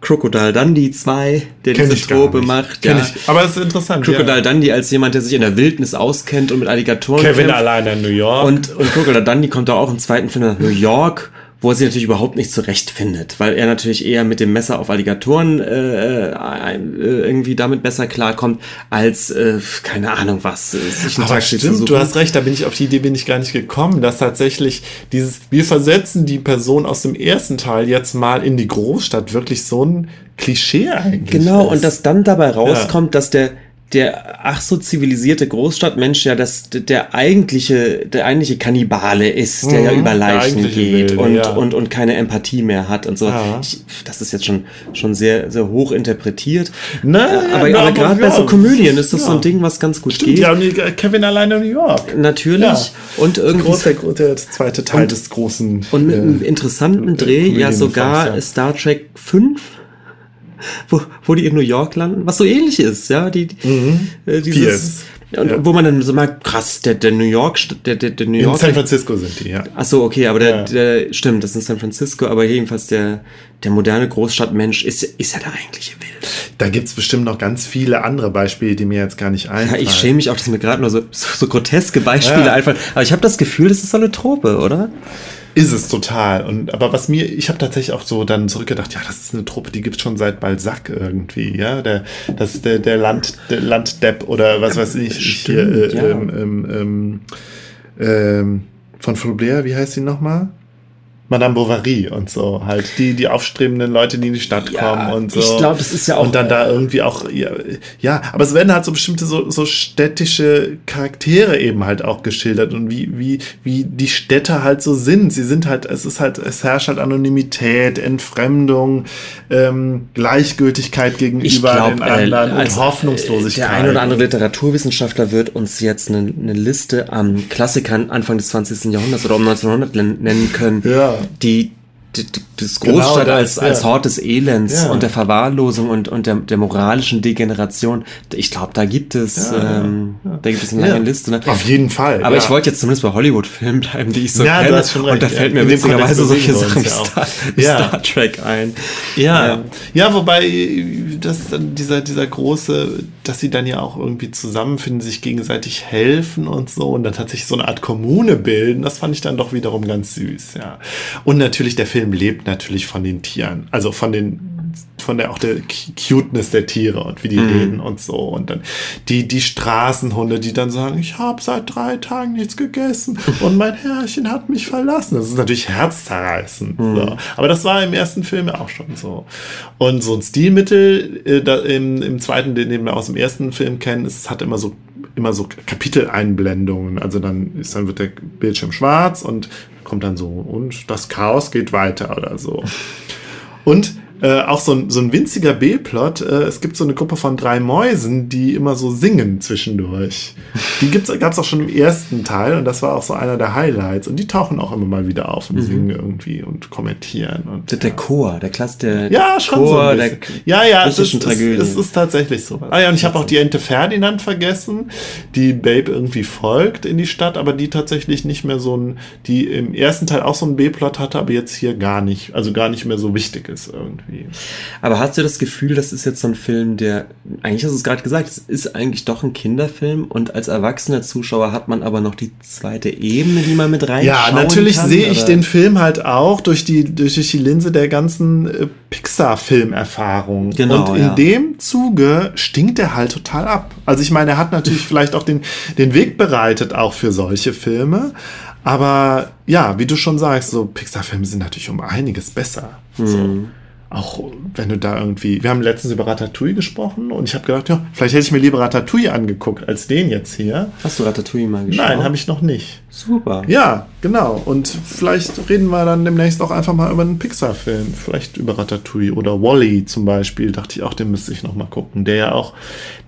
Crocodile Dundee 2, der Kenn diese Trope macht. Kenn ja. ich. Aber es ist interessant. Crocodile ja. Dundee als jemand, der sich in der Wildnis auskennt und mit Alligatoren Kevin kämpft. alleine in New York. Und, und Crocodile Dundee kommt da auch im zweiten Film nach New York, wo er sich natürlich überhaupt nicht zurechtfindet, weil er natürlich eher mit dem Messer auf Alligatoren äh, äh, irgendwie damit besser klarkommt, als, äh, keine Ahnung was, äh, sich ein Aber stimmt, du hast recht, da bin ich auf die Idee bin ich gar nicht gekommen, dass tatsächlich dieses, wir versetzen die Person aus dem ersten Teil jetzt mal in die Großstadt, wirklich so ein Klischee eigentlich. Genau, ist. und dass dann dabei rauskommt, dass der, der ach so zivilisierte Großstadtmensch ja das, der eigentliche, der eigentliche Kannibale ist, der ja Mhm, über der Leichen geht Wilde, und, ja. und, und keine Empathie mehr hat und so. Ja. Ich, das ist jetzt schon, schon sehr, sehr hoch interpretiert. Na, aber ja, aber aber gerade bei ja, so Komödien ist das ja. so ein Ding, was ganz gut Stimmt, geht. ja, und die- Kevin alleine in New York. Natürlich. Ja. Und irgendwie Groß, der, der zweite Teil des großen. Und mit einem äh, interessanten Dreh, ja sogar ja. Star Trek 5, wo, wo die in New York landen, was so ähnlich ist, ja, die, äh, dieses, und Mhm. Ja. wo man dann so merkt, krass, der, der New York, der, der, der New in York, San Francisco sind die, ja. ach so, okay, aber der, Ja. der, stimmt, das ist in San Francisco, aber jedenfalls der, der moderne Großstadtmensch ist, ist ja der eigentliche Wild. Da gibt's bestimmt noch ganz viele andere Beispiele, die mir jetzt gar nicht Ja, einfallen. ich schäme mich auch, dass mir gerade nur so, so, so groteske Beispiele Ja. einfallen, aber ich habe das Gefühl, das ist so eine Trope, oder? Ist es total. Und aber was mir, ich habe tatsächlich auch so dann zurückgedacht, ja, das ist eine Truppe, die gibt's schon seit Balzac irgendwie, ja. Der, das ist der, der Land, der Landdepp oder was weiß ich. Stimmt, hier, äh, ja. ähm, ähm, ähm, ähm, von Flaubert, wie heißt sie nochmal? Madame Bovary und so, halt die, die aufstrebenden Leute, die in die Stadt Ja, kommen und so. ich glaub, das ist ja auch- Und dann da irgendwie auch, ja, ja, aber es werden halt so bestimmte so, so städtische Charaktere eben halt auch geschildert und wie, wie, wie die Städte halt so sind. Sie sind halt, es ist halt, es herrscht halt Anonymität, Entfremdung, ähm, Gleichgültigkeit gegenüber glaub, den äh, anderen als, und Hoffnungslosigkeit. Der ein oder andere Literaturwissenschaftler wird uns jetzt eine, eine Liste an Klassikern Anfang des 20. Jahrhunderts oder um 1900 nen- nennen können, Ja. Die, die, die das Genau Großstadt das, als, als ja. Hort des Elends Ja. und der Verwahrlosung und, und der, der moralischen Degeneration. Ich glaube, da gibt es, Ja, ähm, da gibt es eine lange Liste. Ne? Auf jeden Fall. Aber ich wollte jetzt zumindest bei Hollywood-Filmen bleiben, die ich so Ja, du kenne. hast schon und da fällt mir witzigerweise solche Sachen wie Star. Star Trek ein. Ja, ja, wobei das dann dieser, dieser große, dass sie dann ja auch irgendwie zusammenfinden, sich gegenseitig helfen und so und dann tatsächlich so eine Art Kommune bilden, das fand ich dann doch wiederum ganz süß, ja. Und natürlich, der Film lebt natürlich von den Tieren, also von den von der auch der Cu- Cuteness der Tiere und wie die reden und so und dann die die Straßenhunde, die dann sagen, ich habe seit drei Tagen nichts gegessen und mein Herrchen hat mich verlassen. Das ist natürlich herzzerreißend. So. Aber das war im ersten Film ja auch schon so. Und so ein Stilmittel äh, da, im, im zweiten, den den wir aus dem ersten Film kennen, ist, es hat immer so immer so Kapiteleinblendungen. Also dann ist dann wird der Bildschirm schwarz und kommt dann so und das Chaos geht weiter oder so. Und äh, auch so ein, so ein winziger B-Plot. Äh, es gibt so eine Gruppe von drei Mäusen, die immer so singen zwischendurch. Die gab es auch schon im ersten Teil und das war auch so einer der Highlights. Und die tauchen auch immer mal wieder auf und singen irgendwie und kommentieren. Und, Der, der Chor, der Klasse, der ja, schon so Chor ein der. Ja, ja, es ist, es, es ist tatsächlich so. Ah ja, und ich habe auch die Ente Ferdinand vergessen, die Babe irgendwie folgt in die Stadt, aber die tatsächlich nicht mehr so ein, die im ersten Teil auch so einen B-Plot hatte, aber jetzt hier gar nicht, also gar nicht mehr so wichtig ist irgendwie. Aber hast du das Gefühl, das ist jetzt so ein Film, der, eigentlich hast du es gerade gesagt, es ist eigentlich doch ein Kinderfilm und als erwachsener Zuschauer hat man aber noch die zweite Ebene, die man mit reinschauen Ja, natürlich sehe ich den Film halt auch durch die, durch die Linse der ganzen äh, Pixar-Filmerfahrung. Genau, Und in ja. dem Zuge stinkt er halt total ab. Also ich meine, er hat natürlich vielleicht auch den, den Weg bereitet auch für solche Filme. Aber ja, wie du schon sagst, so Pixar-Filme sind natürlich um einiges besser. So. Auch wenn du da irgendwie, wir haben letztens über Ratatouille gesprochen und ich habe gedacht, ja, vielleicht hätte ich mir lieber Ratatouille angeguckt als den jetzt hier. Hast du Ratatouille mal geschaut? Nein, habe ich noch nicht. Super. Ja, genau. Und vielleicht reden wir dann demnächst auch einfach mal über einen Pixar-Film. Vielleicht über Ratatouille oder Wally zum Beispiel. Dachte ich auch, den müsste ich noch mal gucken. Der ja auch,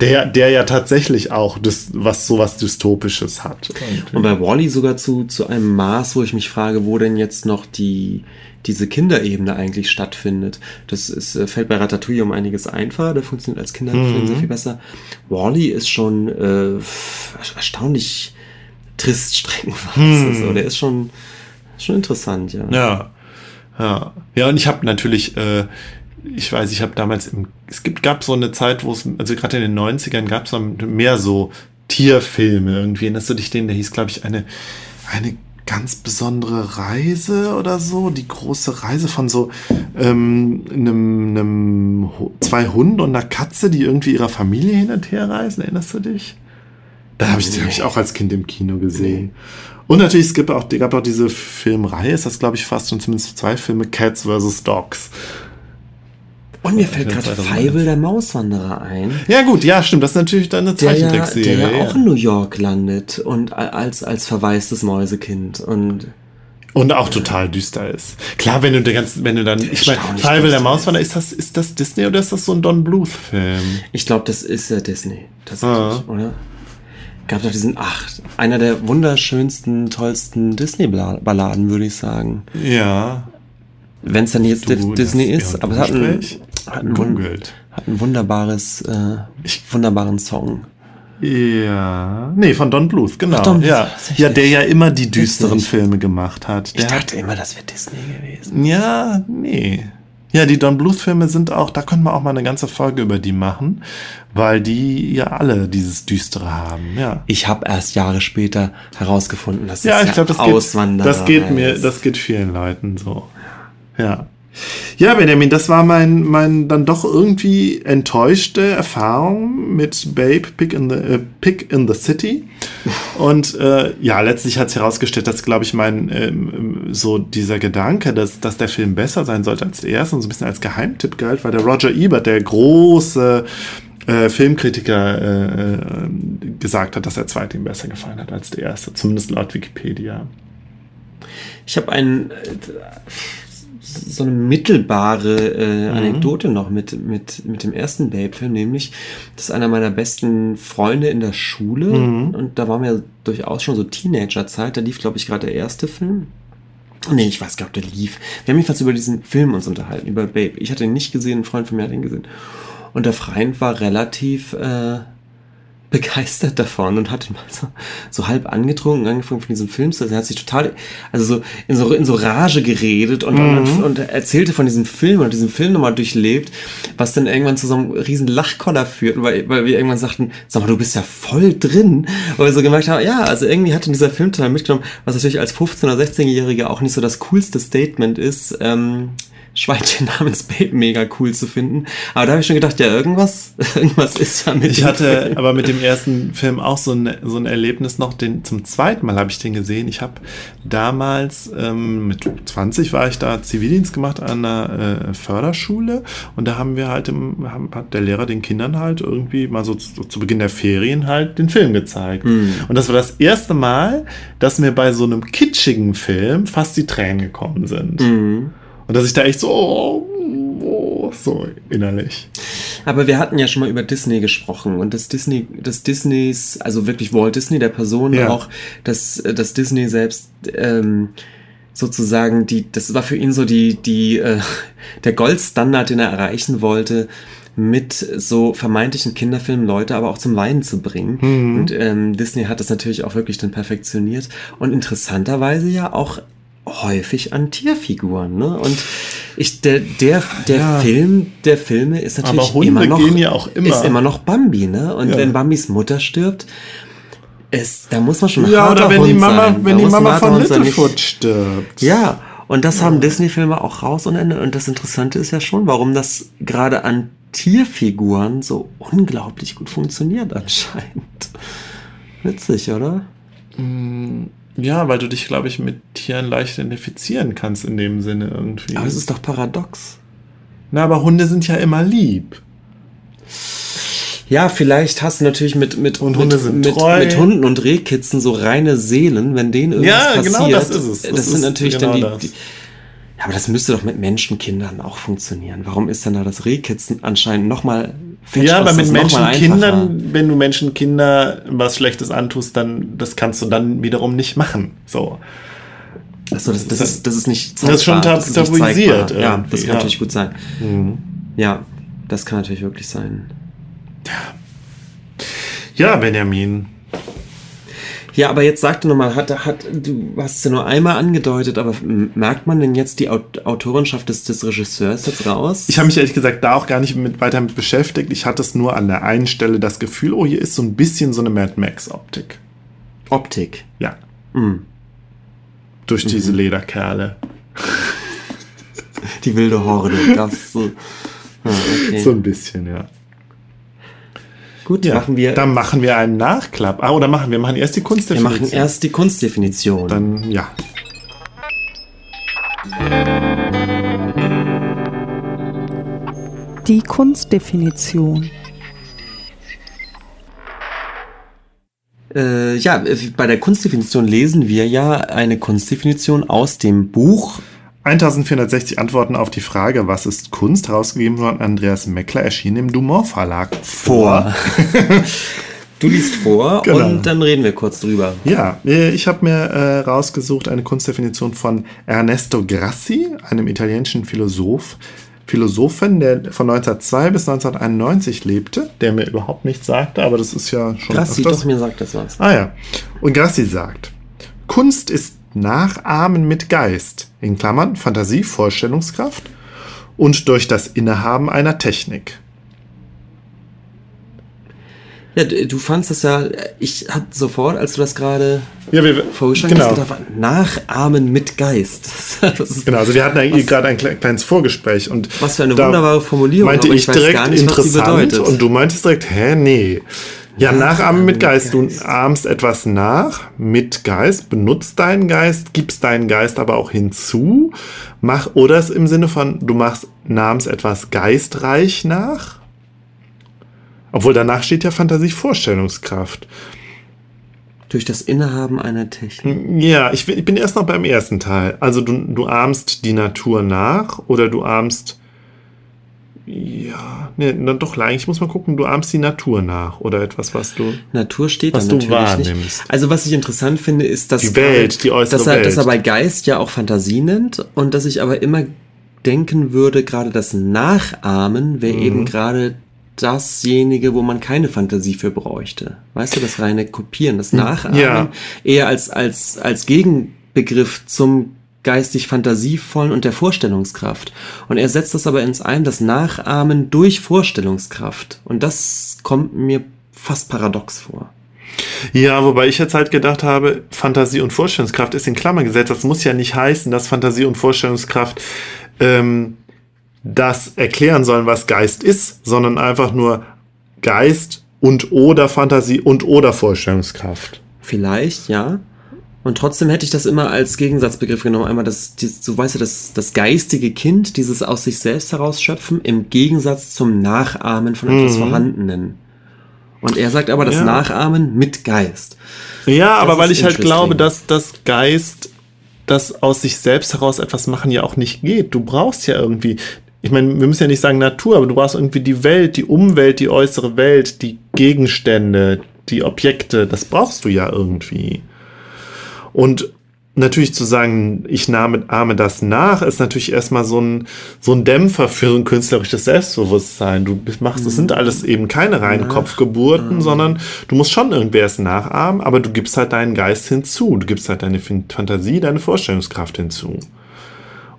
der, der ja tatsächlich auch das, was sowas Dystopisches hat. irgendwie. Und bei Wally sogar zu, zu einem Maß, wo ich mich frage, wo denn jetzt noch die, diese Kinderebene eigentlich stattfindet. Das ist, äh, fällt bei Ratatouille um einiges einfacher, der funktioniert als Kinderfilm Mhm. sehr viel besser. Wally ist schon äh, erstaunlich trist streckenweise. So, der ist schon, schon interessant, ja. Ja. Ja, ja und ich habe natürlich äh, ich weiß, ich habe damals, im, es gibt, gab so eine Zeit, wo es, also gerade in den 90ern gab es mehr so Tierfilme irgendwie. Erinnerst du dich den? Der hieß, glaube ich, eine, eine ganz besondere Reise oder so. Die große Reise von so ähm, einem, einem, zwei Hunden und einer Katze, die irgendwie ihrer Familie hin und her reisen. Erinnerst du dich? Da habe ich, nee. hab ich auch als Kind im Kino gesehen. Und natürlich, es gibt auch, gab auch diese Filmreihe, ist das glaube ich fast schon zumindest zwei Filme, Cats vs. Dogs. Und mir fällt gerade Feibel der Mauswanderer ein. Ja gut, ja stimmt, das ist natürlich dann eine Zeichentrickserie. Der ja, der ja auch in New York landet und als, als verwaistes Mäusekind und... Und auch total düster ist. Klar, wenn du der ganze, wenn du dann, ich meine, Feibel der Mauswanderer, ist das, ist das Disney oder ist das so ein Don Bluth-Film? Ich glaube, das ist äh, Disney, tatsächlich, ah. oder? Gab doch diesen, ach, einer der wunderschönsten, tollsten Disney-Balladen, würde ich sagen. Ja. Wenn es dann jetzt du, Disney ist, aber es hat ein, hat ein, hat ein wunderbares, äh, wunderbaren Song. Ja, nee, von Don Bluth, genau. Ach, Don Bluth, ja. ja, der ja immer die düsteren Filme gemacht hat. Der ich dachte hat, immer, das wäre Disney gewesen. Ja, nee. Ja, die Don Bluth-Filme sind auch, da könnte man auch mal eine ganze Folge über die machen, weil die ja alle dieses Düstere haben, ja. Ich habe erst Jahre später herausgefunden, dass ja, ich glaube, das Auswanderer geht, das geht mir, das geht vielen Leuten so. Ja. Ja, Benjamin, das war mein, mein dann doch irgendwie enttäuschte Erfahrung mit Babe Pick in the, äh, Pick in the City. Und äh, ja, letztlich hat sich herausgestellt, dass, glaube ich, mein ähm, so dieser Gedanke, dass, dass der Film besser sein sollte als der erste und so ein bisschen als Geheimtipp galt, weil der Roger Ebert, der große äh, Filmkritiker, äh, äh gesagt hat, dass der zweite ihm besser gefallen hat als der erste, zumindest laut Wikipedia. Ich habe einen äh, so eine mittelbare äh, mhm. Anekdote mhm. noch mit, mit, mit dem ersten Babe-Film, nämlich, das ist einer meiner besten Freunde in der Schule mhm. und da waren wir durchaus schon so Teenager-Zeit, da lief, glaube ich, gerade der erste Film. Nee, ich weiß gar nicht, ob der lief. Wir haben jedenfalls über diesen Film uns unterhalten, über Babe. Ich hatte ihn nicht gesehen, ein Freund von mir hat ihn gesehen. Und der Freund war relativ äh, begeistert davon und hat mal so, so halb angetrunken, angefangen von diesem Film zu. Er hat sich total, also so in so, in so Rage geredet und, mhm. und, und, erzählte von diesem Film und diesem Film nochmal durchlebt, was dann irgendwann zu so einem riesen Lachkoller führt, weil, weil wir irgendwann sagten, sag mal, du bist ja voll drin. Weil wir so gemerkt haben, ja, also irgendwie hat in dieser Film total mitgenommen, was natürlich als 15- oder 16-Jähriger auch nicht so das coolste Statement ist, ähm, Schweinchen namens Babe mega cool zu finden. Aber da habe ich schon gedacht, ja, irgendwas, irgendwas ist ja mit Ich hatte Film. aber mit dem ersten Film auch so ein, so ein Erlebnis noch, den, zum zweiten Mal habe ich den gesehen. Ich habe damals, ähm, mit 20 war ich da Zivildienst gemacht an einer äh, Förderschule und da haben wir halt, im, haben, hat der Lehrer den Kindern halt irgendwie mal so zu, zu Beginn der Ferien halt den Film gezeigt. Mhm. Und das war das erste Mal, dass mir bei so einem kitschigen Film fast die Tränen gekommen sind. Mhm. Und dass ich da echt so, oh, oh, so innerlich. Aber wir hatten ja schon mal über Disney gesprochen und das Disney, das Disneys, also wirklich Walt Disney, der Person ja. auch, dass, dass Disney selbst ähm, sozusagen die, das war für ihn so die, die, äh, der Goldstandard, den er erreichen wollte, mit so vermeintlichen Kinderfilmen Leute aber auch zum Weinen zu bringen. Mhm. Und ähm, Disney hat das natürlich auch wirklich dann perfektioniert und interessanterweise ja auch häufig an Tierfiguren, ne? Und ich, der, der, der ja. Film der Filme ist natürlich Aber Hunde immer noch, gehen ja auch immer. ist immer noch Bambi, ne? Und ja. wenn Bambis Mutter stirbt, ist, da muss man schon Ja, oder wenn Hund die Mama, sein. wenn da die Mama von Littlefoot stirbt. Ja, und das ja. haben Disney-Filme auch raus und Ende. Und das Interessante ist ja schon, warum das gerade an Tierfiguren so unglaublich gut funktioniert anscheinend. Witzig, oder? Mm. Ja, weil du dich, glaube ich, mit Tieren leicht identifizieren kannst in dem Sinne irgendwie. Aber es ist doch paradox. Na, aber Hunde sind ja immer lieb. Ja, vielleicht hast du natürlich mit, mit, und Hunde mit, sind mit, treu. mit Hunden und Rehkitzen so reine Seelen, wenn denen irgendwas ja, passiert. Ja, genau das ist es. Das, das sind natürlich genau dann die, die ja, aber das müsste doch mit Menschenkindern auch funktionieren. Warum ist denn da das Rehkitzen anscheinend nochmal ja, aber mit Menschenkindern, wenn du Menschenkinder was Schlechtes antust, dann das kannst du dann wiederum nicht machen. So. Achso, das, das, das, ist, das ist nicht zeigbar. Das ist schon tab tabuisiert. Ja, das kann ja. natürlich gut sein. Mhm. Ja, das kann natürlich wirklich sein. Ja. Ja, Benjamin. Ja, aber jetzt sagte nochmal, hat, hat, du hast es ja nur einmal angedeutet, aber merkt man denn jetzt die Autorenschaft des, des Regisseurs jetzt raus? Ich habe mich ehrlich gesagt da auch gar nicht mit, weiter mit beschäftigt. Ich hatte es nur an der einen Stelle das Gefühl, oh, hier ist so ein bisschen so eine Mad Max-Optik. Optik? Ja. Mhm. Durch diese mhm. Lederkerle. Die wilde Horde. Das so. Ah, okay. So ein bisschen, ja. Gut, ja, machen wir. Dann machen wir einen Nachklapp. Ah, oder machen wir machen erst die Kunstdefinition. Wir machen erst die Kunstdefinition. Dann ja. Die Kunstdefinition. Äh, ja, bei der Kunstdefinition lesen wir ja eine Kunstdefinition aus dem Buch 1460 Antworten auf die Frage, was ist Kunst, herausgegeben von Andreas Meckler, erschien im Dumont Verlag vor. du liest vor genau. und dann reden wir kurz drüber. Ja, äh, ich habe mir äh, rausgesucht eine Kunstdefinition von Ernesto Grassi, einem italienischen Philosoph, Philosophen, der von 1902 bis 1991 lebte, der mir überhaupt nichts sagte, aber das ist ja schon. Grassi, öfters. doch, mir sagt das was. Ah ja. Und Grassi sagt, Kunst ist Nachahmen mit Geist, in Klammern Fantasie, Vorstellungskraft und durch das Innehaben einer Technik. Ja, du fandst das ja, ich hatte sofort, als du das gerade ja, vorgeschlagen genau. hast, gedacht, Nachahmen mit Geist. genau, also wir hatten eigentlich gerade ein kleines Vorgespräch und was für eine wunderbare Formulierung. Meinte ich, ich direkt nicht, interessant und du meintest direkt, hä, nee. Ja, nachahmen mit Geist. Du ahmst etwas nach mit Geist, benutzt deinen Geist, gibst deinen Geist aber auch hinzu. Mach, oder es im Sinne von, du machst, nahmst etwas geistreich nach. Obwohl danach steht ja Fantasie, Vorstellungskraft. Durch das Innehaben einer Technik. Ja, ich, ich bin erst noch beim ersten Teil. Also du, du ahmst die Natur nach oder du ahmst ja, ne, dann doch eigentlich muss man gucken, du ahmst die Natur nach oder etwas, was du Natur steht was du wahrnimmst. Nicht. Also was ich interessant finde, ist, dass die Welt, die äußere dass er, Welt, dass er bei Geist ja auch Fantasie nennt und dass ich aber immer denken würde, gerade das Nachahmen wäre mhm. eben gerade dasjenige, wo man keine Fantasie für bräuchte. Weißt du, das reine Kopieren, das Nachahmen ja. eher als als als Gegenbegriff zum geistig fantasievollen und der Vorstellungskraft. Und er setzt das aber ins ein, das Nachahmen durch Vorstellungskraft. Und das kommt mir fast paradox vor. Ja, wobei ich jetzt halt gedacht habe, Fantasie und Vorstellungskraft ist in Klammern gesetzt. Das muss ja nicht heißen, dass Fantasie und Vorstellungskraft ähm, das erklären sollen, was Geist ist, sondern einfach nur Geist und oder Fantasie und oder Vorstellungskraft. Vielleicht, ja. Und trotzdem hätte ich das immer als Gegensatzbegriff genommen. Einmal das, die, so weißt du, das, das geistige Kind, dieses aus sich selbst herausschöpfen, im Gegensatz zum Nachahmen von etwas mhm. Vorhandenen. Und er sagt aber das ja. Nachahmen mit Geist. Ja, das aber weil ich halt glaube, dass das Geist, das aus sich selbst heraus etwas machen ja auch nicht geht. Du brauchst ja irgendwie, ich meine, wir müssen ja nicht sagen Natur, aber du brauchst irgendwie die Welt, die Umwelt, die äußere Welt, die Gegenstände, die Objekte, das brauchst du ja irgendwie. Und natürlich zu sagen, ich nahme, ahme das nach, ist natürlich erstmal so ein, so ein Dämpfer für so ein künstlerisches Selbstbewusstsein. Du machst, es sind mhm. alles eben keine reinen Kopfgeburten, mhm. sondern du musst schon irgendwer es nachahmen, aber du gibst halt deinen Geist hinzu. Du gibst halt deine Fantasie, deine Vorstellungskraft hinzu.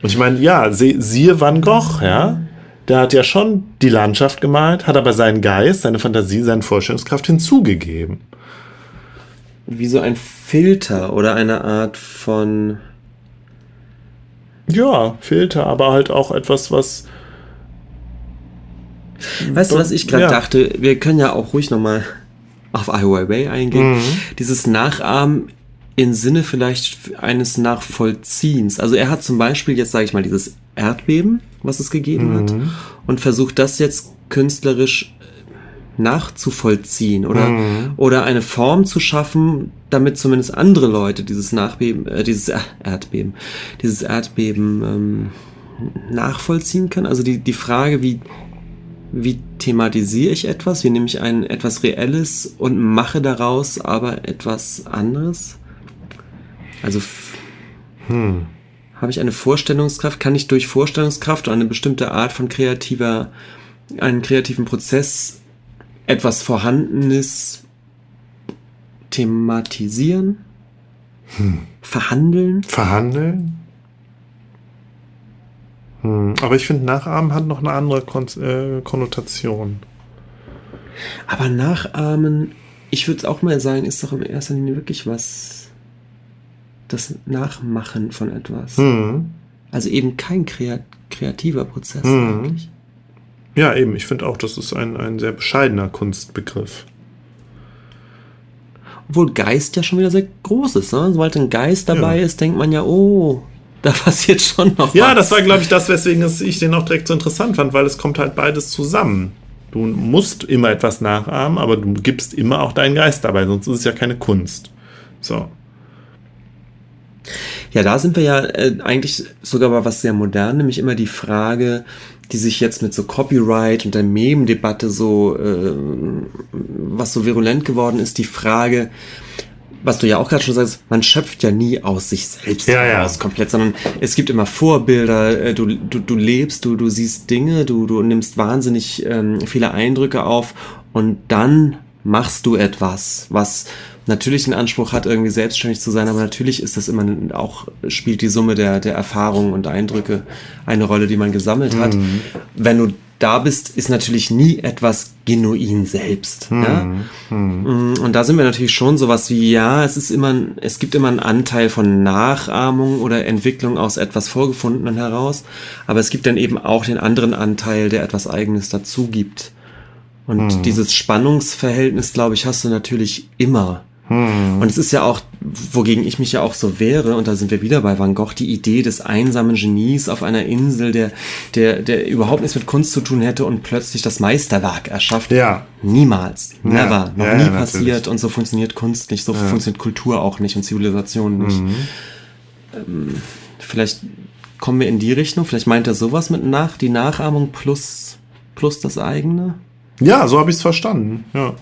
Und ich meine, ja, siehe Van Gogh, ja. Der hat ja schon die Landschaft gemalt, hat aber seinen Geist, seine Fantasie, seine Vorstellungskraft hinzugegeben wie so ein Filter oder eine Art von. Ja, Filter, aber halt auch etwas, was. Weißt du, was ich gerade ja. dachte? Wir können ja auch ruhig nochmal auf Ai Weiwei eingehen. Mhm. Dieses Nachahmen im Sinne vielleicht eines Nachvollziehens. Also er hat zum Beispiel jetzt, sage ich mal, dieses Erdbeben, was es gegeben mhm. hat, und versucht das jetzt künstlerisch nachzuvollziehen oder, mhm. oder eine Form zu schaffen, damit zumindest andere Leute dieses Nachbeben, äh, dieses Erdbeben, dieses Erdbeben ähm, nachvollziehen können. Also die, die Frage, wie, wie thematisiere ich etwas, wie nehme ich ein etwas Reelles und mache daraus aber etwas anderes? Also hm. habe ich eine Vorstellungskraft, kann ich durch Vorstellungskraft oder eine bestimmte Art von kreativer, einen kreativen Prozess etwas Vorhandenes thematisieren, verhandeln. Verhandeln? Hm, aber ich finde, Nachahmen hat noch eine andere Kon äh, Konnotation. Aber nachahmen, ich würde auch mal sagen, ist doch in erster Linie wirklich was, das Nachmachen von etwas. Hm. Also eben kein krea kreativer Prozess Mhm. eigentlich. Ja, eben. Ich finde auch, das ist ein, ein sehr bescheidener Kunstbegriff. Obwohl Geist ja schon wieder sehr groß ist. Ne? Sobald ein Geist dabei Ja. ist, denkt man ja, oh, da passiert schon noch Ja, was. das war, glaube ich, das, weswegen es- ich den auch direkt so interessant fand, weil es kommt halt beides zusammen. Du musst immer etwas nachahmen, aber du gibst immer auch deinen Geist dabei, sonst ist es ja keine Kunst. So. Ja, da sind wir ja äh, eigentlich sogar bei was sehr modern, nämlich immer die Frage, die sich jetzt mit so Copyright und der Meme-Debatte so, äh, was so virulent geworden ist, die Frage, was du ja auch gerade schon sagst, man schöpft ja nie aus sich selbst Ja, ja. heraus komplett, sondern es gibt immer Vorbilder, äh, du, du, du lebst, du, du siehst Dinge, du, du nimmst wahnsinnig ähm, viele Eindrücke auf und dann machst du etwas, was natürlich den Anspruch hat, irgendwie selbstständig zu sein, aber natürlich ist das immer auch, spielt die Summe der, der Erfahrungen und Eindrücke eine Rolle, die man gesammelt hat. Wenn du da bist, ist natürlich nie etwas genuin selbst. Ja? Mm, Und da sind wir natürlich schon sowas wie, ja, es ist immer, es gibt immer einen Anteil von Nachahmung oder Entwicklung aus etwas Vorgefundenen heraus, aber es gibt dann eben auch den anderen Anteil, der etwas Eigenes dazu gibt. Und dieses Spannungsverhältnis, glaube ich, hast du natürlich immer. Und es ist ja auch, wogegen ich mich ja auch so wehre, und da sind wir wieder bei Van Gogh, die Idee des einsamen Genies auf einer Insel, der, der, der überhaupt nichts mit Kunst zu tun hätte und plötzlich das Meisterwerk erschafft. Ja. Niemals. Never. Noch ja, nie ja, passiert. natürlich. Und so funktioniert Kunst nicht, so funktioniert Kultur auch nicht und Zivilisation nicht. Mhm. Ähm, vielleicht kommen wir in die Richtung. Vielleicht meint er sowas mit nach, die Nachahmung plus, plus das eigene. Ja, so habe ich es verstanden. Ja.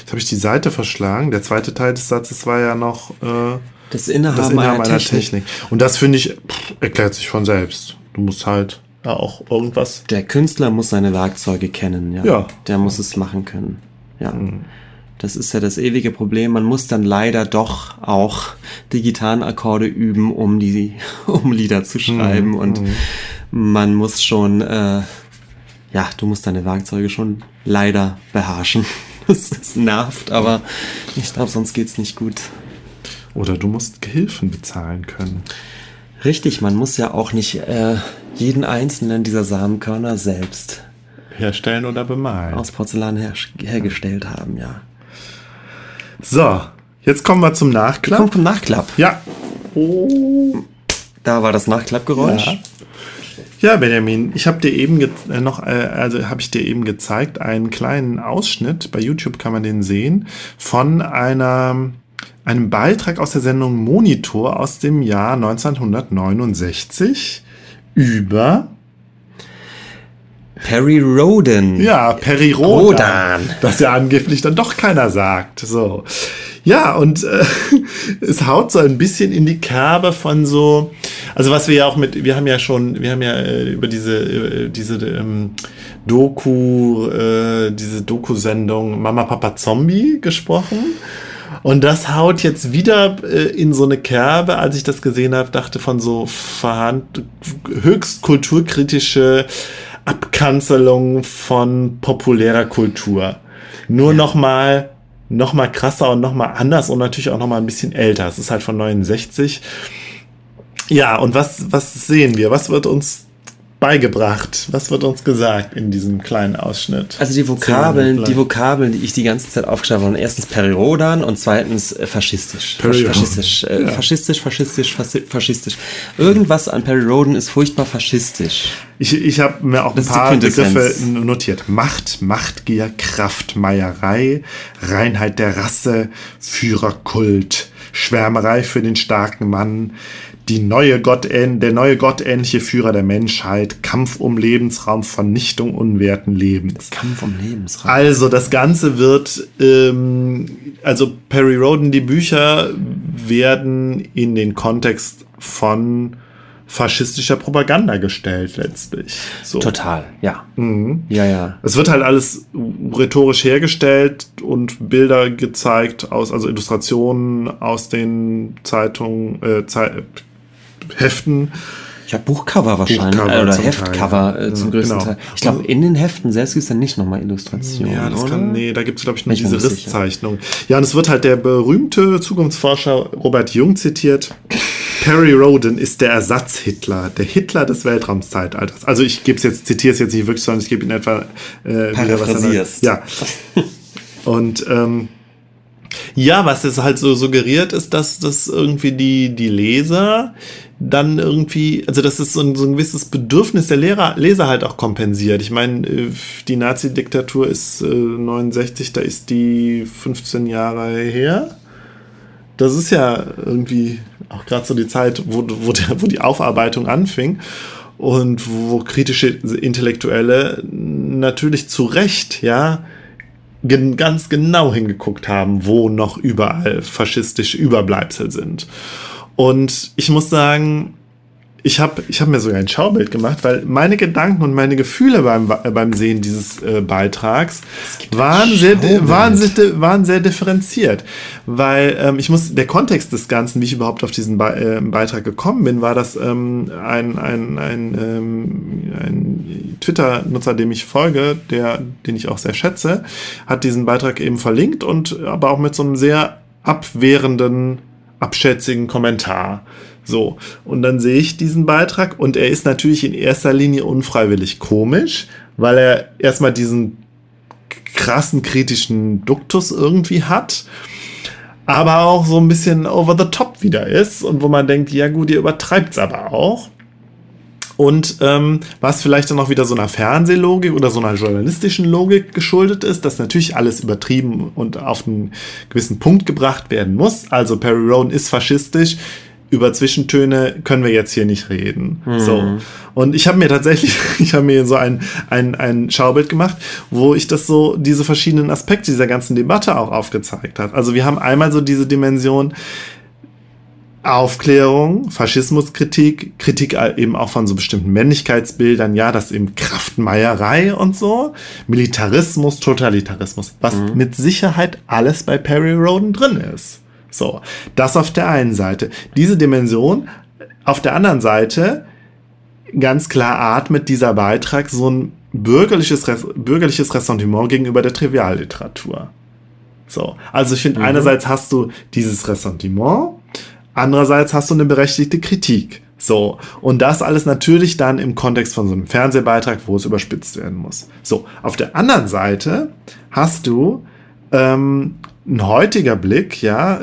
Jetzt habe ich die Seite verschlagen. Der zweite Teil des Satzes war ja noch äh, Das Innehaben, das Innehaben einer einer Technik. Technik. Und das finde ich, pff, erklärt sich von selbst. Du musst halt ja auch irgendwas. Der Künstler muss seine Werkzeuge kennen, ja. Ja. Der muss es machen können. Ja. Das ist ja das ewige Problem. Man muss dann leider doch auch Gitarrenakkorde üben, um die, um Lieder zu schreiben. Und man muss schon, äh, ja, du musst deine Werkzeuge schon leider beherrschen. Das, das nervt, aber ich glaube, sonst geht's nicht gut. Oder du musst Gehilfen bezahlen können. Richtig, man muss ja auch nicht äh, jeden einzelnen dieser Samenkörner selbst Herstellen oder bemalen. aus Porzellan her hergestellt haben, ja. So, jetzt kommen wir zum Nachklapp. Kommt vom Nachklapp. Ja. Da war das Nachklappgeräusch. Ja. Ja, Benjamin, ich habe dir eben äh, noch, äh, also habe ich dir eben gezeigt, einen kleinen Ausschnitt, bei YouTube kann man den sehen, von einer, einem Beitrag aus der Sendung Monitor aus dem Jahr 1969 über, Perry Roden. ja, Perry Rodan, Rodan. das ja angeblich dann doch keiner sagt, so. Ja, und äh, es haut so ein bisschen in die Kerbe von so, also was wir ja auch mit, wir haben ja schon, wir haben ja äh, über diese, äh, diese ähm, Doku, äh, diese Doku-Sendung Mama Papa Zombie gesprochen. Und das haut jetzt wieder äh, in so eine Kerbe, als ich das gesehen habe, dachte von so verhand höchst kulturkritische Abkanzelung von populärer Kultur. Nur noch mal noch mal krasser und noch mal anders und natürlich auch noch mal ein bisschen älter. Es ist halt von 69. Ja, und was, was sehen wir? Was wird uns beigebracht? Was wird uns gesagt in diesem kleinen Ausschnitt? Also die Vokabeln, die Vokabeln, die ich die ganze Zeit aufgeschrieben habe, waren erstens Periodan und zweitens äh, faschistisch. Fasch Periodan. faschistisch, äh, Ja. faschistisch, faschistisch, faschistisch. Irgendwas an Perry Roden ist furchtbar faschistisch. Ich, ich habe mir auch ein Das die paar. Begriffe notiert. Macht, Machtgier, Kraftmeierei, Reinheit der Rasse, Führerkult, Schwärmerei für den starken Mann, die neue Gottähn der neue gottähnliche Führer der Menschheit, Kampf um Lebensraum, Vernichtung unwerten Lebens. Kampf um Lebensraum. Also das Ganze wird, ähm, also Perry Roden, die Bücher werden in den Kontext von faschistischer Propaganda gestellt letztlich. So. Total, ja. Mhm. Ja, ja. Es wird halt alles rhetorisch hergestellt und Bilder gezeigt aus, also Illustrationen aus den Zeitungen, äh, Zei Heften. Ja, Buchcover wahrscheinlich. Buchcover oder zum Heftcover Teil. äh, zum Ja, größten genau. Teil. Ich glaube, in den Heften selbst gibt es dann nicht nochmal Illustrationen. Ja, das oder? kann, nee, da gibt es, glaube ich, nur ich diese. Risszeichnung. Ja, und es wird halt der berühmte Zukunftsforscher Robert Jung zitiert. Perry Roden ist der Ersatz-Hitler, der Hitler des Weltraumzeitalters. Also ich gebe es jetzt, zitiere es jetzt nicht wirklich, sondern ich gebe ihn etwa äh, wieder was. Paraphrasierst. Ja. Und ähm, ja, was es halt so suggeriert, ist, dass das irgendwie die, die Leser dann irgendwie, also dass es so ein, so ein gewisses Bedürfnis der Lehrer, Leser halt auch kompensiert. Ich meine, äh, die Nazi-Diktatur ist äh, 69, da ist die 15 Jahre her. Das ist ja irgendwie auch gerade so die Zeit, wo, wo, der, wo die Aufarbeitung anfing und wo kritische Intellektuelle natürlich zu Recht, ja, gen ganz genau hingeguckt haben, wo noch überall faschistische Überbleibsel sind. Und ich muss sagen, ich habe ich hab mir sogar ein Schaubild gemacht, weil meine Gedanken und meine Gefühle beim, beim Sehen dieses äh, Beitrags waren sehr, waren, sehr, waren sehr differenziert. Weil ähm, ich muss, der Kontext des Ganzen, wie ich überhaupt auf diesen Be äh, Beitrag gekommen bin, war, dass ähm, ein, ein, ein, ähm, ein Twitter-Nutzer, dem ich folge, der, den ich auch sehr schätze, hat diesen Beitrag eben verlinkt und aber auch mit so einem sehr abwehrenden, abschätzigen Kommentar. So, und dann sehe ich diesen Beitrag und er ist natürlich in erster Linie unfreiwillig komisch, weil er erstmal diesen krassen kritischen Duktus irgendwie hat, aber auch so ein bisschen over the top wieder ist und wo man denkt, ja gut, ihr übertreibt's aber auch. Und ähm, was vielleicht dann auch wieder so einer Fernsehlogik oder so einer journalistischen Logik geschuldet ist, dass natürlich alles übertrieben und auf einen gewissen Punkt gebracht werden muss. Also Perry Rowan ist faschistisch. Über Zwischentöne können wir jetzt hier nicht reden. So. Und ich habe mir tatsächlich, ich habe mir so ein, ein, ein Schaubild gemacht, wo ich das so, diese verschiedenen Aspekte dieser ganzen Debatte auch aufgezeigt hat. Also wir haben einmal so diese Dimension, Aufklärung, Faschismuskritik, Kritik eben auch von so bestimmten Männlichkeitsbildern, ja, das eben Kraftmeierei und so, Militarismus, Totalitarismus, was mit Sicherheit alles bei Perry Roden drin ist. So, das auf der einen Seite. Diese Dimension, auf der anderen Seite, ganz klar atmet dieser Beitrag so ein bürgerliches, bürgerliches Ressentiment gegenüber der Trivialliteratur. So, also ich finde, einerseits hast du dieses Ressentiment, andererseits hast du eine berechtigte Kritik. So, und das alles natürlich dann im Kontext von so einem Fernsehbeitrag, wo es überspitzt werden muss. So, auf der anderen Seite hast du ähm, ein heutiger Blick, ja,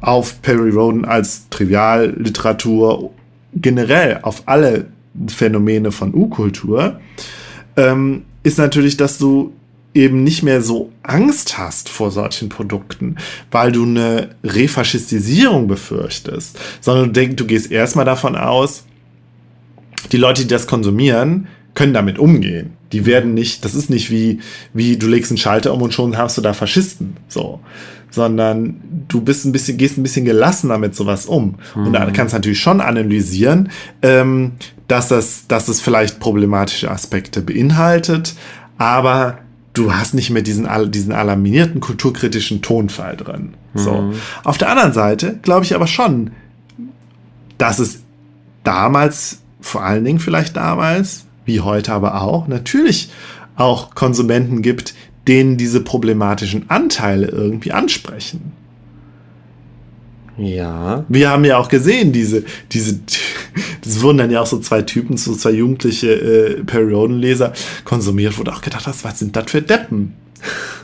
auf Perry Roden als Trivialliteratur, generell auf alle Phänomene von U-Kultur, ähm, ist natürlich, dass du eben nicht mehr so Angst hast vor solchen Produkten, weil du eine Refaschistisierung befürchtest, sondern du denkst, du gehst erstmal davon aus, die Leute, die das konsumieren, können damit umgehen. Die werden nicht, das ist nicht wie, wie du legst einen Schalter um und schon hast du da Faschisten, so. Sondern du bist ein bisschen, gehst ein bisschen gelassener mit sowas um. Und da kannst du natürlich schon analysieren, ähm, dass das, dass es vielleicht problematische Aspekte beinhaltet, aber du hast nicht mehr diesen, diesen alarmierten kulturkritischen Tonfall drin. So. Auf der anderen Seite glaube ich aber schon, dass es damals, vor allen Dingen vielleicht damals, wie heute aber auch, natürlich auch Konsumenten gibt, denen diese problematischen Anteile irgendwie ansprechen. Ja. Wir haben ja auch gesehen, diese, diese, das wurden dann ja auch so zwei Typen, so zwei jugendliche äh, Periodenleser konsumiert, wo du auch gedacht hast, was sind das für Deppen?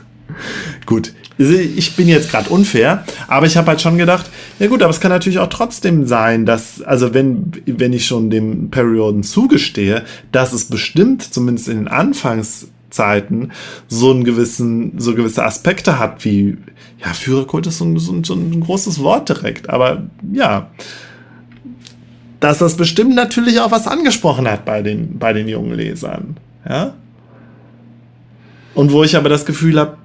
gut, ich bin jetzt gerade unfair, aber ich habe halt schon gedacht, ja gut, aber es kann natürlich auch trotzdem sein, dass, also wenn, wenn ich schon dem Perioden zugestehe, dass es bestimmt, zumindest in den Anfangszeiten, so einen gewissen, so gewisse Aspekte hat, wie, ja, Führerkult ist so ein, so ein, so ein großes Wort direkt, aber ja, dass das bestimmt natürlich auch was angesprochen hat bei den, bei den jungen Lesern, ja. Und wo ich aber das Gefühl habe,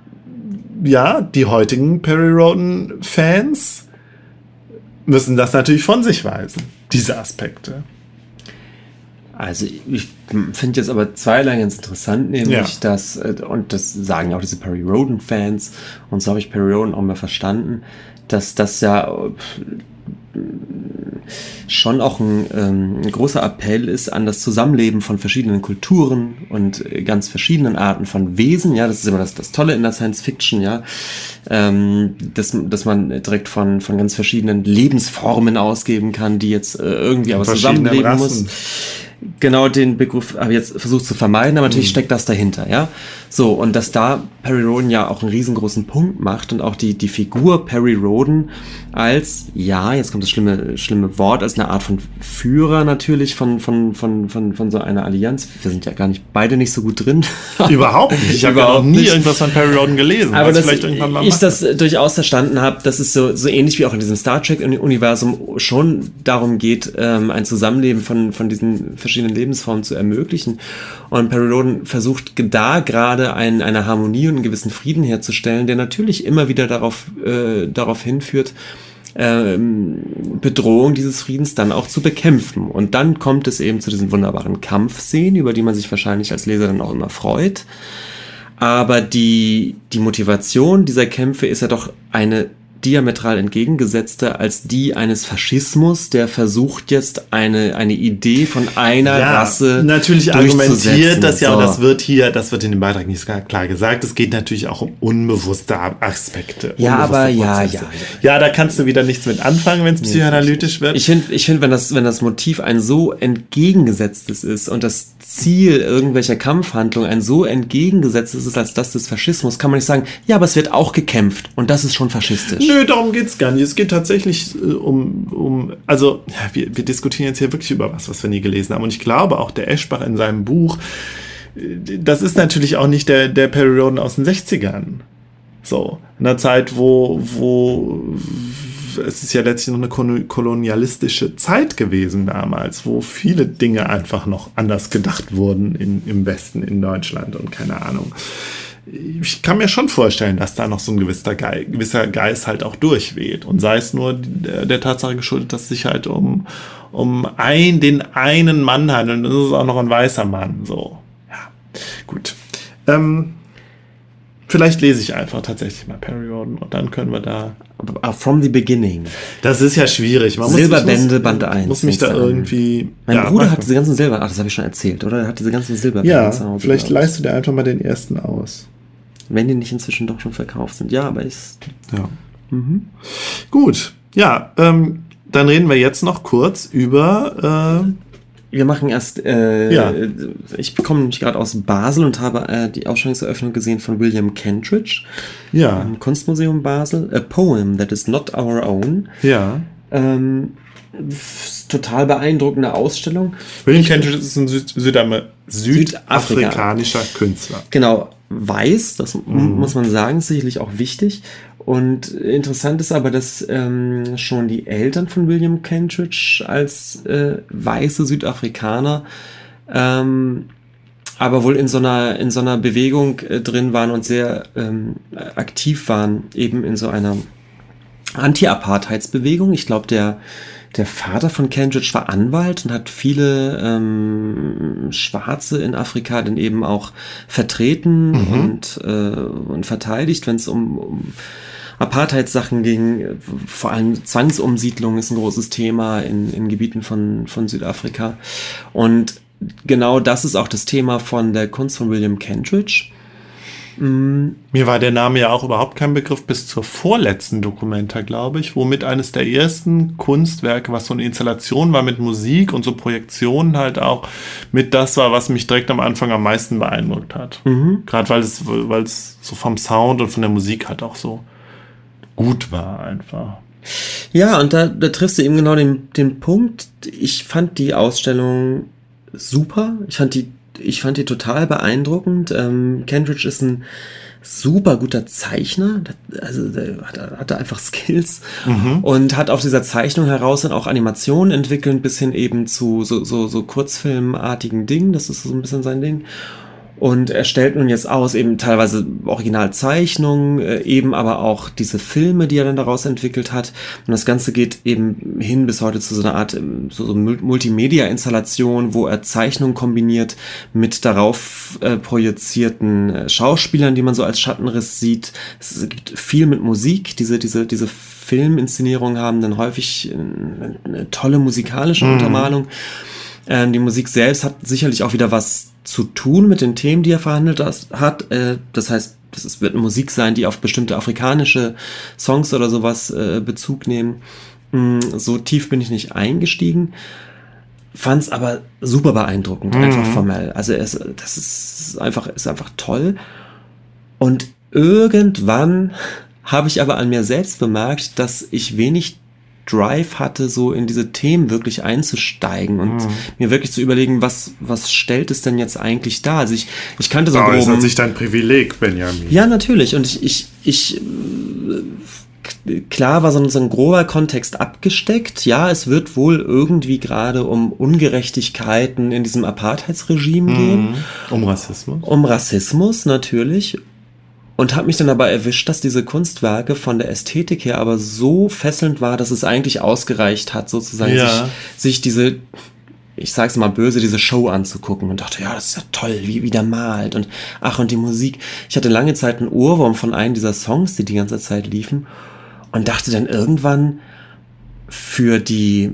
ja, die heutigen Perry Roden Fans müssen das natürlich von sich weisen, diese Aspekte. Also ich finde jetzt aber zweierlei ganz interessant, nämlich Ja. dass, äh, und das sagen ja auch diese Perry Roden-Fans, und so habe ich Perry Roden auch mal verstanden, dass das ja äh, schon auch ein, ähm, ein großer Appell ist an das Zusammenleben von verschiedenen Kulturen und ganz verschiedenen Arten von Wesen. Ja, das ist immer das, das Tolle in der Science Fiction, ja, ähm, dass, dass man direkt von, von ganz verschiedenen Lebensformen ausgeben kann, die jetzt äh, irgendwie aber zusammenleben Rassen. muss genau den Begriff habe ich jetzt versucht zu vermeiden, aber natürlich steckt das dahinter, ja. So, und dass da Perry Roden ja auch einen riesengroßen Punkt macht und auch die, die Figur Perry Roden als, ja, jetzt kommt das schlimme, schlimme Wort, als eine Art von Führer natürlich von, von, von, von, von so einer Allianz. Wir sind ja gar nicht beide nicht so gut drin. Überhaupt nicht. Ich habe ja noch nie nicht. irgendwas von Perry Roden gelesen. Aber dass vielleicht irgendwann mal ich mache. das durchaus verstanden habe, dass es so, so ähnlich wie auch in diesem Star Trek-Universum schon darum geht, ähm, ein Zusammenleben von, von diesen verschiedenen Lebensformen zu ermöglichen. Und Perry Roden versucht da gerade ein, eine Harmonie und einen gewissen Frieden herzustellen, der natürlich immer wieder darauf, äh, darauf hinführt, ähm, Bedrohung dieses Friedens dann auch zu bekämpfen. Und dann kommt es eben zu diesen wunderbaren Kampfszenen, über die man sich wahrscheinlich als Leser dann auch immer freut. Aber die, die Motivation dieser Kämpfe ist ja doch eine diametral entgegengesetzte als die eines Faschismus, der versucht jetzt eine, eine Idee von einer ja, Rasse natürlich argumentiert das ja, und So. das wird hier, das wird in dem Beitrag nicht klar- gesagt. Es geht natürlich auch um unbewusste Aspekte. Ja, unbewusste aber ja, Prozesse. ja, Ja, da kannst du wieder nichts mit anfangen, wenn es psychoanalytisch wird. Ich finde, ich find, wenn das, wenn das Motiv ein so entgegengesetztes ist und das Ziel irgendwelcher Kampfhandlungen ein so entgegengesetztes ist als das des Faschismus, kann man nicht sagen, ja, aber es wird auch gekämpft und das ist schon faschistisch. Nö, darum geht's gar nicht. Es geht tatsächlich äh, um, um also ja, wir, wir diskutieren jetzt hier wirklich über was, was wir nie gelesen haben. Und ich glaube auch der Eschbach in seinem Buch, äh, das ist natürlich auch nicht der, der Perry Roden aus den 60ern. So, in einer Zeit, wo, wo es ist ja letztlich noch eine kolo- kolonialistische Zeit gewesen damals, wo viele Dinge einfach noch anders gedacht wurden in, im Westen, in Deutschland und keine Ahnung ich kann mir schon vorstellen, dass da noch so ein gewisser Geist, gewisser Geist halt auch durchweht. Und sei es nur der, der Tatsache geschuldet, dass es sich halt um, um ein, den einen Mann handelt. Und das ist auch noch ein weißer Mann. So, ja, gut. Ähm, vielleicht lese ich einfach tatsächlich mal Perry Roden und dann können wir da. Ah, From the beginning. Das ist ja schwierig. Man Silberbände, muss, Band 1, Muss mich da irgendwie. Mein ja, Bruder hat diese ganzen Silber, ach, das habe ich schon erzählt, oder? Er hat diese ganzen Silberbände Ja, vielleicht leihst du dir einfach mal den ersten aus. Wenn die nicht inzwischen doch schon verkauft sind. Ja, aber ist. Ja. Gut, ja, ähm, dann reden wir jetzt noch kurz über. Wir machen erst, äh, Ja. ich komme nämlich gerade aus Basel und habe äh, die Ausstellungseröffnung gesehen von William Kentridge Äh, ja, im Kunstmuseum Basel. A Poem That Is Not Our Own. ja. Ähm, total beeindruckende Ausstellung. William Kentridge ist ein Süd Südam Südafrika. südafrikanischer Künstler. Genau, weiß, das m- muss man sagen, ist sicherlich auch wichtig. Und interessant ist aber, dass ähm, schon die Eltern von William Kentridge als äh, weiße Südafrikaner ähm, aber wohl in so einer, in so einer Bewegung äh, drin waren und sehr ähm, aktiv waren, eben in so einer Anti-Apartheidsbewegung. Ich glaube, der, der Vater von Kentridge war Anwalt und hat viele ähm, Schwarze in Afrika dann eben auch vertreten und, äh, und verteidigt, wenn es um, um Apartheidssachen ging. Vor allem Zwangsumsiedlung ist ein großes Thema in, in Gebieten von, von Südafrika. Und genau das ist auch das Thema von der Kunst von William Kentridge. Mir war der Name ja auch überhaupt kein Begriff bis zur vorletzten Dokumenta, glaube ich, womit eines der ersten Kunstwerke, was so eine Installation war mit Musik und so Projektionen halt auch mit das war, was mich direkt am Anfang am meisten beeindruckt hat. Gerade weil es, weil es so vom Sound und von der Musik halt auch so gut war einfach. Ja, und da, da triffst du eben genau den, den Punkt. Ich fand die Ausstellung super. Ich fand die, ich fand die total beeindruckend. Ähm, Kentridge ist ein super guter Zeichner. Also der hat, hatte einfach Skills und hat aus dieser Zeichnung heraus dann auch Animationen entwickelt, bis hin eben zu so, so, so kurzfilmartigen Dingen. Das ist so ein bisschen sein Ding. Und er stellt nun jetzt aus eben teilweise Originalzeichnungen, äh, eben aber auch diese Filme, die er dann daraus entwickelt hat. Und das Ganze geht eben hin bis heute zu so einer Art ähm, so, so Multimedia-Installation, wo er Zeichnungen kombiniert mit darauf äh, projizierten äh, Schauspielern, die man so als Schattenriss sieht. Es gibt viel mit Musik. Diese, diese, diese Filminszenierungen haben dann häufig eine, eine tolle musikalische mhm. Untermalung. Ähm, die Musik selbst hat sicherlich auch wieder was zu tun mit den Themen, die er verhandelt hat. Äh, das heißt, das wird Musik sein, die auf bestimmte afrikanische Songs oder sowas äh, Bezug nehmen. Mm, so tief bin ich nicht eingestiegen. Fand es aber super beeindruckend, mhm. einfach formell. Also es, das ist einfach, ist einfach toll. Und irgendwann habe ich aber an mir selbst bemerkt, dass ich wenig Drive hatte, so in diese Themen wirklich einzusteigen und mhm. mir wirklich zu überlegen, was, was stellt es denn jetzt eigentlich da? Also ich, ich kannte so. Aber groben, ist an sich dein Privileg, Benjamin. Ja, natürlich. Und ich, ich, ich klar war so ein, so ein grober Kontext abgesteckt. Ja, es wird wohl irgendwie gerade um Ungerechtigkeiten in diesem Apartheidsregime mhm. gehen. Um Rassismus. Um Rassismus, natürlich und habe mich dann dabei erwischt, dass diese Kunstwerke von der Ästhetik her aber so fesselnd war, dass es eigentlich ausgereicht hat, sozusagen ja. sich, sich diese, ich sag's mal böse, diese Show anzugucken und dachte, ja, das ist ja toll, wie, wie der malt und ach und die Musik. Ich hatte lange Zeit einen Ohrwurm von einem dieser Songs, die die ganze Zeit liefen und dachte dann irgendwann für die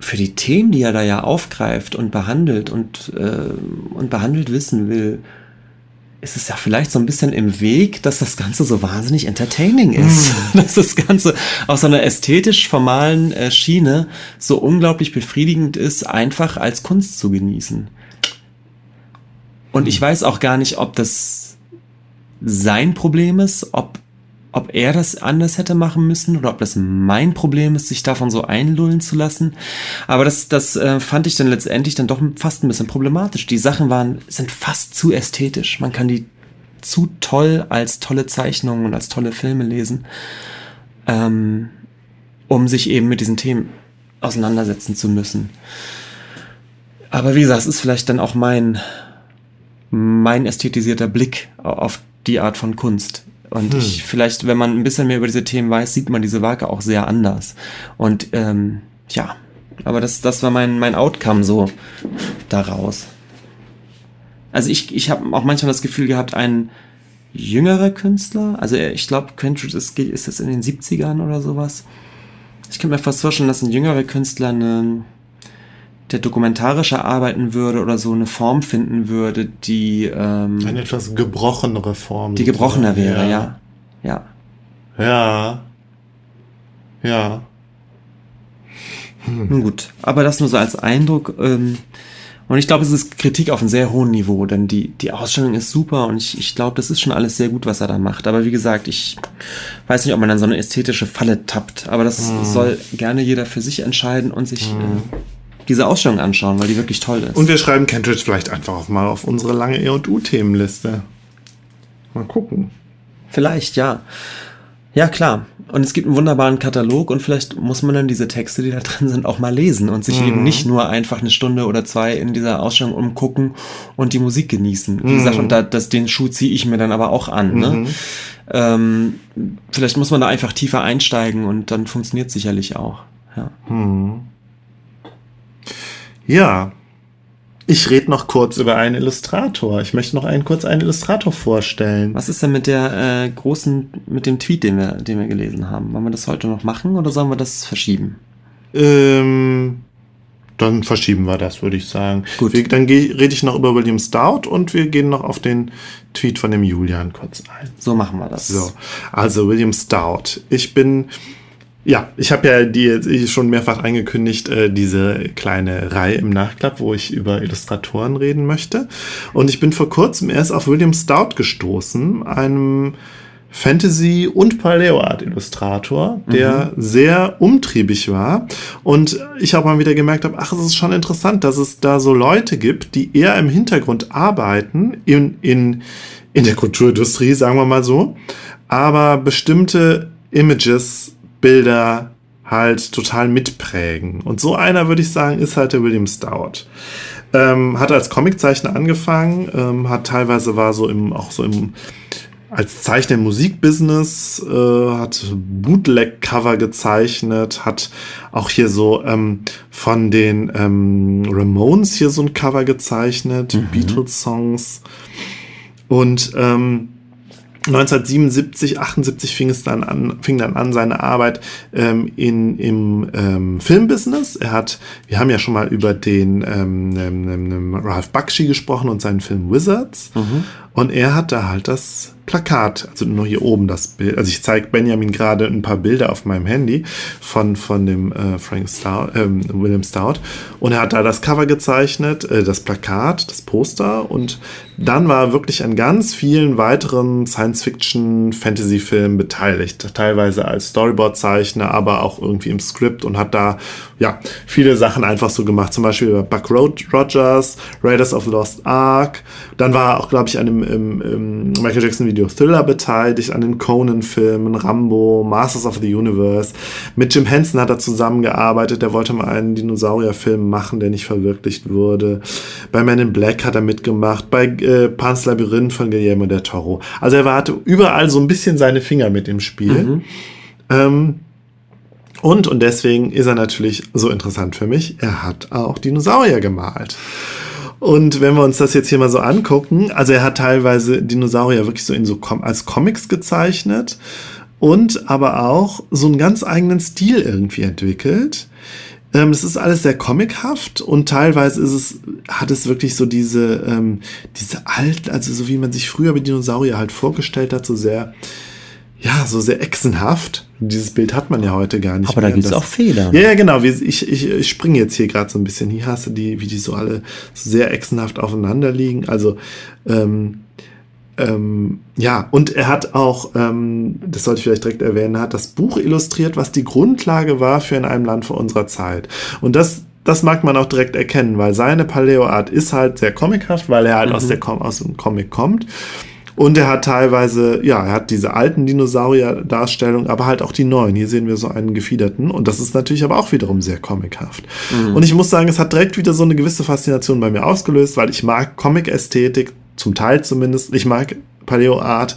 für die Themen, die er da ja aufgreift und behandelt und, äh, und behandelt wissen will, ist es ja vielleicht so ein bisschen im Weg, dass das Ganze so wahnsinnig entertaining ist. Mm. Dass das Ganze aus so einer ästhetisch formalen äh, Schiene so unglaublich befriedigend ist, einfach als Kunst zu genießen. Und ich hm. weiß auch gar nicht, ob das sein Problem ist, ob ob er das anders hätte machen müssen oder ob das mein Problem ist, sich davon so einlullen zu lassen. Aber das, das äh, fand ich dann letztendlich dann doch fast ein bisschen problematisch. Die Sachen waren, sind fast zu ästhetisch. Man kann die zu toll als tolle Zeichnungen und als tolle Filme lesen, ähm, um sich eben mit diesen Themen auseinandersetzen zu müssen. Aber wie gesagt, es ist vielleicht dann auch mein, mein ästhetisierter Blick auf die Art von Kunst. Und hm. ich, vielleicht, wenn man ein bisschen mehr über diese Themen weiß, sieht man diese Werke auch sehr anders. Und ähm, ja, aber das, das war mein, mein Outcome so daraus. Also ich, ich habe auch manchmal das Gefühl gehabt, ein jüngerer Künstler, also ich glaube, Quentridge ist, ist jetzt in den 70ern oder sowas. Ich kann mir fast vorstellen, dass ein jüngerer Künstler eine der dokumentarischer arbeiten würde oder so eine Form finden würde, die ähm, eine etwas gebrochenere Form. Die gebrochener wäre, ja. Ja. Ja. Ja. Hm. Nun gut, aber das nur so als Eindruck. Ähm, und ich glaube, es ist Kritik auf einem sehr hohen Niveau, denn die, die Ausstellung ist super und ich, ich glaube, das ist schon alles sehr gut, was er da macht. Aber wie gesagt, ich weiß nicht, ob man dann so eine ästhetische Falle tappt. Aber das hm. soll gerne jeder für sich entscheiden und sich hm. äh, diese Ausstellung anschauen, weil die wirklich toll ist. Und wir schreiben Kentridge vielleicht einfach auch mal auf unsere lange E&U-Themenliste. Mal gucken. Vielleicht, ja. Ja, klar. Und es gibt einen wunderbaren Katalog und vielleicht muss man dann diese Texte, die da drin sind, auch mal lesen und sich mhm. eben nicht nur einfach eine Stunde oder zwei in dieser Ausstellung umgucken und die Musik genießen. Wie mhm. gesagt, und da, das, den Schuh ziehe ich mir dann aber auch an. Ne? Mhm. Ähm, vielleicht muss man da einfach tiefer einsteigen und dann funktioniert sicherlich auch. Ja. Mhm. Ja, ich rede noch kurz über einen Illustrator. Ich möchte noch einen kurz einen Illustrator vorstellen. Was ist denn mit der äh, großen, mit dem Tweet, den wir, den wir gelesen haben? Wollen wir das heute noch machen oder sollen wir das verschieben? Ähm, dann verschieben wir das, würde ich sagen. Gut. Wir, dann rede ich noch über William Stout und wir gehen noch auf den Tweet von dem Julian kurz ein. So machen wir das. So, also William Stout. Ich bin ja, ich habe ja die schon mehrfach angekündigt, äh, diese kleine Reihe im Nachklapp, wo ich über Illustratoren reden möchte. Und ich bin vor kurzem erst auf William Stout gestoßen, einem Fantasy- und Paleo-Art-Illustrator, der mhm. sehr umtriebig war. Und ich habe mal wieder gemerkt habe, ach, es ist schon interessant, dass es da so Leute gibt, die eher im Hintergrund arbeiten, in, in, in der Kulturindustrie, sagen wir mal so, aber bestimmte Images Bilder halt total mitprägen. Und so einer, würde ich sagen, ist halt der William Stout. Ähm, hat als Comiczeichner angefangen, ähm, hat teilweise war so im, auch so im, als Zeichner im Musikbusiness, äh, hat Bootleg-Cover gezeichnet, hat auch hier so ähm, von den ähm, Ramones hier so ein Cover gezeichnet, mhm. Beatles-Songs. Und ähm, 1977, 78 fing es dann an, fing dann an seine Arbeit ähm, in, im ähm, Filmbusiness. Er hat, wir haben ja schon mal über den ähm, ähm, ähm Ralph Bakshi gesprochen und seinen Film Wizards. Mhm. Und er hat da halt das Plakat, also nur hier oben das Bild. Also ich zeige Benjamin gerade ein paar Bilder auf meinem Handy von, von dem äh, Frank Stout, äh, William Stout. Und er hat da das Cover gezeichnet, äh, das Plakat, das Poster. Und dann war er wirklich an ganz vielen weiteren Science-Fiction, Fantasy-Filmen beteiligt. Teilweise als Storyboard-Zeichner, aber auch irgendwie im Skript und hat da ja viele Sachen einfach so gemacht. Zum Beispiel Buck Rogers, Raiders of the Lost Ark. Dann war er auch, glaube ich, an einem, im, im Michael Jackson-Video Thriller beteiligt, an den Conan-Filmen, Rambo, Masters of the Universe. Mit Jim Henson hat er zusammengearbeitet. Der wollte mal einen Dinosaurier-Film machen, der nicht verwirklicht wurde. Bei Men in Black hat er mitgemacht. Bei äh, Pan's Labyrinth von Guillermo del Toro. Also er hatte überall so ein bisschen seine Finger mit im Spiel. Mhm. Ähm, und, und deswegen ist er natürlich so interessant für mich, er hat auch Dinosaurier gemalt. Und wenn wir uns das jetzt hier mal so angucken, also er hat teilweise Dinosaurier wirklich so in so Com als Comics gezeichnet und aber auch so einen ganz eigenen Stil irgendwie entwickelt. Ähm, es ist alles sehr comichaft und teilweise ist es, hat es wirklich so diese, ähm, diese alten, also so wie man sich früher mit Dinosaurier halt vorgestellt hat, so sehr, ja, so sehr echsenhaft. Dieses Bild hat man ja heute gar nicht. Aber mehr. da gibt es auch Fehler. Ja, ja, genau. Ich, ich, ich springe jetzt hier gerade so ein bisschen. Hier hast du die, wie die so alle so sehr echsenhaft aufeinander liegen. Also, ähm, ähm, ja, und er hat auch, ähm, das sollte ich vielleicht direkt erwähnen, hat das Buch illustriert, was die Grundlage war für in einem Land vor unserer Zeit. Und das, das mag man auch direkt erkennen, weil seine Paleo-Art ist halt sehr comichaft, weil er halt mhm. aus, der, aus dem Comic kommt. Und er hat teilweise, ja, er hat diese alten Dinosaurier-Darstellungen, aber halt auch die neuen. Hier sehen wir so einen gefiederten. Und das ist natürlich aber auch wiederum sehr comichaft. Mhm. Und ich muss sagen, es hat direkt wieder so eine gewisse Faszination bei mir ausgelöst, weil ich mag Comic-Ästhetik, zum Teil zumindest. Ich mag Paleo-Art.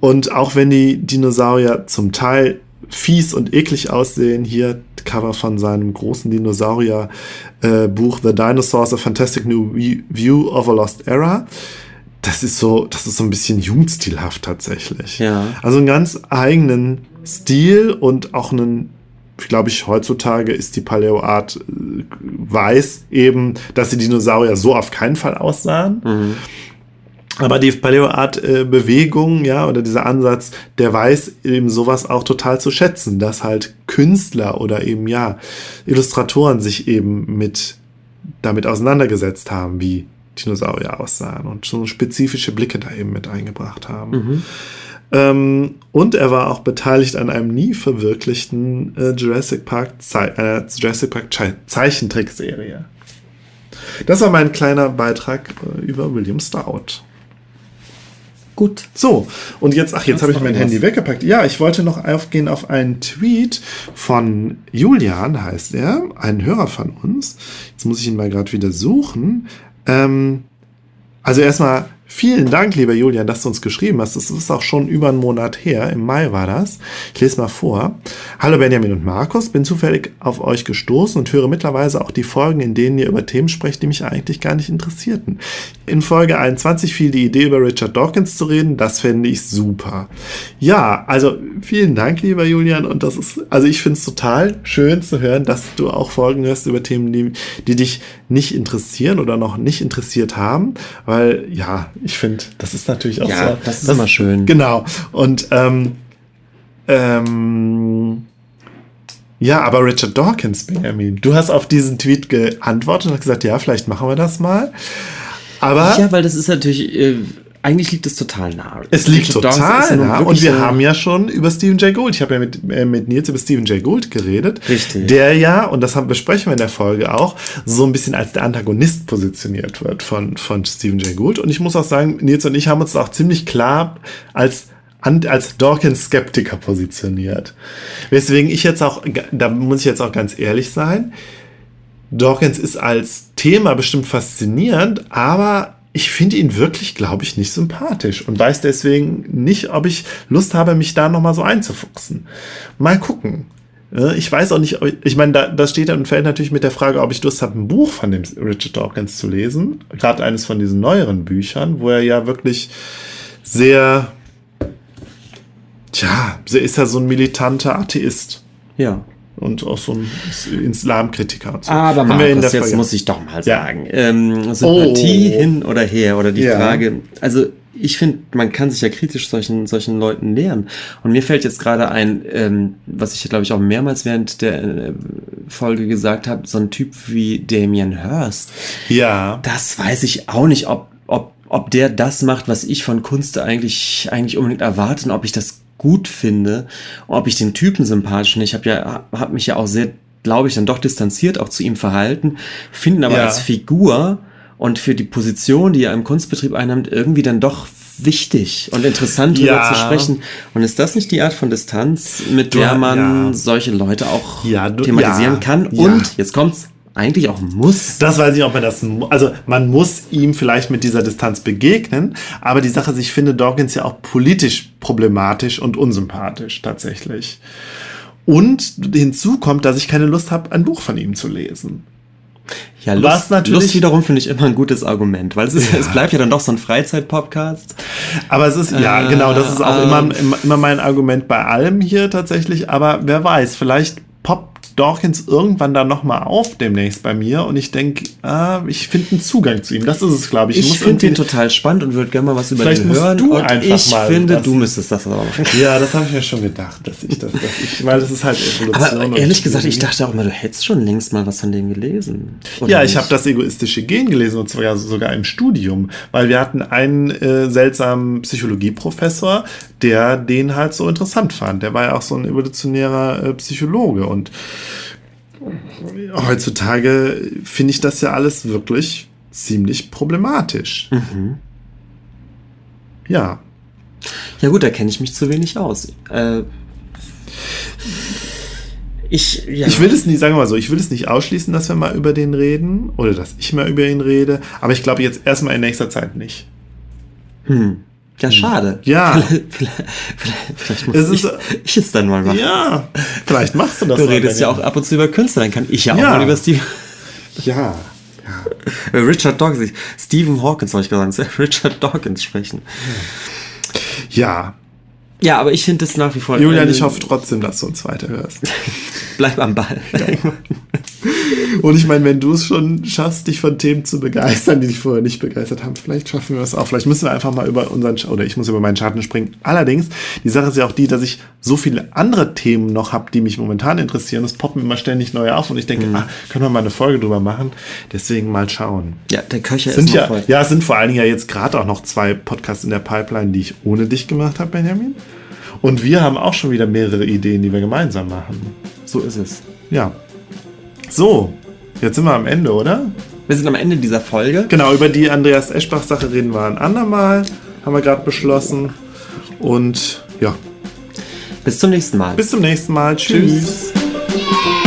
Und auch wenn die Dinosaurier zum Teil fies und eklig aussehen, hier Cover von seinem großen Dinosaurier-Buch äh, The Dinosaurs, A Fantastic New View of a Lost Era das ist so, das ist so ein bisschen jugendstilhaft tatsächlich. Ja. Also einen ganz eigenen Stil und auch einen, glaube ich, heutzutage ist die Paleo-Art äh, weiß eben, dass die Dinosaurier so auf keinen Fall aussahen. Mhm. Aber die Paleo-Art-Bewegung, ja, oder dieser Ansatz, der weiß eben sowas auch total zu schätzen, dass halt Künstler oder eben, ja, Illustratoren sich eben mit damit auseinandergesetzt haben, wie Dinosaurier aussahen und so spezifische Blicke da eben mit eingebracht haben. Mhm. Ähm, und er war auch beteiligt an einem nie verwirklichten äh, Jurassic Park, Ze äh, Jurassic Park Zeichentrickserie. Das war mein kleiner Beitrag äh, über William Stout. Gut. So, und jetzt, ach, jetzt habe ich mein Handy was? weggepackt. Ja, ich wollte noch aufgehen auf einen Tweet von Julian, heißt er, ein Hörer von uns. Jetzt muss ich ihn mal gerade wieder suchen. Ähm, also erstmal Vielen Dank, lieber Julian, dass du uns geschrieben hast. Das ist auch schon über einen Monat her. Im Mai war das. Ich lese mal vor. Hallo Benjamin und Markus. Bin zufällig auf euch gestoßen und höre mittlerweile auch die Folgen, in denen ihr über Themen sprecht, die mich eigentlich gar nicht interessierten. In Folge 21 fiel die Idee, über Richard Dawkins zu reden. Das fände ich super. Ja, also vielen Dank, lieber Julian. Und das ist, also ich finde es total schön zu hören, dass du auch Folgen hörst über Themen, die, die dich nicht interessieren oder noch nicht interessiert haben. Weil, ja, ich finde, das ist natürlich auch ja, so. Das ist das, immer schön. Genau. Und ähm, ähm, ja, aber Richard Dawkins, Benjamin, du hast auf diesen Tweet geantwortet und hast gesagt, ja, vielleicht machen wir das mal. Aber ja, weil das ist natürlich äh, eigentlich liegt es total nah. Es liegt Richard total nah. Und wir haben ja schon über Stephen Jay Gould, ich habe ja mit, äh, mit Nils über Stephen Jay Gould geredet. Richtig. Der ja, und das haben, besprechen wir in der Folge auch, so ein bisschen als der Antagonist positioniert wird von, von Stephen Jay Gould. Und ich muss auch sagen, Nils und ich haben uns auch ziemlich klar als als Dawkins-Skeptiker positioniert. Weswegen ich jetzt auch, da muss ich jetzt auch ganz ehrlich sein, Dawkins ist als Thema bestimmt faszinierend, aber ich finde ihn wirklich, glaube ich, nicht sympathisch und weiß deswegen nicht, ob ich Lust habe, mich da nochmal so einzufuchsen. Mal gucken. Ich weiß auch nicht, ich meine, da, das steht und fällt natürlich mit der Frage, ob ich Lust habe, ein Buch von dem Richard Dawkins zu lesen. Gerade eines von diesen neueren Büchern, wo er ja wirklich sehr, tja, ist ja so ein militanter Atheist Ja. Und auch so ein Islamkritiker. so. Aber Markus, jetzt muss ich doch mal Ja. sagen. Ähm, Sympathie Oh. hin oder her oder die Ja. Frage, also ich finde, man kann sich ja kritisch solchen, solchen Leuten nähern. Und mir fällt jetzt gerade ein, ähm, was ich glaube ich auch mehrmals während der äh, Folge gesagt habe, so ein Typ wie Damien Hirst. Ja. Das weiß ich auch nicht, ob, ob, ob der das macht, was ich von Kunst eigentlich, eigentlich unbedingt erwarte und ob ich das gut finde, ob ich den Typen sympathisch finde. Ich habe ja, habe mich ja auch sehr, glaube ich, dann doch distanziert auch zu ihm verhalten, finde ihn aber Ja. als Figur und für die Position, die er im Kunstbetrieb einnimmt, irgendwie dann doch wichtig und interessant darüber Ja. zu sprechen. Und ist das nicht die Art von Distanz, mit der man ja. solche Leute auch Ja, du- thematisieren kann und, jetzt kommt's, eigentlich auch muss? Das weiß ich, ob man das, also man muss ihm vielleicht mit dieser Distanz begegnen, aber die Sache ist, ich finde Dawkins ja auch politisch problematisch und unsympathisch tatsächlich. Und hinzu kommt, dass ich keine Lust habe, ein Buch von ihm zu lesen. Ja, Was Lust, natürlich- Lust wiederum finde ich immer ein gutes Argument, weil es, ist, es bleibt ja dann doch so ein Freizeit-Podcast. Aber es ist, ja, Äh, genau, das ist auch immer, immer, immer mein Argument bei allem hier tatsächlich. Aber wer weiß, vielleicht poppt Dawkins irgendwann dann nochmal auf demnächst bei mir und ich denke, ah, ich finde einen Zugang zu ihm. Das ist es, glaube ich. Ich muss finde ihn total spannend und würde gerne mal was über Vielleicht den hören. du und einfach ich mal finde, du müsstest das aber machen. Ja, das habe ich mir schon gedacht, dass ich das, dass ich, weil das ist halt Evolution. Aber ehrlich gesagt, ich dachte auch immer, du hättest schon längst mal was von dem gelesen. Ja, ich habe das egoistische Gen gelesen und zwar ja sogar im Studium, weil wir hatten einen äh, seltsamen Psychologieprofessor, der den halt so interessant fand. Der war ja auch so ein evolutionärer äh, Psychologe und heutzutage finde ich das ja alles wirklich ziemlich problematisch. Mhm. Ja. Ja gut, da kenne ich mich zu wenig aus. Äh, ich, ja. Ich will es nicht, sagen wir mal so, ich will es nicht ausschließen, dass wir mal über den reden oder dass ich mal über ihn rede, aber ich glaube jetzt erstmal in nächster Zeit nicht. Hm. Ja, schade. Ja. Vielleicht, vielleicht, vielleicht, muss ich, ist- ich es dann mal machen. Ja, vielleicht machst du das Du redest ja auch ab und zu über Künstler, dann kann ich ja auch Ja. mal über Steve, Ja. äh, Richard Dawkins, Stephen Hawkins, wollte ich sagen, Richard Dawkins sprechen. Ja. Ja, aber ich finde es nach wie vor. Julian, äh, ich hoffe trotzdem, dass du uns weiterhörst. Bleib am Ball. Und ich meine, wenn du es schon schaffst, dich von Themen zu begeistern, die dich vorher nicht begeistert haben, vielleicht schaffen wir es auch. Vielleicht müssen wir einfach mal über unseren, Sch- oder ich muss über meinen Schatten springen. Allerdings, die Sache ist ja auch die, dass ich so viele andere Themen noch habe, die mich momentan interessieren. Es poppen immer ständig neue auf und ich denke, ah, können wir mal eine Folge drüber machen. Deswegen mal schauen. ja, der Köcher Sind ist ja, voll. ja, es sind vor allen Dingen ja jetzt gerade auch noch zwei Podcasts in der Pipeline, die ich ohne dich gemacht habe, Benjamin. Und wir haben auch schon wieder mehrere Ideen, die wir gemeinsam machen. So ist es. Ja. So, jetzt sind wir am Ende, oder? Wir sind am Ende dieser Folge. Genau, über die Andreas Eschbach-Sache reden wir ein andermal. Haben wir gerade beschlossen. Und ja, Bis zum nächsten Mal. bis zum nächsten Mal. Tschüss. Tschüss.